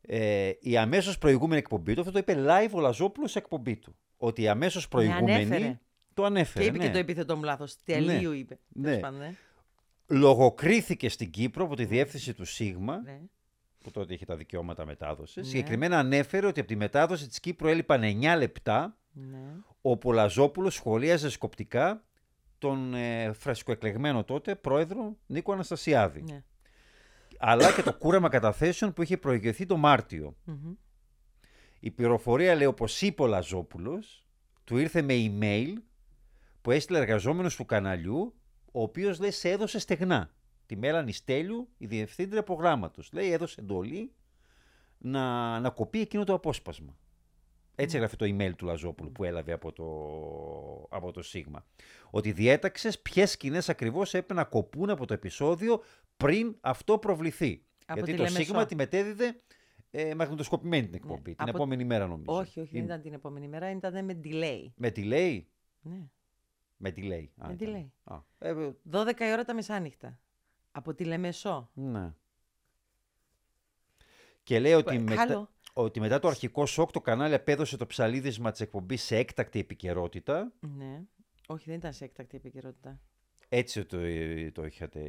Ε, η αμέσως προηγούμενη εκπομπή του, αυτό το είπε live ο Λαζόπουλος σε εκπομπή του. Ότι η αμέσως προηγούμενη. ανέφερε. Το ανέφερε. Και είπε ναι. και το επίθετό μου λάθος. Τελείου είπε. Ναι. Τέλος πάντων, ναι. Λογοκρίθηκε στην Κύπρο από τη διεύθυνση του Σίγμα, Ναι. που τότε είχε τα δικαιώματα μετάδοσης. Ναι. Συγκεκριμένα ανέφερε ότι από τη μετάδοση της Κύπρου έλειπαν 9 λεπτά, Ναι. όπου ο Λαζόπουλος σχολίαζε σκοπτικά τον ε, φρεσκοεκλεγμένο τότε πρόεδρο Νίκο Αναστασιάδη. Ναι. Αλλά και το κούρεμα καταθέσεων που είχε προηγηθεί το Μάρτιο. Μμμ. Η πληροφορία λέει όπως είπε ο Λαζόπουλος, του ήρθε με email που έστειλε εργαζόμενος του καναλιού, ο οποίος λέει σε έδωσε στεγνά. Τη Μέλανη Στέλιου, η διευθύντρια προγράμματος. Λέει έδωσε εντολή να, να κοπεί εκείνο το απόσπασμα. Έτσι έγραφε το email του Λαζόπουλου που έλαβε από το, από το Σίγμα. Ότι διέταξες ποιες σκηνές ακριβώς έπρεπε να κοπούν από το επεισόδιο πριν αυτό προβληθεί. Από Γιατί τη το Λεμεσό. Σίγμα τη μετέδιδε ε, μαγνητοσκοπημένη την εκπομπή. Ναι. Την Από- επόμενη μέρα νομίζω. Όχι, όχι, δεν Είναι- ήταν την επόμενη μέρα, ήταν με delay. Με delay; Ναι. Με delay. Α, Με ήταν. delay. Α, ε, ε, 12 η ώρα τα μεσάνυχτα. Από τη Λεμεσό. ναι. Και λέει ότι, Ε, μετά, Άλλο. Ότι μετά το αρχικό σοκ το κανάλι απέδωσε το ψαλίδισμα της εκπομπής σε έκτακτη επικαιρότητα. Ναι. Όχι, δεν ήταν σε έκτακτη επικαιρότητα. Έτσι το, ε, το είχατε.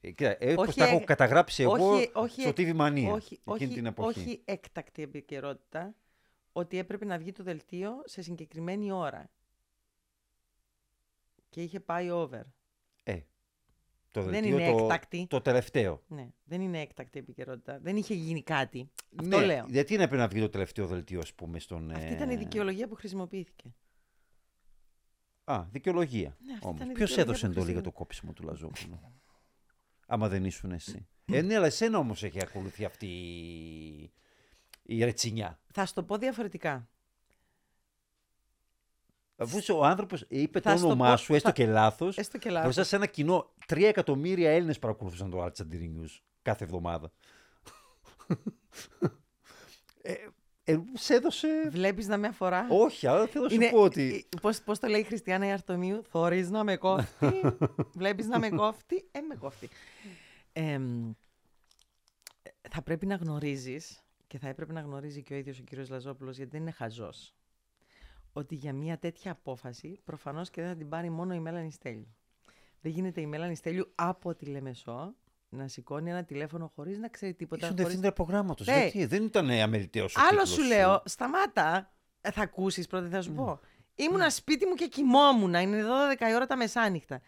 Ε, κοίτα, ε, πώς Όχι, τα έχω ε, καταγράψει εγώ όχι, όχι, στο TV Mania όχι, εκείνη όχι, την εποχή. όχι έκτακτη επικαιρότητα, ότι έπρεπε να βγει το δελτίο σε συγκεκριμένη ώρα. Και είχε πάει over. Ε, το Δεν δελτίο είναι το, έκτακτη. το τελευταίο. Ναι, δεν είναι έκτακτη επικαιρότητα. Δεν είχε γίνει κάτι. Αυτό ναι, λέω. Γιατί είναι πρέπει να βγει το τελευταίο δελτίο, ας πούμε, στον. Αυτή ήταν η ε, δικαιολογία που χρησιμοποιήθηκε. Α, δικαιολογία. Ναι, αυτή όμως. ήταν η Ποιος δικαιολογία έδωσε που εντολή για χρησιμο- το κόψιμο του Λαζόπουλου. Άμα δεν ήσουν εσύ; ε, ναι, αλλά εσένα όμως έχει ακολουθεί αυτή η, η ρετσινιά. Θα σου το πω διαφορετικά. Αφού είσαι ο άνθρωπος είπε Θα το σου το όνομά πω- σου, έστω θα- και λάθος, Έστω και λάθος. μπροστά σε ένα κοινό. Τρία εκατομμύρια Έλληνες παρακολουθούσαν το Altsandiri News κάθε εβδομάδα. ε, ε, σε έδωσε. Βλέπεις να με αφορά; Όχι, αλλά θέλω να σου Είναι, πω ότι. ε, Πώς, πώς το λέει η Χριστιανά Ιαρτομίου, θωρείς να με κόφτει, βλέπεις να με κόφτει, ε με κόφτει. Εμ, θα πρέπει να γνωρίζεις, και θα έπρεπε να γνωρίζει και ο ίδιος ο κύριος Λαζόπουλος, γιατί δεν είναι χαζός, ότι για μια τέτοια απόφαση προφανώς και δεν θα την πάρει μόνο η Μέλανη Στέλιου. Δεν γίνεται η Μέλανη Στέλιου από τη Λεμεσό να σηκώνει ένα τηλέφωνο χωρίς να ξέρει τίποτα. Ήσουν χωρίς- διευθύντρια προγράμματος. Ναι. Γιατί δεν ήταν αμεληταίο ο Άλλο τίτλος σου λέω, σταμάτα. Ε, θα ακούσεις πρώτα, θα σου πω. Ήμουνα σπίτι μου και κοιμόμουν. Είναι 12 η ώρα τα μεσάνυχτα.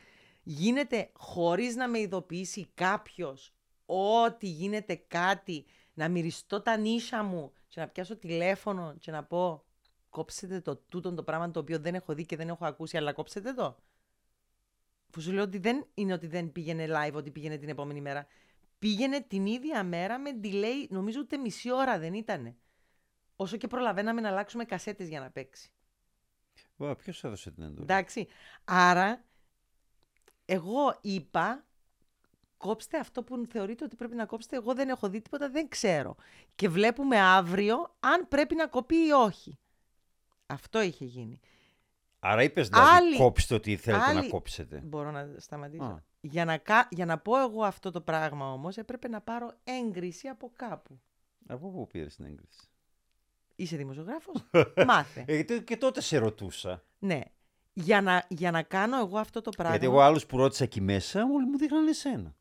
Γίνεται χωρίς να με ειδοποιήσει κάποιος ότι γίνεται κάτι, να μυριστώ τα νύσια μου και να πιάσω τηλέφωνο και να πω κόψετε το τούτο το πράγμα το οποίο δεν έχω δει και δεν έχω ακούσει, αλλά κόψετε το. Που σου λέω ότι δεν είναι ότι δεν πήγαινε live, ότι πήγαινε την επόμενη μέρα. Πήγαινε την ίδια μέρα με delay, νομίζω ούτε μισή ώρα δεν ήτανε. Όσο και προλαβαίναμε να αλλάξουμε κασέτες για να παίξει. Ποιος έδωσε την εντολή; Εντάξει. Άρα, εγώ είπα, κόψτε αυτό που θεωρείτε ότι πρέπει να κόψετε. Εγώ δεν έχω δει τίποτα, δεν ξέρω. Και βλέπουμε αύριο αν πρέπει να κοπεί ή όχι. Αυτό είχε γίνει. Άρα είπες δηλαδή Άλλη- κόψτε ότι θέλετε να άλλη- κόψετε. Μπορώ να σταματήσω. Α. Για να, κα- για να πω εγώ αυτό το πράγμα όμως, έπρεπε να πάρω έγκριση από κάπου. Από πού πήρες την έγκριση; Είσαι δημοσιογράφος, μάθε. Ε, γιατί και τότε σε ρωτούσα. Ναι. Για να, για να κάνω εγώ αυτό το πράγμα. Γιατί εγώ άλλους που ρώτησα εκεί μέσα, όλοι μου δείχναν εσένα.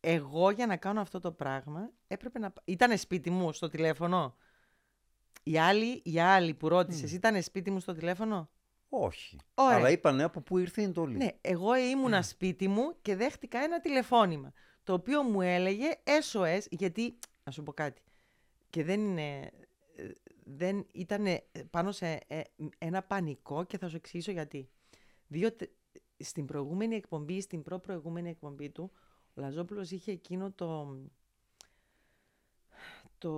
Εγώ για να κάνω αυτό το πράγμα έπρεπε να. Ήταν σπίτι μου στο τηλέφωνο; Η άλλη, η άλλη που ρώτησες, ήταν σπίτι μου στο τηλέφωνο; Όχι. Ωραία. Αλλά είπανε από πού ήρθε η εντολή; Ναι, εγώ ήμουνα σπίτι μου και δέχτηκα ένα τηλεφώνημα. Το οποίο μου έλεγε SOS, γιατί. Να σου πω κάτι. Και δεν είναι. ε, Δεν ήταν πάνω σε ε, ένα πανικό και θα σου εξηγήσω γιατί. Διότι στην προηγούμενη εκπομπή, στην προ-προηγούμενη εκπομπή του, ο Λαζόπουλος είχε εκείνο το, το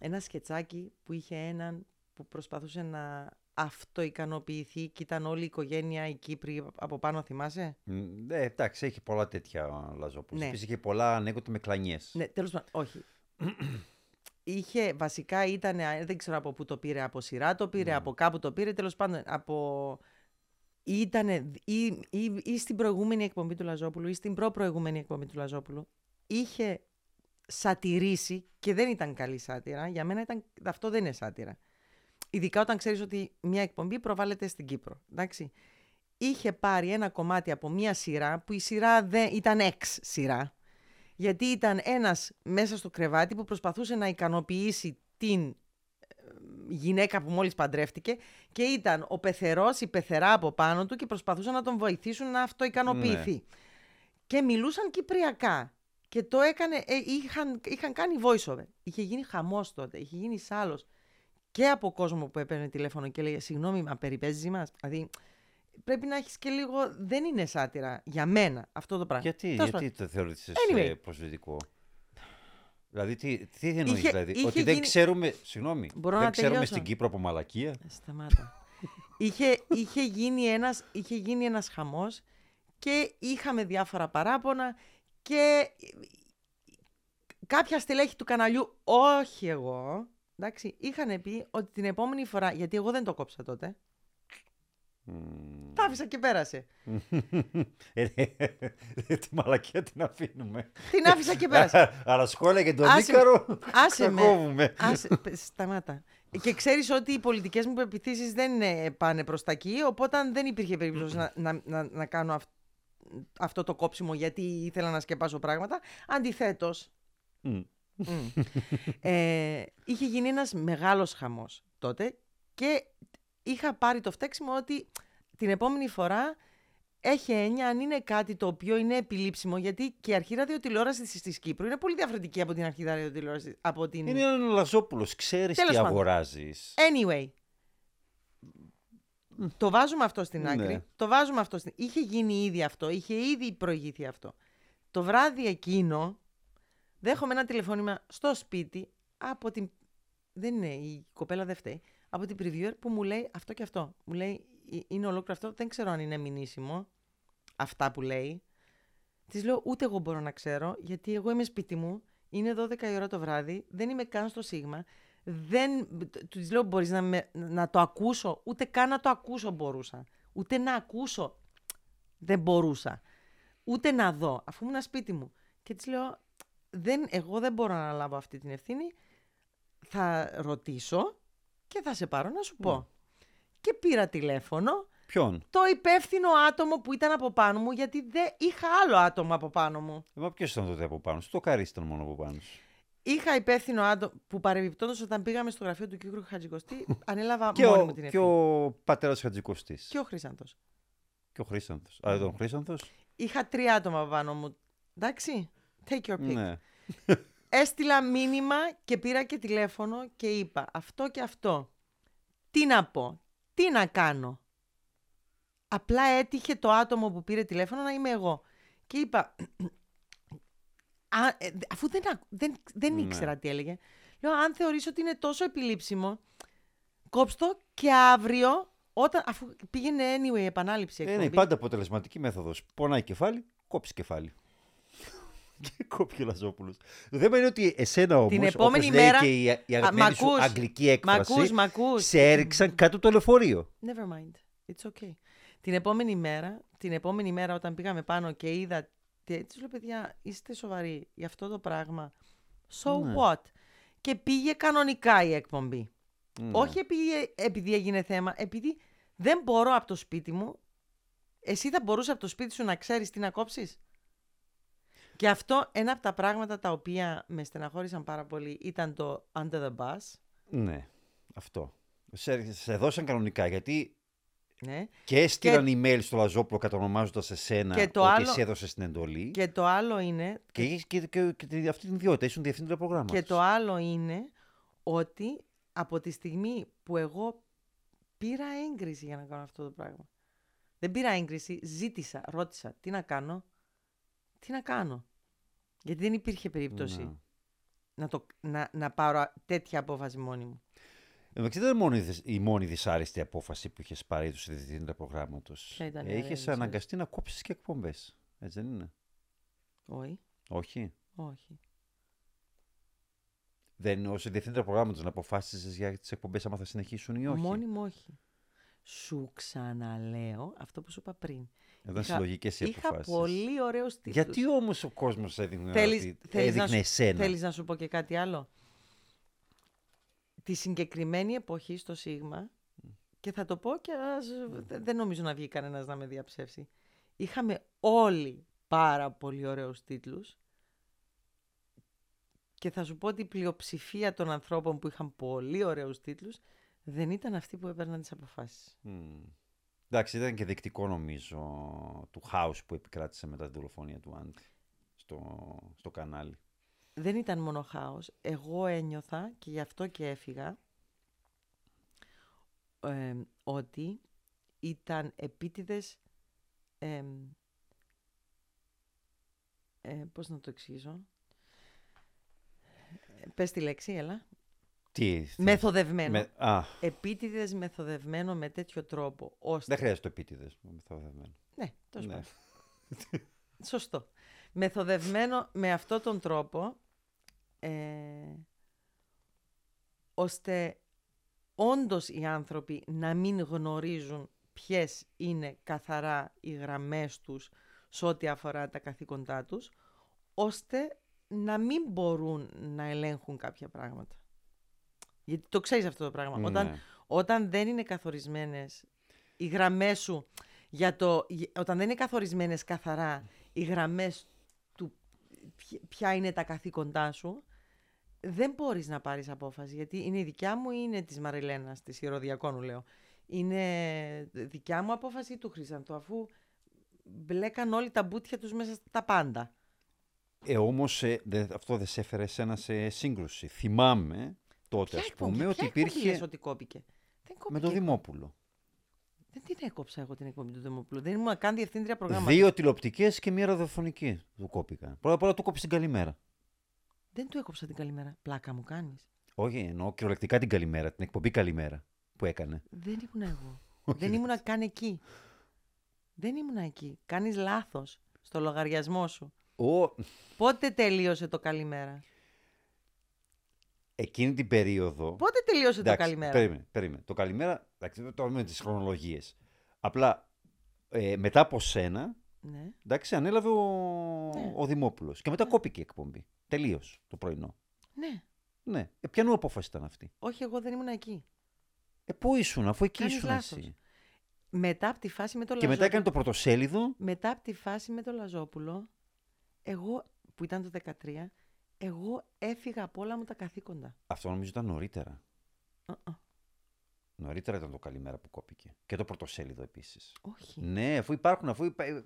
ένα σκετσάκι που είχε έναν που προσπαθούσε να αυτοικανοποιηθεί και ήταν όλη η οικογένεια η Κύπρη από πάνω, θυμάσαι; Μ, Ναι, εντάξει, έχει πολλά τέτοια Λαζόπουλο. Ναι. Επίση είχε πολλά ανέκδοτα με κλανιές. Ναι, τέλος πάντων, όχι. είχε, βασικά ήταν, α, δεν ξέρω από πού το πήρε, από σειρά το πήρε, από κάπου το πήρε, τέλος πάντων, από... Ήτανε, ή, ή, ή στην προηγούμενη εκπομπή του Λαζόπουλου ή στην προ-προηγούμενη εκπομπή του Λαζόπουλου είχε σατυρήσει και δεν ήταν καλή σάτυρα. Για μένα ήταν, αυτό δεν είναι σάτυρα. Ειδικά όταν ξέρεις ότι μια εκπομπή προβάλλεται στην Κύπρο. Εντάξει. Είχε πάρει ένα κομμάτι από μια σειρά που η σειρά δεν, ήταν εξ σειρά. Γιατί ήταν ένας μέσα στο κρεβάτι που προσπαθούσε να ικανοποιήσει την ε, γυναίκα που μόλις παντρεύτηκε και ήταν ο πεθερός, η πεθερά από πάνω του και προσπαθούσαν να τον βοηθήσουν να αυτοικανοποιηθεί. Ναι. Και μιλούσαν κυπριακά. Και το έκανε, ε, είχαν, είχαν κάνει voiceover. Είχε γίνει χαμός τότε, είχε γίνει σάλος. Και από κόσμο που έπαιρνε τηλέφωνο και λέει Συγγνώμη, μα περιπέζεις μας. Δηλαδή, πρέπει να έχεις και λίγο. Δεν είναι σάτυρα για μένα αυτό το πράγμα. Γιατί, Τέλος γιατί πάντων. το θεωρείς Anyway. anyway. προσβλητικό; Δηλαδή, τι, τι εννοείς, Είχε- δηλαδή, είχε ότι δεν γίνει- ξέρουμε, συγγνώμη, Μπορώ δεν να ξέρουμε τελειώσω. στην Κύπρο από μαλακία; Ε, Σταμάτα. είχε, είχε, γίνει ένας, είχε γίνει ένας χαμός και είχαμε διάφορα παράπονα και κάποια στελέχη του καναλιού, όχι εγώ, εντάξει, είχαν πει ότι την επόμενη φορά, γιατί εγώ δεν το κόψα τότε, Μμμ. τα άφησα και πέρασε. Ε, Τη μαλακία την αφήνουμε. Την άφησα και πέρασε. Αλλά σχόλια για τον Άσε με. Νίκαρο, Άσε με. κόβουμε. Άσε, πε- σταμάτα. Και ξέρεις ότι οι πολιτικές μου πεπιθήσεις δεν ε, πάνε προς τα εκεί, οπότε δεν υπήρχε περίπτωση να, να, να, να κάνω αυ- αυτό το κόψιμο γιατί ήθελα να σκεπάσω πράγματα. Αντιθέτως, Μμ. Μμ. ε, είχε γίνει ένας μεγάλος χαμός τότε και είχα πάρει το φταίξιμο ότι την επόμενη φορά έχει έννοια αν είναι κάτι το οποίο είναι επιλήψιμο γιατί και η αρχή ραδιοτηλεόρασης της, της Κύπρου είναι πολύ διαφορετική από την αρχή ραδιοτηλεόρασης από την... Είναι ένα Λαζόπουλος, ξέρεις Τέλος τι πάντων. αγοράζεις. Anyway. Το βάζουμε αυτό στην Ναι. άκρη. Το βάζουμε αυτό στην... Είχε γίνει ήδη αυτό. Είχε ήδη προηγηθεί αυτό. Το βράδυ εκείνο δέχομαι ένα τηλεφώνημα στο σπίτι από την... Δεν είναι, η κοπέλα δεν φταίει. Από την previewer που μου λέει αυτό και αυτό. Μου λέει «Ε, είναι ολόκληρο αυτό. Δεν ξέρω αν είναι μηνύσιμο αυτά που λέει. Της λέω ούτε εγώ μπορώ να ξέρω γιατί εγώ είμαι σπίτι μου. Είναι 12 η ώρα το βράδυ. Δεν είμαι καν στο Σίγμα. Δεν, του λέω μπορείς να, με- να το ακούσω. Ούτε καν να το ακούσω μπορούσα. Ούτε να ακούσω δεν μπορούσα. Ούτε να δω αφού ήμουν σπίτι μου. Και της λέω δεν, εγώ δεν μπορώ να λάβω αυτή την ευθύνη. Θα ρωτήσω και θα σε πάρω να σου πω. Και πήρα τηλέφωνο Ποιον; το υπεύθυνο άτομο που ήταν από πάνω μου, γιατί δεν είχα άλλο άτομο από πάνω μου. Ε, Μα ποιος ήταν τότε από πάνω σου; Το καρί ήταν μόνο από πάνω σου. Είχα υπεύθυνο άτομο που παρεμπιπτόντως όταν πήγαμε στο γραφείο του Κίκρου Χατζικοστή, ανέλαβα Και μόνη ο, μου την και ευθύνη. ο πατέρας Χατζικοστής. Και ο Χρήσαντος. Και ο Χρήσανθος. Α, τον Χρήσανθος. Είχα τρία άτομα από πάνω μου. Εντάξει. Take your pick. Ναι. Έστειλα μήνυμα και πήρα και τηλέφωνο και είπα αυτό και αυτό. Τι να πω, τι να κάνω; Απλά έτυχε το άτομο που πήρε τηλέφωνο να είμαι εγώ. Και είπα, «Α, ε, αφού δεν, ακ- δεν, δεν Ναι. ήξερα τι έλεγε, λέω αν θεωρείς ότι είναι τόσο επιλήψιμο, κόψτο και αύριο, όταν, αφού πήγαινε anyway επανάληψη Ε, εκπομπή. ναι, πάντα αποτελεσματική μέθοδος. Πονάει κεφάλι, κόψεις κεφάλι. και κόπει ο Λαζόπουλος. Το θέμα είναι ότι εσένα όμως, Την επόμενη όπως λέει μέρα- και η, η Α, αγαπημένη μ' σου ακούς. αγγλική Μ' έκφραση, ακούς, μ' ακούς. σε έριξαν κάτω το λεωφορείο. Never mind. It's okay. Την επόμενη μέρα, την επόμενη μέρα όταν πήγαμε πάνω και είδα. Τι- Της λέω, παιδιά, είστε σοβαροί για αυτό το πράγμα. So Ναι. what? Και πήγε κανονικά η εκπομπή. Ναι. Όχι επειδή, επειδή έγινε θέμα, επειδή δεν μπορώ από το σπίτι μου. Εσύ θα μπορούσες από το σπίτι σου να ξέρεις τι να κόψεις; Και αυτό ένα από τα πράγματα τα οποία με στεναχώρησαν πάρα πολύ ήταν το Under the Bus. Ναι, αυτό. Σε, σε δώσαν κανονικά γιατί Ναι. και έστειλαν email στο Λαζόπουλο κατονομάζοντας εσένα Και το ότι άλλο- εσύ έδωσες την εντολή. Και, Και το άλλο είναι και, έχεις και, και, και τη- αυτή την ιδιότητα, ήσουν διευθύντρια προγράμματος. Και το άλλο είναι ότι από τη στιγμή που εγώ πήρα έγκριση για να κάνω αυτό το πράγμα. Δεν πήρα έγκριση, ζήτησα, ρώτησα τι να κάνω, τι να κάνω; Γιατί δεν υπήρχε περίπτωση Ναι. να, το, να, να πάρω τέτοια απόφαση μόνη μου. Εντάξει, δεν ήταν μόνο η, δυσ- η μόνη δυσάρεστη απόφαση που είχες πάρει τους διευθύντρια προγράμματος. Ποια ήταν η άλλη Είχες δυσάρεστη; αναγκαστεί να κόψεις και εκπομπές. Έτσι δεν είναι; Όχι, Όχι. όχι. Δεν ως διευθύντρια προγράμματος να αποφάσισες για τις εκπομπές άμα θα συνεχίσουν ή όχι; Μόνη μου όχι. Σου ξαναλέω αυτό που σου είπα πριν. Ήταν Είχα- συλλογικές οι Είχα αποφάσεις. πολύ ωραίους τίτλους. Γιατί όμως ο κόσμος έδειχνε, Θέλεις, ότι θέλεις, έδειχνε να σου, εσένα; θέλεις να σου πω και κάτι άλλο; Τη συγκεκριμένη εποχή στο Σίγμα, και θα το πω και ας, δε- δεν νομίζω να βγει κανένας να με διαψεύσει. Είχαμε όλοι πάρα πολύ ωραίους τίτλους Και θα σου πω ότι η πλειοψηφία των ανθρώπων που είχαν πολύ ωραίους τίτλους δεν ήταν αυτοί που έπαιρναν τις αποφάσεις. Μμμ. Εντάξει, ήταν και δεκτικό νομίζω του χάους που επικράτησε μετά την δολοφονία του Άντι στο, στο κανάλι. Δεν ήταν μόνο χάος. Εγώ ένιωθα και γι' αυτό και έφυγα ε, ότι ήταν επίτηδες ε, ε, πώς να το εξηγήσω Ε, πες τη λέξη έλα Τι, τι- μεθοδευμένο με- α, επίτηδες μεθοδευμένο με τέτοιο τρόπο ώστε δεν χρειάζεται το επίτηδες. μεθοδευμένο. ναι, τέλος Ναι. πάντων. Σωστό. Μεθοδευμένο με αυτόν τον τρόπο, ε, ώστε όντως οι άνθρωποι να μην γνωρίζουν ποιες είναι καθαρά οι γραμμές τους σε ό,τι αφορά τα καθήκοντά τους, ώστε να μην μπορούν να ελέγχουν κάποια πράγματα. Γιατί το ξέρεις αυτό το πράγμα. Όταν, Ναι. όταν δεν είναι καθορισμένες οι γραμμές σου για το, γε- όταν δεν είναι καθορισμένες καθαρά οι γραμμές του ποια- ποια είναι τα καθήκοντά σου, δεν μπορείς να πάρεις απόφαση. Γιατί είναι η δικιά μου ή είναι της Μαριλένας, της Ηρωδιακόνου λέω. Είναι δικιά μου απόφαση ή του Χρυσαντού, αφού μπλέκαν όλοι τα μπούτια τους μέσα στα πάντα. Ε, όμως ε, δε- αυτό δεν σε έφερε εσένα σε σύγκρουση. Θυμάμαι τότε, Ποια ας εκπομπή- πούμε, ότι ποια εκπομπή υπήρχε λες ότι κόπηκε; Δεν κόπηκε. με το Δημόπουλο. Δεν την έκοψα εγώ την εκπομπή του Δημοπούλου. Δεν ήμουν καν διευθύντρια προγράμματος. Δύο τηλεοπτικές και μία ραδιοφωνική του κόπηκαν. Πρώτα απ' όλα του κόψει την καλημέρα. Δεν του έκοψα την καλημέρα. Πλάκα μου κάνεις. Όχι, εννοώ κυριολεκτικά την καλημέρα, την εκπομπή καλημέρα που έκανε. Δεν ήμουν εγώ. Δεν ήμουν καν εκεί. Δεν ήμουν εκεί. Κάνεις λάθος στο λογαριασμό σου. Ο, Πότε τελείωσε το καλημέρα; Εκείνη την περίοδο. Πότε τελείωσε το Εντάξει, καλημέρα; Περίμενε, περίμενε. Το καλημέρα, εντάξει, δεν το με τις χρονολογίες. Απλά ε, μετά από σένα, Ναι. εντάξει, ανέλαβε ο, Ναι. ο Δημόπουλος. Και μετά κόπηκε η εκπομπή. Τελείως το πρωινό. ναι. Ναι. Ε, ποιανού απόφαση ήταν αυτή; Όχι, εγώ δεν ήμουν εκεί. Ε, πού ήσουν, αφού εκεί Κάνεις ήσουν λάθος. εσύ. Μετά από τη φάση με το Και Λαζόπουλο. μετά έκανε το πρωτοσέλιδο. Μετά από τη φάση με το Λαζόπουλο, εγώ, που ήταν το 13, εγώ έφυγα από όλα μου τα καθήκοντα. Αυτό νομίζω ήταν νωρίτερα. Α, α, Νωρίτερα ήταν το καλημέρα που κόπηκε. Και το πρωτοσέλιδο επίσης. όχι. Ναι, αφού υπάρχουν, αφού υπά...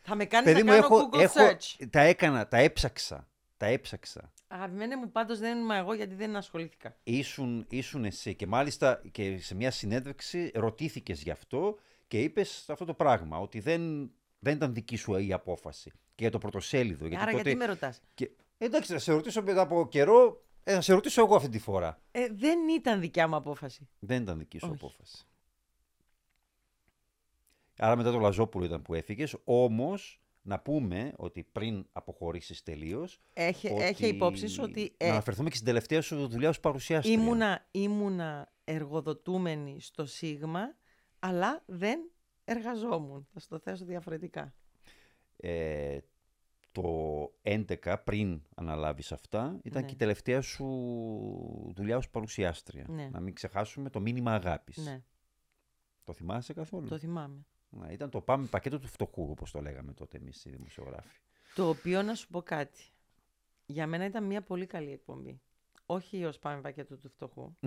Θα με κάνεις Παιδί να μου, κάνω έχω, Google έχω, search. τα έκανα, τα έψαξα. Τα έψαξα. Αγαπημένε μου πάντως δεν ήμουν εγώ γιατί δεν ασχολήθηκα. Ήσουν, ήσουν εσύ και μάλιστα και σε μια συνέντευξη ρωτήθηκες γι' αυτό και είπες αυτό το πράγμα, ότι δεν, δεν ήταν δική σου η απόφαση. Και για το πρωτοσέλιδο. Γιατί Άρα τότε... γιατί με ρωτάς; και... Εντάξει, να σε ρωτήσω μετά από καιρό, ε, να σε ρωτήσω εγώ αυτή τη φορά. Ε, δεν ήταν δικιά μου απόφαση. Δεν ήταν δική σου Όχι. απόφαση. Άρα μετά το Λαζόπουλο ήταν που έφυγες, όμως να πούμε ότι πριν αποχωρήσεις τελείως, Έχει, ότι... έχει υπόψη σου ότι Να ε, αναφερθούμε και στην τελευταία σου δουλειά ως παρουσιάστρια. ήμουνα, ήμουνα εργοδοτούμενη στο Σίγμα, αλλά δεν εργαζόμουν. Θα σου το θέσω διαφορετικά. Ε, το 11 πριν αναλάβεις αυτά ήταν Ναι. και η τελευταία σου δουλειά ως παρουσιάστρια. Ναι. Να μην ξεχάσουμε το μήνυμα αγάπης. Ναι, Το θυμάσαι καθόλου; το θυμάμαι. Ναι, ήταν το πάμε πακέτο του φτωχού όπως το λέγαμε τότε εμείς οι δημοσιογράφοι. Το οποίο να σου πω κάτι. Για μένα ήταν μια πολύ καλή εκπομπή. Όχι ως πάμε πακέτο του φτωχού.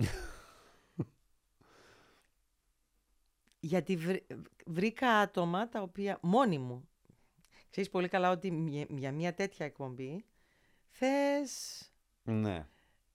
Γιατί βρ- βρήκα άτομα τα οποία μόνοι μου. Ξέρεις πολύ καλά ότι μια- για μια τέτοια εκπομπή θες Ναι.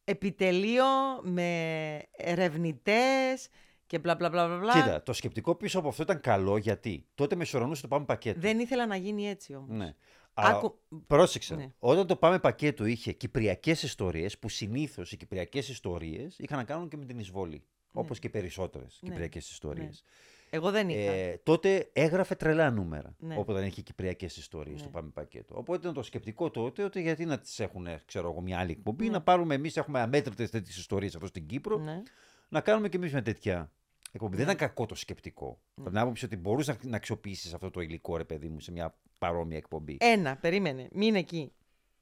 επιτελείο με ερευνητές και μπλα μπλα μπλα μπλα, μπλα. Κοίτα, το σκεπτικό πίσω από αυτό ήταν καλό γιατί τότε μεσουρανούσε το πάμε πακέτο. Δεν ήθελα να γίνει έτσι όμως. Ναι. Α, Άκου... Πρόσεξε. Ναι. Όταν το πάμε πακέτο είχε κυπριακές ιστορίες, που συνήθως οι κυπριακές ιστορίες είχαν να κάνουν και με την εισβολή. Όπως και περισσότερες Ναι. κυπριακές ιστορίες. Εγώ δεν είχα. Ε, τότε έγραφε τρελά νούμερα. Ναι. Όταν είχε κυπριακές ιστορίες Ναι. το πάμε πακέτο. Οπότε ήταν το σκεπτικό τότε ότι γιατί να τις έχουν, ξέρω εγώ, μια άλλη εκπομπή, Ναι. να πάρουμε εμείς, έχουμε αμέτρητες τέτοιες ιστορίες εδώ στην Κύπρο, Ναι. να κάνουμε και εμείς μια τέτοια εκπομπή. Ναι. Δεν ήταν κακό το σκεπτικό. Από την άποψη ότι μπορούσες να, να αξιοποιήσεις αυτό το υλικό, ρε παιδί μου, σε μια παρόμοια εκπομπή. Ένα, περίμενε, μην εκεί.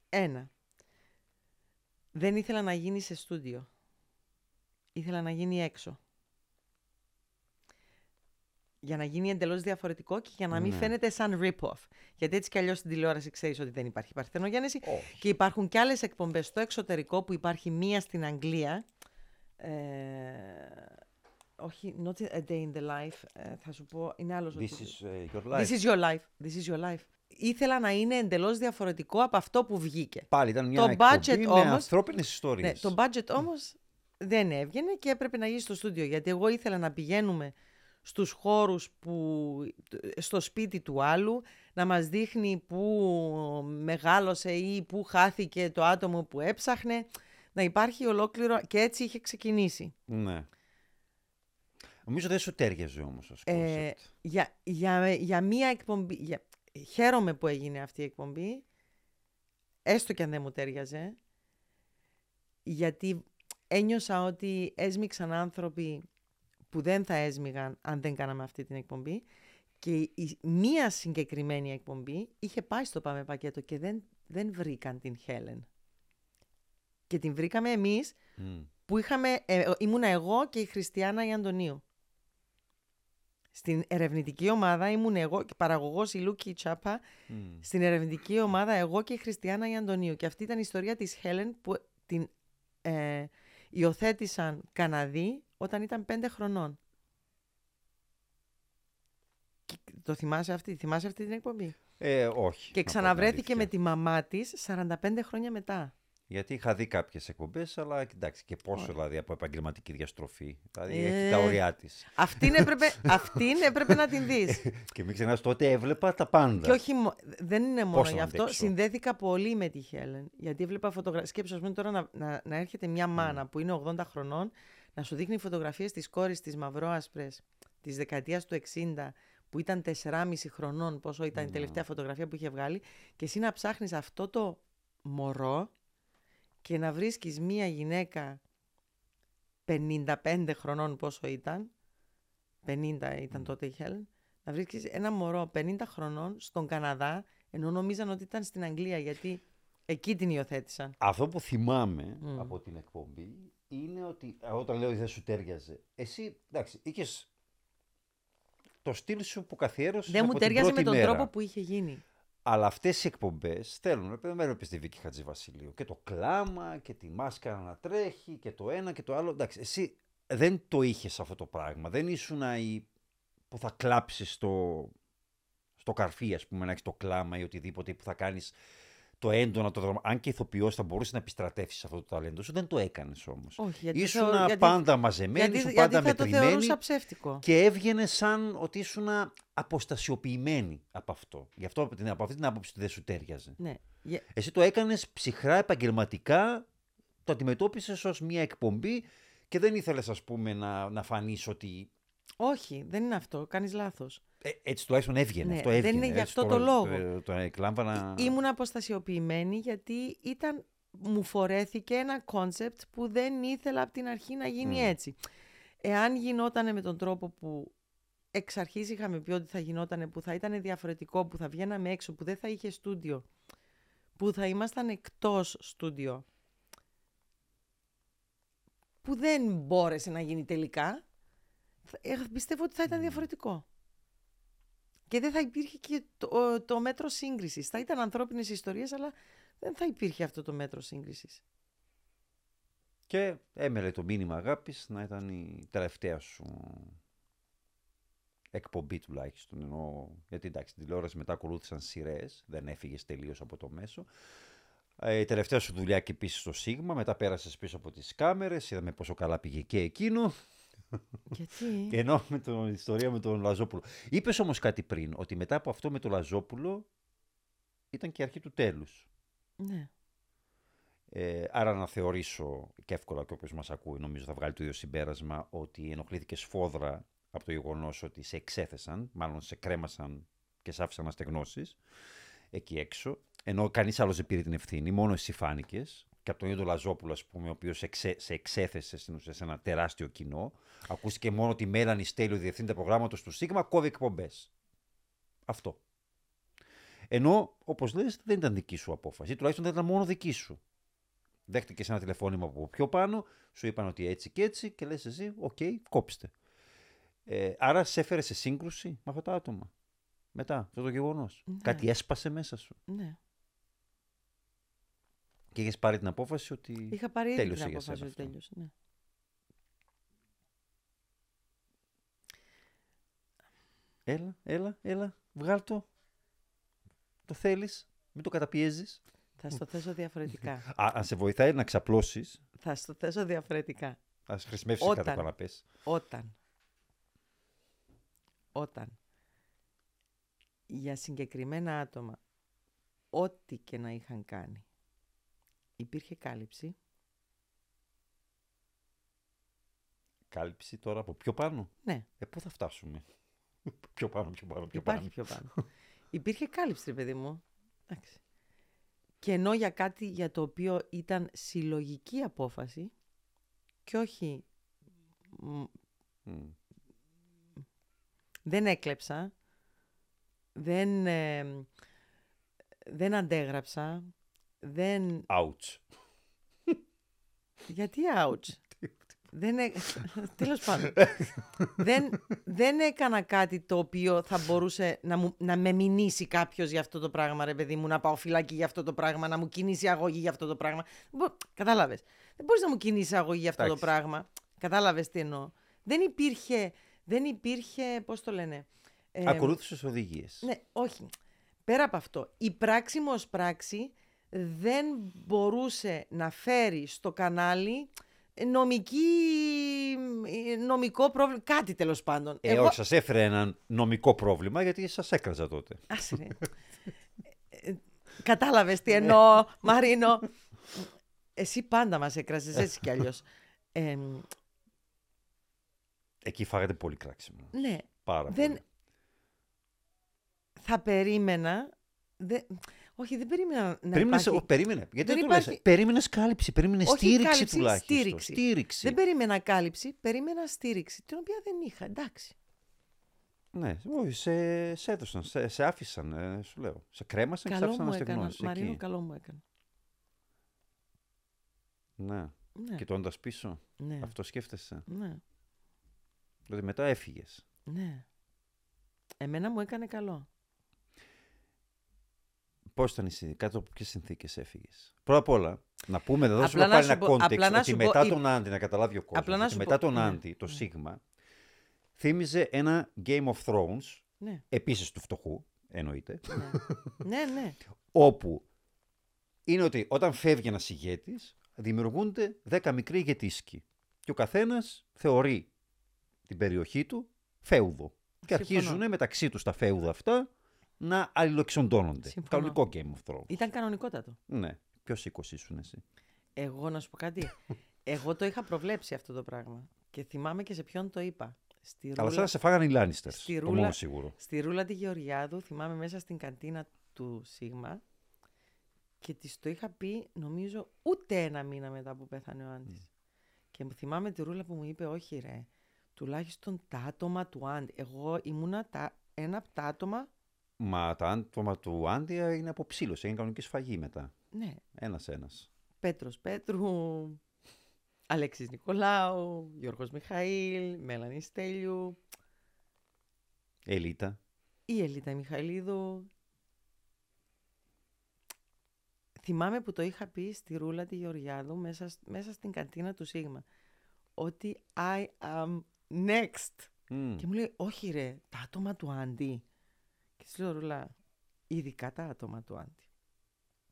Ένα. Δεν ήθελα να γίνει σε στούντιο. Ήθελα να γίνει έξω. Για να γίνει εντελώς διαφορετικό και για να μην Ναι. φαίνεται σαν rip-off. Γιατί έτσι κι αλλιώς στην τηλεόραση ξέρεις ότι δεν υπάρχει παρθενογέννηση. Όχι. Και υπάρχουν και άλλες εκπομπές στο εξωτερικό που υπάρχει μία στην Αγγλία. Ε, όχι, not a day in the life. ε, θα σου πω, είναι άλλος. This is uh, your life. This is your life. This is your life. Ήθελα να είναι εντελώς διαφορετικό από αυτό που βγήκε. Πάλι ήταν μια Το εκπομπή budget με όμως- ανθρώπινες ιστορίες. Ναι, το budget όμως δεν έβγαινε και έπρεπε να γίνει στο στούντιο. Γιατί εγώ ήθελα να πηγαίνουμε στους χώρους που, στο σπίτι του άλλου, να μας δείχνει που μεγάλωσε ή που χάθηκε το άτομο που έψαχνε, να υπάρχει ολόκληρο και έτσι είχε ξεκινήσει. Ναι. Νομίζω δεν σου τέριαζε όμως ως Ε, concept. για, για, για μία εκπομπή, για, χαίρομαι που έγινε αυτή η εκπομπή, έστω και αν δεν μου ταίριαζε, γιατί ένιωσα ότι έσμιξαν άνθρωποι που δεν θα έσμιγαν αν δεν κάναμε αυτή την εκπομπή και η, μία συγκεκριμένη εκπομπή είχε πάει στο Πάμε Πακέτο και δεν, δεν βρήκαν την Χέλεν. Και την βρήκαμε εμείς Μμ. που είχαμε, ε, ήμουνα εγώ και η Χριστιανά η Αντωνίου. Στην ερευνητική ομάδα ήμουν εγώ και παραγωγός η Λούκη Τσάπα. Μμ. Στην ερευνητική ομάδα εγώ και η Χριστιανά η Αντωνίου. Και αυτή ήταν η ιστορία της Χέλεν που την ε, υιοθέτησαν Καναδοί όταν ήταν πέντε χρονών. Και το θυμάσαι αυτή, θυμάσαι αυτή την εκπομπή; Ε, όχι. Και να πω την ξαναβρέθηκε με αλήθεια. τη μαμά της 45 χρόνια μετά. Γιατί είχα δει κάποιες εκπομπές, αλλά εντάξει, και πόσο Ωραία. δηλαδή από επαγγελματική διαστροφή. Δηλαδή Ε. έχει τα ωριά της. Αυτήν έπρεπε, αυτήν έπρεπε να την δεις. και μην ξεχνάς, τότε έβλεπα τα πάντα. Και όχι, μο- δεν είναι μόνο Πώς να γι' αυτό. αντέξω. Συνδέθηκα πολύ με τη Χέλεν. Γιατί έβλεπα φωτογραφίες. Σκέψου, ας πούμε, τώρα να, να, να έρχεται μια μάνα που είναι 80 χρονών να σου δείχνει φωτογραφίες της κόρης της Μαυρόασπρε της δεκαετίας του 60, που ήταν 4,5 χρονών, πόσο ήταν η τελευταία φωτογραφία που είχε βγάλει, και εσύ να ψάχνεις αυτό το μωρό και να βρίσκεις μία γυναίκα 55 χρονών πόσο ήταν, 50 ήταν τότε η Χέλεν, να βρίσκεις ένα μωρό 50 χρονών στον Καναδά, ενώ νομίζαν ότι ήταν στην Αγγλία, γιατί εκεί την υιοθέτησαν. Αυτό που θυμάμαι Μμ. από την εκπομπή είναι ότι ε, όταν λέω ότι δεν σου τέριαζε, εσύ εντάξει, είχες το στυλ σου που καθιέρωσες. Δεν μου τέριαζε με τον τρόπο που είχε γίνει. Αλλά αυτές οι εκπομπές θέλουν. Ρε παιδί, με έβλεπε τη Βίκη Χατζηβασιλείου. Και το κλάμα και τη μάσκαρα να τρέχει και το ένα και το άλλο. Εντάξει, εσύ δεν το είχες αυτό το πράγμα. Δεν ήσουν η που θα κλάψεις στο, στο καρφί, ας πούμε, να έχεις το κλάμα ή οτιδήποτε που θα κάνεις το έντονα, το δρόμο. Αν και ηθοποιός θα μπορούσε να επιστρατεύσεις αυτό το ταλέντο σου, δεν το έκανες όμως. Όχι, γιατί, Ήσουν θεω- γιατί- πάντα μαζεμένη, γιατί, ήσουν γιατί πάντα θα το μετρημένη θεωρούσα ψεύτικο. και έβγαινε σαν ότι ήσουν αποστασιοποιημένη από αυτό. Γι' αυτό από, την, από αυτή την άποψη δεν σου τέριαζε. Ναι. Για- Εσύ το έκανες ψυχρά επαγγελματικά, το αντιμετώπισες ως μια εκπομπή και δεν ήθελες ας πούμε να, να φανείς ότι Όχι, δεν είναι αυτό. Κάνεις λάθος. Ε, έτσι τουλάχιστον έβγαινε. Ναι, αυτό δεν έβγαινε. είναι γι' έτσι αυτό το λόγο. Το, το εκλάμβανα... Ήμουν αποστασιοποιημένη γιατί ήταν, μου φορέθηκε ένα concept που δεν ήθελα από την αρχή να γίνει Μμ. έτσι. Εάν γινόταν με τον τρόπο που εξ αρχής είχαμε πει ότι θα γινόταν, που θα ήταν διαφορετικό, που θα βγαίναμε έξω, που δεν θα είχε στούντιο, που θα ήμασταν εκτός στούντιο, που δεν μπόρεσε να γίνει τελικά, θα- ε, πιστεύω ότι θα ήταν διαφορετικό. Και δεν θα υπήρχε και το, το μέτρο σύγκρισης. Θα ήταν ανθρώπινες ιστορίες, αλλά δεν θα υπήρχε αυτό το μέτρο σύγκρισης. Και έμελε το μήνυμα αγάπης να ήταν η τελευταία σου εκπομπή τουλάχιστον. Ενώ, γιατί εντάξει, την τηλεόραση μετά ακολούθησαν σειρές, δεν έφυγες τελείως από το μέσο. Ε, η τελευταία σου δουλειά και επίση στο Σίγμα, μετά πέρασες πίσω από τις κάμερες, είδαμε πόσο καλά πήγε και εκείνο. Γιατί. Και ενώ με την ιστορία με τον Λαζόπουλο. Είπες όμως κάτι πριν, ότι μετά από αυτό με τον Λαζόπουλο ήταν και η αρχή του τέλους. ναι. Ε, άρα να θεωρήσω και εύκολα και όποιος μας ακούει νομίζω θα βγάλει το ίδιο συμπέρασμα ότι ενοχλήθηκε σφόδρα από το γεγονός ότι σε εξέθεσαν, μάλλον σε κρέμασαν και σε άφησαν να στεγνώσεις εκεί έξω, ενώ κανείς άλλος δεν πήρε την ευθύνη, μόνο εσύ φάνηκες και από τον ίδιο Λαζόπουλο, ας πούμε, ο οποίος σε, εξέ- σε εξέθεσε στην ουσία σε ένα τεράστιο κοινό, ακούστηκε μόνο ότι η Μέλανη Στέλιου, διευθύντρια προγράμματος του Σίγμα, κόβει εκπομπές. Αυτό. Ενώ, όπως λες, δεν ήταν δική σου απόφαση, ή τουλάχιστον δεν ήταν μόνο δική σου. Δέχτηκες ένα τηλεφώνημα από πιο πάνω, σου είπαν ότι έτσι και έτσι και λες εσύ, οκ, κόψτε. Ε, άρα σε έφερε σε σύγκρουση με αυτά τα άτομα. Μετά, αυτό το γεγονός. Ναι. Κάτι έσπασε μέσα σου. Ναι. Και είχες πάρει την απόφαση ότι. Είχα πάρει ήδη τέλειωσε την για απόφαση σένα ότι αυτό. τέλειωσε. Ναι. Έλα, έλα, έλα, βγάλ το. Το θέλεις. Μην το καταπιέζεις. Θα στο θέσω διαφορετικά. Α, αν σε βοηθάει να ξαπλώσεις, Θα στο θέσω διαφορετικά. ας χρησιμεύσει Όταν. κάτι καναπέ. Όταν. Όταν. Για συγκεκριμένα άτομα, ό,τι και να είχαν κάνει, υπήρχε κάλυψη. Κάλυψη τώρα από πιο πάνω; Ναι, Ε, πού θα φτάσουμε; πιο πάνω, πιο πάνω, πιο υπάρχει πάνω. πιο πάνω. υπήρχε κάλυψη, ρε παιδί μου. Εντάξει. Και ενώ για κάτι για το οποίο ήταν συλλογική απόφαση και όχι μ, Μμ. δεν έκλεψα, δεν, ε, δεν αντέγραψα, δεν... Ouch. Γιατί ouch; δεν έ... Τέλος πάντων. δεν, δεν έκανα κάτι το οποίο θα μπορούσε να, μου, να με μηνύσει κάποιος για αυτό το πράγμα, ρε παιδί μου, να πάω φυλάκι για αυτό το πράγμα, να μου κινήσει αγωγή για αυτό το πράγμα. Δεν μπο- Κατάλαβες. Δεν μπορείς να μου κινήσεις αγωγή για αυτό Εντάξει. το πράγμα. Κατάλαβες τι εννοώ. Δεν υπήρχε, δεν υπήρχε, πώς το λένε. ε, Ακολούθησες οδηγίες. ναι, όχι. Πέρα από αυτό, η πράξη μου ως πράξη δεν μπορούσε να φέρει στο κανάλι νομική, νομικό πρόβλημα, κάτι τέλος πάντων. Ε, όχι, σας έφερε ένα νομικό πρόβλημα γιατί σας έκραζα τότε. Άσε ρε. Ε, Κατάλαβες τι εννοώ, Μαρίνο. Εσύ πάντα μας έκραζες έτσι κι αλλιώς. Ε, Εκεί φάγατε πολύ κράξιμο. ναι, Πάρα δεν, πολύ. θα περίμενα... δεν- όχι, δεν περίμενα να Περίμενες, υπάρχει... ο, περίμενε. Γιατί δεν δεν το λες. υπάρχει- Περίμενες κάλυψη, περίμενες Όχι στήριξη κάλυψη, τουλάχιστον. στήριξη. Στήριξη. Δεν περίμενα κάλυψη, περίμενα στήριξη, την οποία δεν είχα, εντάξει. Ναι, όχι, σε, σε έδωσαν, σε, σε άφησαν, ε, σου λέω. Σε κρέμασαν και σε Καλό άφησαν μου να έκανα, στεγνώσεις Μαρίνο, εκεί. καλό μου έκανε. Ναι. Ναι, Κοιτώντας πίσω, ναι, αυτό σκέφτεσαι. ναι, Δηλαδή μετά έφυγες. ναι. Εμένα μου έκανε καλό. Πώς ήταν εσύ, κάτω από ποιες συνθήκες έφυγες. Πρώτα απ' όλα, να πούμε, να δώσουμε Απλά να πάλι σου ένα πω- απλά context να ότι σου πω, μετά η- τον Άντι, να καταλάβει ο κόσμος. Απλά να σου μετά πω- τον ναι, Άντι, το ναι. Σίγμα, θύμιζε ένα Game of Thrones, Ναι, επίσης του φτωχού, εννοείται, ναι, ναι, ναι. όπου είναι ότι όταν φεύγει ένας ηγέτης, δημιουργούνται 10 μικροί ηγετήσκοι. Και ο καθένας θεωρεί την περιοχή του φέουδο. Και Συμφωνώ. αρχίζουν μεταξύ τους τα φέουδα αυτά να αλληλοεξοντώνονται. Συμφωνώ. Κανονικό Game of Thrones. Ήταν κανονικότατο. Ναι. Ποιος οίκος ήσουν εσύ; Εγώ να σου πω κάτι. Εγώ το είχα προβλέψει αυτό το πράγμα. Και θυμάμαι και σε ποιον το είπα. Στη Αλλά ρούλα, σαν να σε φάγανε οι Λάνιστερς. στη Το ρούλα- μόνο σίγουρο. στη ρούλα τη Γεωργιάδου, θυμάμαι μέσα στην καντίνα του Σίγμα. Και της το είχα πει, νομίζω, ούτε ένα μήνα μετά που πέθανε ο Άντης. Και μου θυμάμαι τη ρούλα που μου είπε, όχι ρε, τουλάχιστον τα άτομα του Άντι. Εγώ ήμουνα τα, ένα από τα άτομα, Μα τα άτομα του Άντια είναι από ψήλωση. Είναι κανονική σφαγή μετά. ναι, Ένα-ένα. Πέτρος Πέτρου, Αλέξης Νικολάου, Γιώργος Μιχαήλ, Μέλανη Στέλιου, Ελίτα. η Ελίτα Μιχαηλίδου. Θυμάμαι που το είχα πει στη Ρούλα τη Γεωργιάδου μέσα, σ- μέσα στην καντίνα του Σίγμα. Ότι I am next. Μμ. Και μου λέει, όχι ρε, τα άτομα του Άντι. Και της λέω, Ρούλα, ειδικά τα άτομα του Άντι.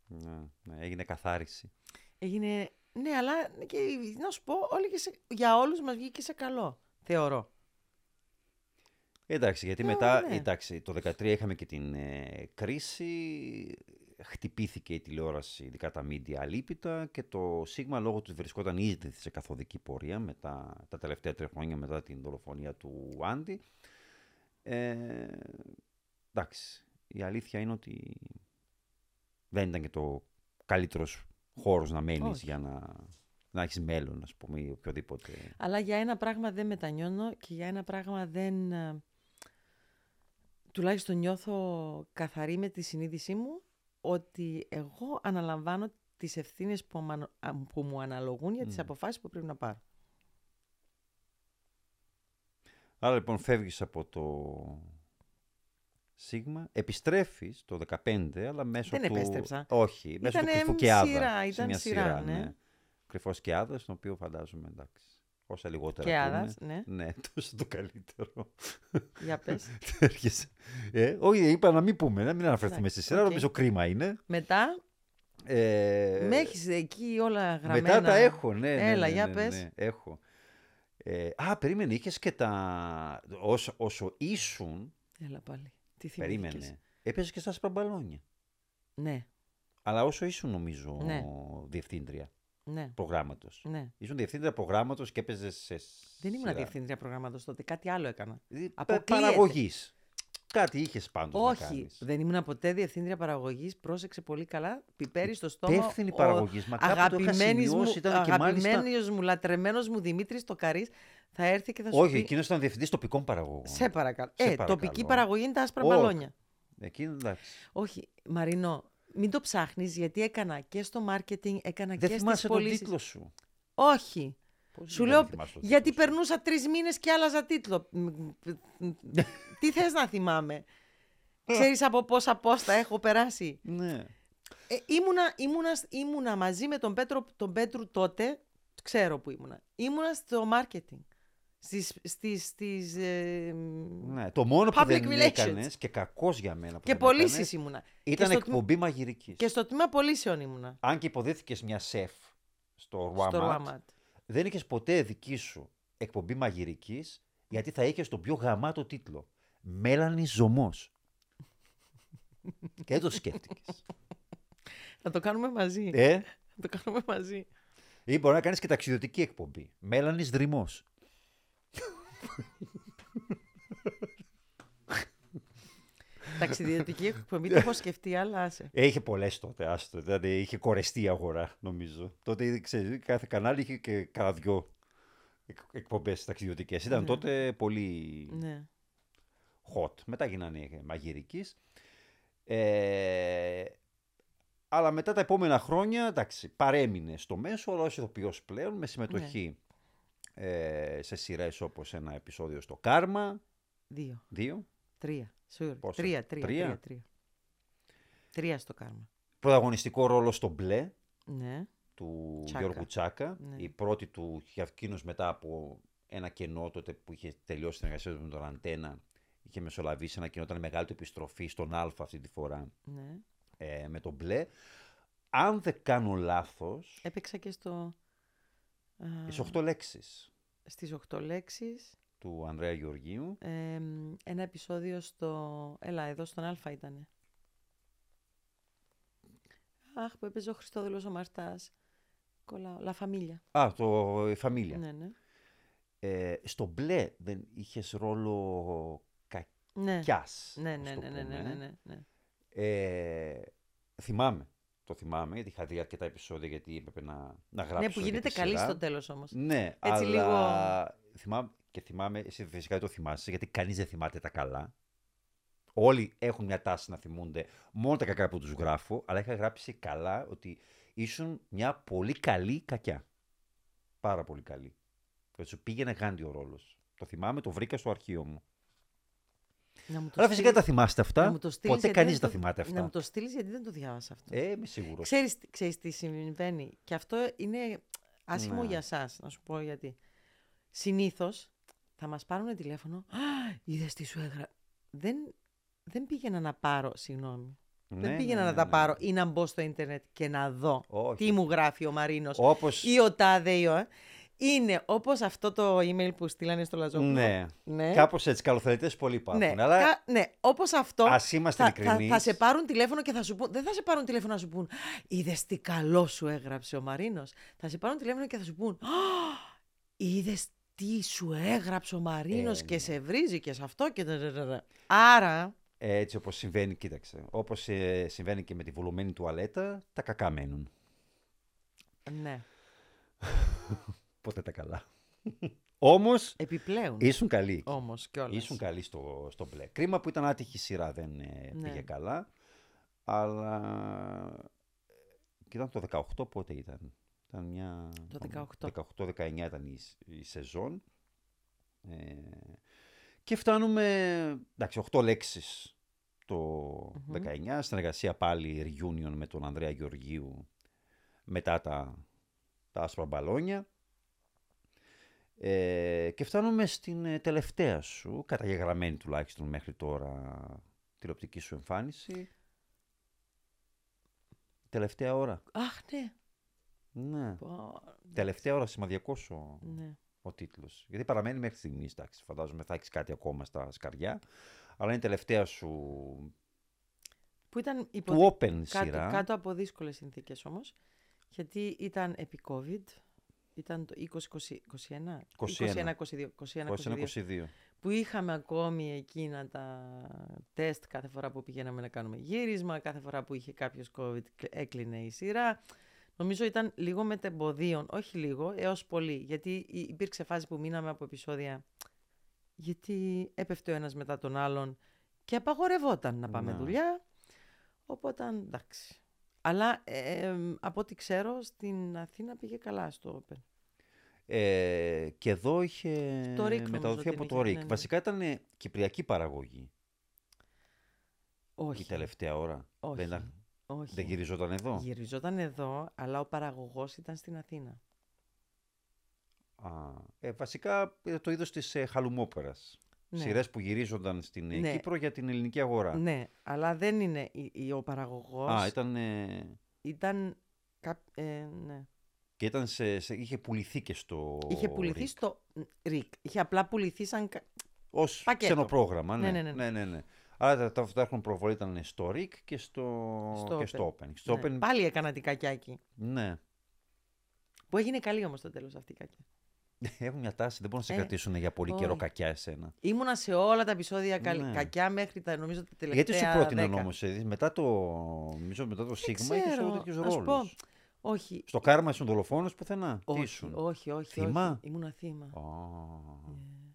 Ναι, ναι, έγινε καθάριση. Έγινε, ναι, αλλά και, να σου πω, όλοι και σε, για όλους μας βγήκε σε καλό, θεωρώ. Εντάξει, γιατί Ε, μετά, ναι. εντάξει, το 2013 είχαμε και την ε, κρίση, χτυπήθηκε η τηλεόραση, ειδικά τα media αλίπητα και το Σίγμα λόγω του βρισκόταν ήδη σε καθοδική πορεία μετά, τα τελευταία τρία χρόνια μετά την δολοφονία του Άντι. Ε, εντάξει, η αλήθεια είναι ότι δεν ήταν και το καλύτερος χώρος να μένεις Όχι. για να, να έχεις μέλλον, ας πούμε, ή οποιοδήποτε. Αλλά για ένα πράγμα δεν μετανιώνω και για ένα πράγμα δεν... ε, Τουλάχιστον νιώθω καθαρή με τη συνείδησή μου ότι εγώ αναλαμβάνω τις ευθύνες που, αμα- α- που μου αναλογούν για τις Μμ. αποφάσεις που πρέπει να πάρω. Άρα λοιπόν φεύγεις από το Σίγμα, επιστρέφεις το 15, αλλά μέσω Δεν του... επέστρεψα. Όχι, μέσω του Ήτανε κρυφού και άδα. σειρά, Σε ήταν μια σειρά, ναι. Κρυφός και άδα, στον οποίο φαντάζομαι, εντάξει, όσα λιγότερα Και πούμε, Άδας, ναι. Ναι, τόσο το καλύτερο. Για πες. Έρχεσαι. ε, όχι, είπα να μην πούμε, να μην αναφερθούμε Εντάξει, στη σειρά, οκ. νομίζω κρίμα είναι. Μετά, Ε, με έχεις εκεί όλα γραμμένα. μετά τα έχω, ναι. ναι, Έλα, ναι, για ναι, πες. ναι, έχω. Ε, α, περίμενε, είχες και τα... Όσο, όσο ήσουν, Έλα πάλι. Τι θυμήθηκες; περίμενε, έπαιζες και στα σπαμπαλόνια. Ναι, Αλλά όσο ήσουν, νομίζω, Ναι. διευθύντρια ναι, προγράμματος. ναι. Ήσουν διευθύντρια προγράμματος και έπαιζες σε. Δεν ήμουν σειρά. διευθύντρια προγράμματος τότε, κάτι άλλο έκανα. Δηλαδή, Αποκλείεται. Παραγωγής. Κάτι είχες πάντως. Όχι, δεν ήμουν ποτέ διευθύντρια παραγωγής. Πρόσεξε πολύ καλά. Πιπέρι στο στόμα. Υπεύθυνη ο παραγωγής, μα κάπου το είχα αγαπημένης μου, σημειώσει, ήταν και μάλιστα- αγαπημένος μου, λατρεμένος μου Δημήτρης Τοκαρής θα έρθει και θα σου Όχι, πει. εκείνος ήταν διευθυντής τοπικών παραγωγών. Σε παρακαλώ. Σε ε, παρακαλώ. τοπική παραγωγή είναι τα άσπρα Όχι. μπαλόνια. Εκείνο εντάξει. Όχι, Μαρινό, μην το ψάχνεις γιατί έκανα και στο marketing, έκανα Δεν και στις θυμάσαι τον πωλήσεις. τίτλο σου. Όχι. Πώς Σου δεν λέω, θυμάσαι τον γιατί τίτλο σου; περνούσα τρεις μήνες και άλλαζα τίτλο. Μ, μ, μ, Τι θες να θυμάμαι; Ξέρεις από πόσα πόστα έχω περάσει; Ναι. Ε, ήμουνα, ήμουνα, ήμουνα μαζί με τον, Πέτρο, τον Πέτρου τότε, ξέρω που ήμουνα. Ήμουνα στο marketing. Στις, στις, στις, ε, ναι. Το μόνο που Public δεν relations. έκανες και κακός για μένα που και δεν πωλήσει έκανες, ήμουνα. Ήταν και στο, τμήμα- εκπομπή μαγειρικής. και στο τμήμα πωλήσεων ήμουνα. Αν και υποδίθηκε μια σεφ στο στο Walmart, Walmart. Δεν είχες ποτέ δική σου εκπομπή μαγειρικής, γιατί θα είχες τον πιο γαμάτο τίτλο. Μέλανης Ζωμός. και δεν το σκέφτηκες. Θα το κάνουμε μαζί. ε, Θα το κάνουμε μαζί. ή μπορεί να κάνεις και ταξιδιωτική εκπομπή. Μέλανης Δρυμός. Ταξιδιωτική εκπομπή το έχω σκεφτεί, αλλά άσε. Ε, είχε πολλές τότε, άστο. Δηλαδή είχε κορεστεί η αγορά, νομίζω. Τότε ξέρεις, κάθε κανάλι είχε και κάνα δυο εκπομπές ταξιδιωτικές. Ήταν Ναι. τότε πολύ Ναι. hot. Μετά γίνανε μαγειρική. Ε, αλλά μετά τα επόμενα χρόνια, εντάξει, παρέμεινε στο μέσο, αλλά ως ηθοποιός πλέον, με συμμετοχή Ναι. ε, σε σειρές όπως ένα επεισόδιο στο Κάρμα, Δύο. δύο, Τρία. Σίγουρα. Πόσα; Τρία, τρία, Τρία; τρία, τρία. Τρία στο κάρμα. πρωταγωνιστικό ρόλο στο Μπλε, Ναι. του Τσάκα. Γιώργου Τσάκα. Ναι. Η πρώτη του για εκείνος μετά από ένα κενό τότε που είχε τελειώσει την εργασία του με τον Αντένα. Είχε μεσολαβήσει ένα κενό, ήταν μεγάλη του επιστροφή στον Α αυτή τη φορά ναι. ε, με τον Μπλε. Αν δεν κάνω λάθος, Έπαιξα και στο... α, τις 8 λέξεις Στις οχτώ λέξεις. Του Ανδρέα Γεωργίου. Ε, μ, ένα επεισόδιο στο... Έλα, εδώ στον Α ήτανε. Αχ, που έπαιζε ο Χριστόδουλος ο Μαρτάς. Κολλάω. Λα Φαμίλια. Α, το η Φαμίλια. Ναι, ναι. Ε, στο Μπλε δεν είχες ρόλο Ναι. κακιάς. Ναι, ας ναι, το ναι, ναι, ναι, πούμε. ναι, ναι, ναι. Ε, θυμάμαι. Το θυμάμαι, γιατί είχα δει αρκετά επεισόδια, γιατί έπρεπε να, να γράψω. Ναι, που για γίνεται τη καλή σειρά. στο τέλος όμως. Ναι, Έτσι αλλά θυμάμαι, και θυμάμαι, εσύ φυσικά δεν το θυμάσαι, γιατί κανείς δεν θυμάται τα καλά. Όλοι έχουν μια τάση να θυμούνται μόνο τα κακά που τους γράφω, αλλά είχα γράψει καλά ότι ήσουν μια πολύ καλή κακιά. Πάρα πολύ καλή. Και σου πήγαινε γάντιο ο ρόλος. Το θυμάμαι, το βρήκα στο αρχείο μου. Να μου το Αλλά φυσικά δεν τα στείλεις- θυμάστε να αυτά. μου το στείλεις, Ποτέ γιατί κανείς δεν δεν τα το- θυμάται αυτά. Να μου το στείλεις γιατί δεν το διάβασα αυτό. Ε, είμαι σίγουρος. Ξέρεις, ξέρεις τι συμβαίνει. Και αυτό είναι άσχημο Ναι. για σας, να σου πω γιατί. Συνήθως θα μας πάρουν τηλέφωνο. Α, είδες τι σου έγρα... Δεν, δεν πήγαινα να πάρω, συγγνώμη. Ναι, δεν ναι, πήγαινα ναι, να τα ναι. πάρω ή να μπω στο ίντερνετ και να δω Όχι. τι μου γράφει ο Μαρίνος Όπως... ή ο Τάδε ή ο... Είναι όπως αυτό το email που στείλανε στο Λαζόπουλο. Ναι. ναι. Κάπως έτσι, καλοθερητές πολλοί υπάρχουν. Ναι, αλλά κα- ναι, όπως αυτό ας είμαστε θα, θα, ειλικρινείς. θα σε πάρουν τηλέφωνο και θα σου πούν. Δεν θα σε πάρουν τηλέφωνο να σου πούν. Είδες τι καλό σου έγραψε ο Μαρίνος. Θα σε πάρουν τηλέφωνο και θα σου πούν. Είδες τι σου έγραψε ο Μαρίνος Ε, και ναι. σε βρίζει και σε αυτό και. τερερερε». Άρα. Έτσι όπως συμβαίνει, κοίταξε, όπως ε, συμβαίνει και με τη βουλωμένη τουαλέτα, τα κακά μένουν. Ναι. Ποτέ τα καλά. Όμως, Επιπλέον. ήσουν καλή. εκεί. Όμως κιόλας. Ήσουν καλή στο, στο μπλε. Κρίμα που ήταν άτυχη σειρά, δεν ε, Ναι. πήγε καλά. Αλλά, και ήταν το 18 πότε ήταν; Ήταν μια... Το 18. 18-19 ήταν η, σ- η σεζόν. Ε, Και φτάνουμε, εντάξει, 8 λέξεις το 19, συνεργασία πάλι reunion με τον Ανδρέα Γεωργίου μετά τα, τα άσπρα μπαλόνια. Ε, και φτάνουμε στην ε, τελευταία σου, καταγεγραμμένη τουλάχιστον μέχρι τώρα τηλεοπτική σου εμφάνιση. Τελευταία ώρα. Αχ, ναι. Ναι. Πω, Τελευταία ώρα σημαδιακό ο, ναι. ο τίτλος. Γιατί παραμένει μέχρι στιγμής, εντάξει. Φαντάζομαι θα έχεις κάτι ακόμα στα σκαριά. Αλλά είναι η τελευταία σου Που ήταν υπο... του Open κάτω, σειρά. κάτω από δύσκολες συνθήκες όμως. Γιατί ήταν επί COVID. Ήταν το 2021. 21. 21, 22, 21, 22, 21-22. που είχαμε ακόμη εκείνα τα τεστ κάθε φορά που πηγαίναμε να κάνουμε γύρισμα, κάθε φορά που είχε κάποιος COVID κλ- έκλεινε η σειρά. Νομίζω ήταν λίγο μετεμποδίων, όχι λίγο, έως πολύ, γιατί υ- υπήρξε φάση που μείναμε από επεισόδια γιατί έπεφτε ο ένας μετά τον άλλον και απαγορευόταν να πάμε Ναι. δουλειά, οπότε εντάξει. Αλλά ε, ε, από ό,τι ξέρω στην Αθήνα πήγε καλά στο Open. Ε, και εδώ είχε Το Rick νομίζω μεταδοθεί την από είχε, το ναι, ΡΙΚ. ναι. Βασικά ήταν ε, κυπριακή παραγωγή Όχι. η τελευταία ώρα. Όχι. Δεν, ήταν- όχι. δεν γυριζόταν εδώ; Γυριζόταν εδώ, αλλά ο παραγωγός ήταν στην Αθήνα. Α, ε, βασικά ε, το είδος της ε, χαλουμόπερας. Ναι. Σειρές που γυρίζονταν στην ε, Ναι. Κύπρο για την ελληνική αγορά. Ναι, αλλά δεν είναι η- η- ο παραγωγός. Α, ήταν, ε, Ήταν... κап- ε, ναι. και ήταν σε, σε- είχε πουληθεί και στο Είχε πουληθεί ΡΙΚ. στο ΡΙΚ. Είχε απλά πουληθεί σαν... κα- Ως πακέτο. ξενοπρόγραμμα, ναι. Ναι, ναι, ναι. ναι, ναι, ναι. Άρα τα, τα, τα έχουν προβολή ήταν στο ΡΙΚ και στο, Στο και Open. στο Open. Στο ναι. Open, Πάλι έκανα την κακιάκη. ναι. Που έγινε καλή όμως στο τέλος αυτή η κακιά. Έχουν μια τάση, δεν μπορούν να σε Ε, κρατήσουν για πολύ καιρό όχι. κακιά εσένα. Ήμουνα σε όλα τα επεισόδια καλ... Ναι. κακιά μέχρι τα νομίζω τα τελευταία Γιατί σου πρότειναν δέκα. όμως, ε, μετά το, νομίζω μετά το Σίγμα, είχες ξέρω, όλο τέτοιους να σου πω. ρόλους. Όχι, Στο κάρμα ήσουν δολοφόνος πουθενά. Τι όχι, ήσουν; όχι, όχι, Θύμα; όχι. Ήμουνα θύμα. Α,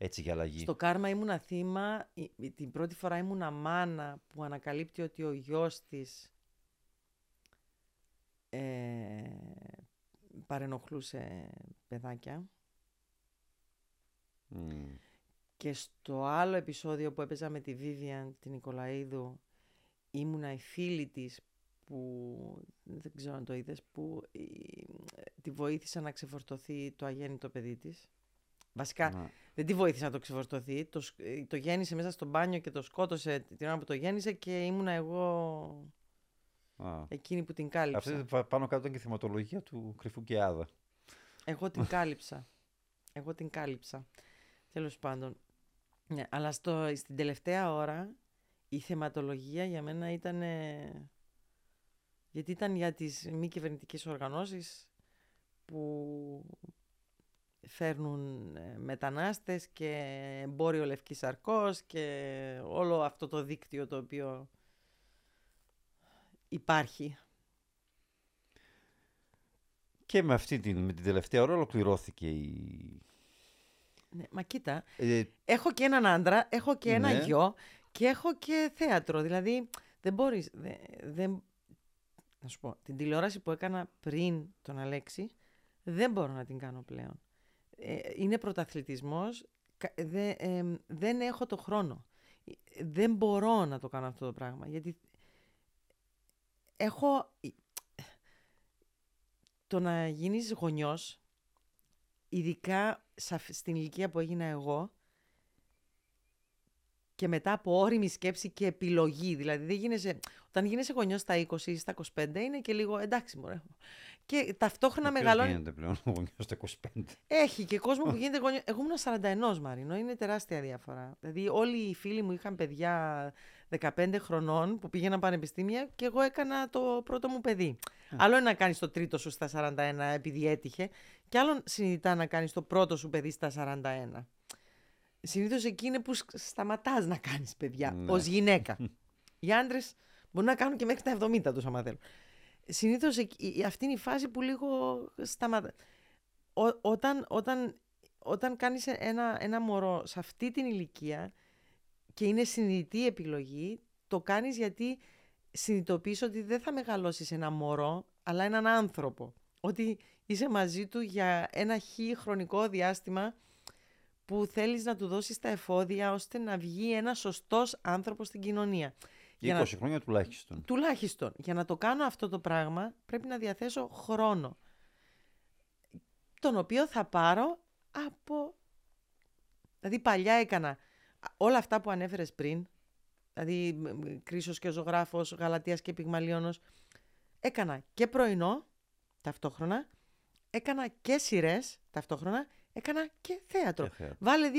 έτσι για αλλαγή. Στο κάρμα ήμουνα θύμα, η- η- την πρώτη φορά ήμουνα μάνα που ανακαλύπτει ότι ο γιος της ε, παρενοχλούσε παιδάκια. Μμ. Και στο άλλο επεισόδιο που έπαιζα με τη Vivian, την Νικολαίδου, ήμουνα η φίλη της που, δεν ξέρω αν το είδες, που η- τη βοήθησα να ξεφορτωθεί το αγέννητο παιδί της. Βασικά, Να. δεν τη βοήθησε να το ξεφορτωθεί. Το, σκ- ε, το γέννησε μέσα στο μπάνιο και το σκότωσε την ώρα που το γέννησε και ήμουνα εγώ Α. εκείνη που την κάλυψα. Αυτή πα- πάνω κάτω ήταν και η θυματολογία του Κρυφού και Άδα. Εγώ την κάλυψα. Εγώ την κάλυψα. Τέλος πάντων. Ναι, αλλά στο, στην τελευταία ώρα η θεματολογία για μένα ήταν... ε, γιατί ήταν για τις μη κυβερνητικές οργανώσεις που φέρνουν ε, μετανάστες και εμπόριο λευκής σαρκός και όλο αυτό το δίκτυο το οποίο υπάρχει. Και με αυτή την, με την τελευταία ώρα ολοκληρώθηκε η... Ναι, μα κοίτα, Ε, έχω και έναν άντρα, έχω και ένα Ναι. γιο και έχω και θέατρο. Δηλαδή, δεν μπορείς... δε- δεν... Να σου πω, την τηλεόραση που έκανα πριν τον Αλέξη, δεν μπορώ να την κάνω πλέον. Ε, είναι πρωταθλητισμός, κα- δε- εμ, δεν έχω το χρόνο. Ε, Δεν μπορώ να το κάνω αυτό το πράγμα, γιατί έχω... Το να γίνεις γονιός, ειδικά σε αυ- στην ηλικία που έγινα εγώ, και μετά από όρημη σκέψη και επιλογή. Δηλαδή, δεν γίνεσαι, όταν γίνεσαι γονιός στα 20 ή στα 25, είναι και λίγο εντάξει, μωρέ. Και ταυτόχρονα ποιος μεγαλώνει. γίνεται πλέον ο γονιός στα 25. Έχει και κόσμο που γίνεται γονιός. Εγώ ήμουν 41 Μαρίνο, είναι τεράστια διαφορά. Δηλαδή, όλοι οι φίλοι μου είχαν παιδιά 15 χρονών που πήγαιναν πανεπιστήμια και εγώ έκανα το πρώτο μου παιδί. Άλλο είναι να κάνεις το τρίτο σου στα 41 επειδή έτυχε, και άλλο συνειδητά να κάνεις το πρώτο σου παιδί στα 41. Συνήθως εκεί είναι που σταματάς να κάνεις παιδιά Ναι. ως γυναίκα. Οι άντρες μπορούν να κάνουν και μέχρι τα 70 τους, άμα θέλουν. Συνήθως αυτή είναι η φάση που λίγο σταματά. Ό- όταν, όταν, όταν κάνεις ένα, ένα μωρό σε αυτή την ηλικία και είναι συνειδητή επιλογή, το κάνεις γιατί συνειδητοποιείς ότι δεν θα μεγαλώσεις ένα μωρό, αλλά έναν άνθρωπο. Ότι είσαι μαζί του για ένα χι χρονικό διάστημα που θέλεις να του δώσεις τα εφόδια ώστε να βγει ένας σωστός άνθρωπος στην κοινωνία. 20 Για να- χρόνια τουλάχιστον. Τουλάχιστον. Για να το κάνω αυτό το πράγμα πρέπει να διαθέσω χρόνο. Τον οποίο θα πάρω από... Δηλαδή παλιά έκανα όλα αυτά που ανέφερες πριν. Δηλαδή μ, μ, Κρίσος και Ζωγράφος, Γαλατίας και Πυγμαλίωνος. Έκανα και πρωινό ταυτόχρονα. Έκανα και σειρές ταυτόχρονα. Έκανα και θέατρο. Και θέατρο. Βάλε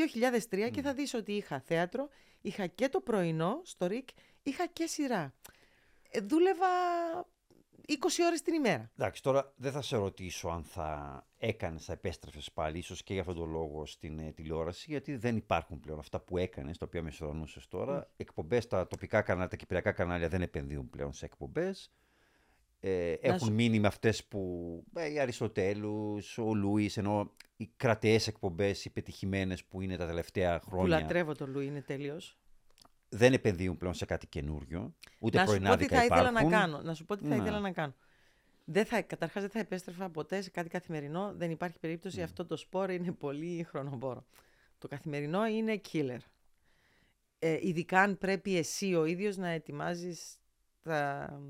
2003 και θα δεις ότι είχα θέατρο, είχα και το πρωινό στο ΡΙΚ, είχα και σειρά. Ε, δούλευα 20 ώρες την ημέρα. Εντάξει, τώρα δεν θα σε ρωτήσω αν θα έκανες, θα επέστρεφες πάλι, ίσως και για αυτόν τον λόγο στην ε, τηλεόραση, γιατί δεν υπάρχουν πλέον αυτά που έκανες, τα οποία μεσοδονούσες τώρα. Εκπομπές, τα τοπικά κανάλια, τα κυπριακά κανάλια δεν επενδύουν πλέον σε εκπομπές. Ε, έχουν σου- μείνει με αυτές που, ε, η Αριστοτέλους, ο Λούις, ενώ οι κρατεές εκπομπές, οι πετυχημένες που είναι τα τελευταία Που χρόνια, λατρεύω τον Λουί, είναι τέλειος. δεν επενδύουν πλέον σε κάτι καινούριο. Ούτε να σου πω τι πρωινάδικα θα ήθελα υπάρχουν. να κάνω. Να σου πω τι θα Ναι. ήθελα να κάνω. Δεν θα, καταρχάς δεν θα επέστρεφα ποτέ σε κάτι καθημερινό. Δεν υπάρχει περίπτωση. Ναι. Αυτό το σπορ είναι πολύ χρονοβόρο. Το καθημερινό είναι killer. Ε, ειδικά αν πρέπει εσύ ο ίδιος να ετοιμάζεις τα,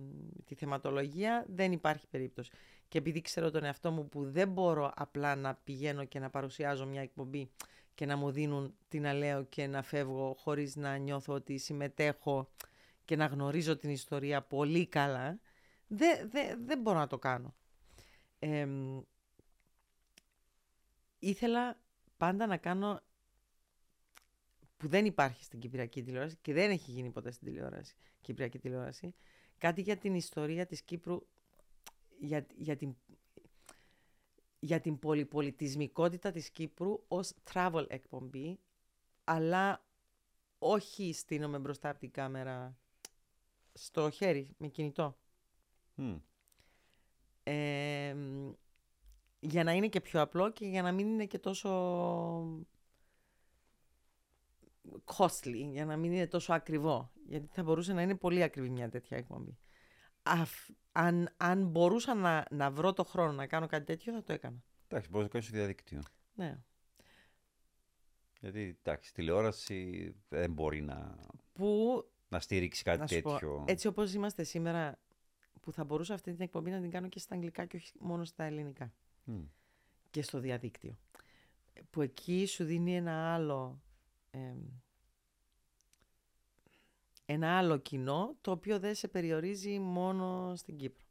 τη θεματολογία, δεν υπάρχει περίπτωση. Και επειδή ξέρω τον εαυτό μου που δεν μπορώ απλά να πηγαίνω και να παρουσιάζω μια εκπομπή και να μου δίνουν τι να λέω και να φεύγω χωρίς να νιώθω ότι συμμετέχω και να γνωρίζω την ιστορία πολύ καλά, δεν δε, δεν μπορώ να το κάνω. Εμ, ήθελα πάντα να κάνω που δεν υπάρχει στην Κυπριακή τηλεόραση και δεν έχει γίνει ποτέ στην τηλεόραση, Κυπριακή τηλεόραση, κάτι για την ιστορία της Κύπρου, για, για, την, για την πολυπολιτισμικότητα της Κύπρου ως travel εκπομπή, αλλά όχι στείνομαι μπροστά από την κάμερα στο χέρι, με κινητό. Μμ. Ε, για να είναι και πιο απλό και για να μην είναι και τόσο costly, για να μην είναι τόσο ακριβό. Γιατί θα μπορούσε να είναι πολύ ακριβή μια τέτοια εκπομπή. Αφ- αν, αν μπορούσα να, να βρω το χρόνο να κάνω κάτι τέτοιο, θα το έκανα. Εντάξει, μπορείς να το κάνεις στο διαδίκτυο. Ναι. Γιατί εντάξει, τηλεόραση δεν μπορεί να, Που, να στηρίξει κάτι να σου πω, τέτοιο. έτσι όπως είμαστε σήμερα, που θα μπορούσα αυτή την εκπομπή να την κάνω και στα αγγλικά και όχι μόνο στα ελληνικά. Μμ. και στο διαδίκτυο. Που εκεί σου δίνει ένα άλλο, εμ, ένα άλλο κοινό, το οποίο δεν σε περιορίζει μόνο στην Κύπρο.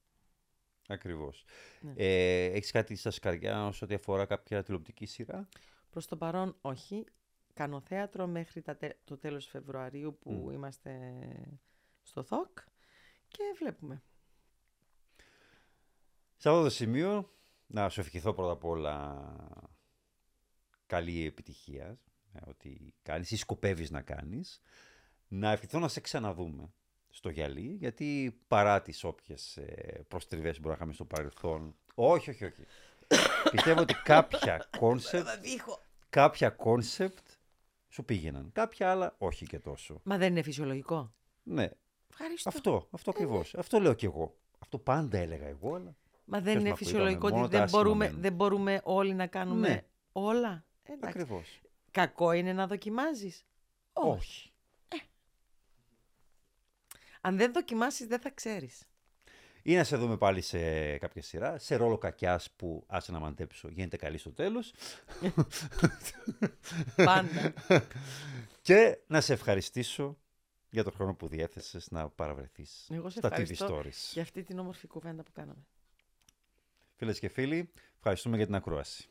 Ακριβώς. Ναι. Ε, έχεις κάτι στα σκαριά όσο ό,τι αφορά κάποια τηλεοπτική σειρά; Προς το παρόν όχι. Κάνω θέατρο μέχρι τα τε- το τέλος Φεβρουαρίου που Μμ. είμαστε στο ΘΟΚ και βλέπουμε. Σε αυτό το σημείο να σου ευχηθώ πρώτα απ' όλα καλή επιτυχία ε, ότι κάνεις ή σκοπεύεις να κάνεις. Να ευχηθώ να σε ξαναδούμε στο γυαλί, γιατί παρά τις όποιες ε, προστριβές που μπορεί να είχαμε στο παρελθόν, όχι, όχι, όχι. Πιστεύω ότι κάποια concept, κάποια concept σου πήγαιναν. Κάποια άλλα όχι και τόσο. Μα δεν είναι φυσιολογικό. Ναι, Ευχαριστώ. αυτό, αυτό ακριβώς. Αυτό λέω κι εγώ. Αυτό πάντα έλεγα εγώ, αλλά Μα δεν Ποιος είναι μ' ακούει, φυσιολογικό είπαμε, ότι μόνο τα δεν άσχημα μπορούμε, μένουν. δεν μπορούμε όλοι να κάνουμε Ναι. όλα; Εντάξει. Ακριβώς. Κακό είναι να δοκιμάζεις. Όχι. Αν δεν δοκιμάσεις δεν θα ξέρεις. Ή να σε δούμε πάλι σε κάποια σειρά, σε ρόλο κακιάς που άσε να μαντέψω, γίνεται καλή στο τέλος. Πάντα. και να σε ευχαριστήσω για τον χρόνο που διέθεσες να παραβρεθείς Εγώ σε στα TV ευχαριστώ Stories. για αυτή την όμορφη κουβέντα που κάναμε. Φίλες και φίλοι, ευχαριστούμε για την ακρόαση.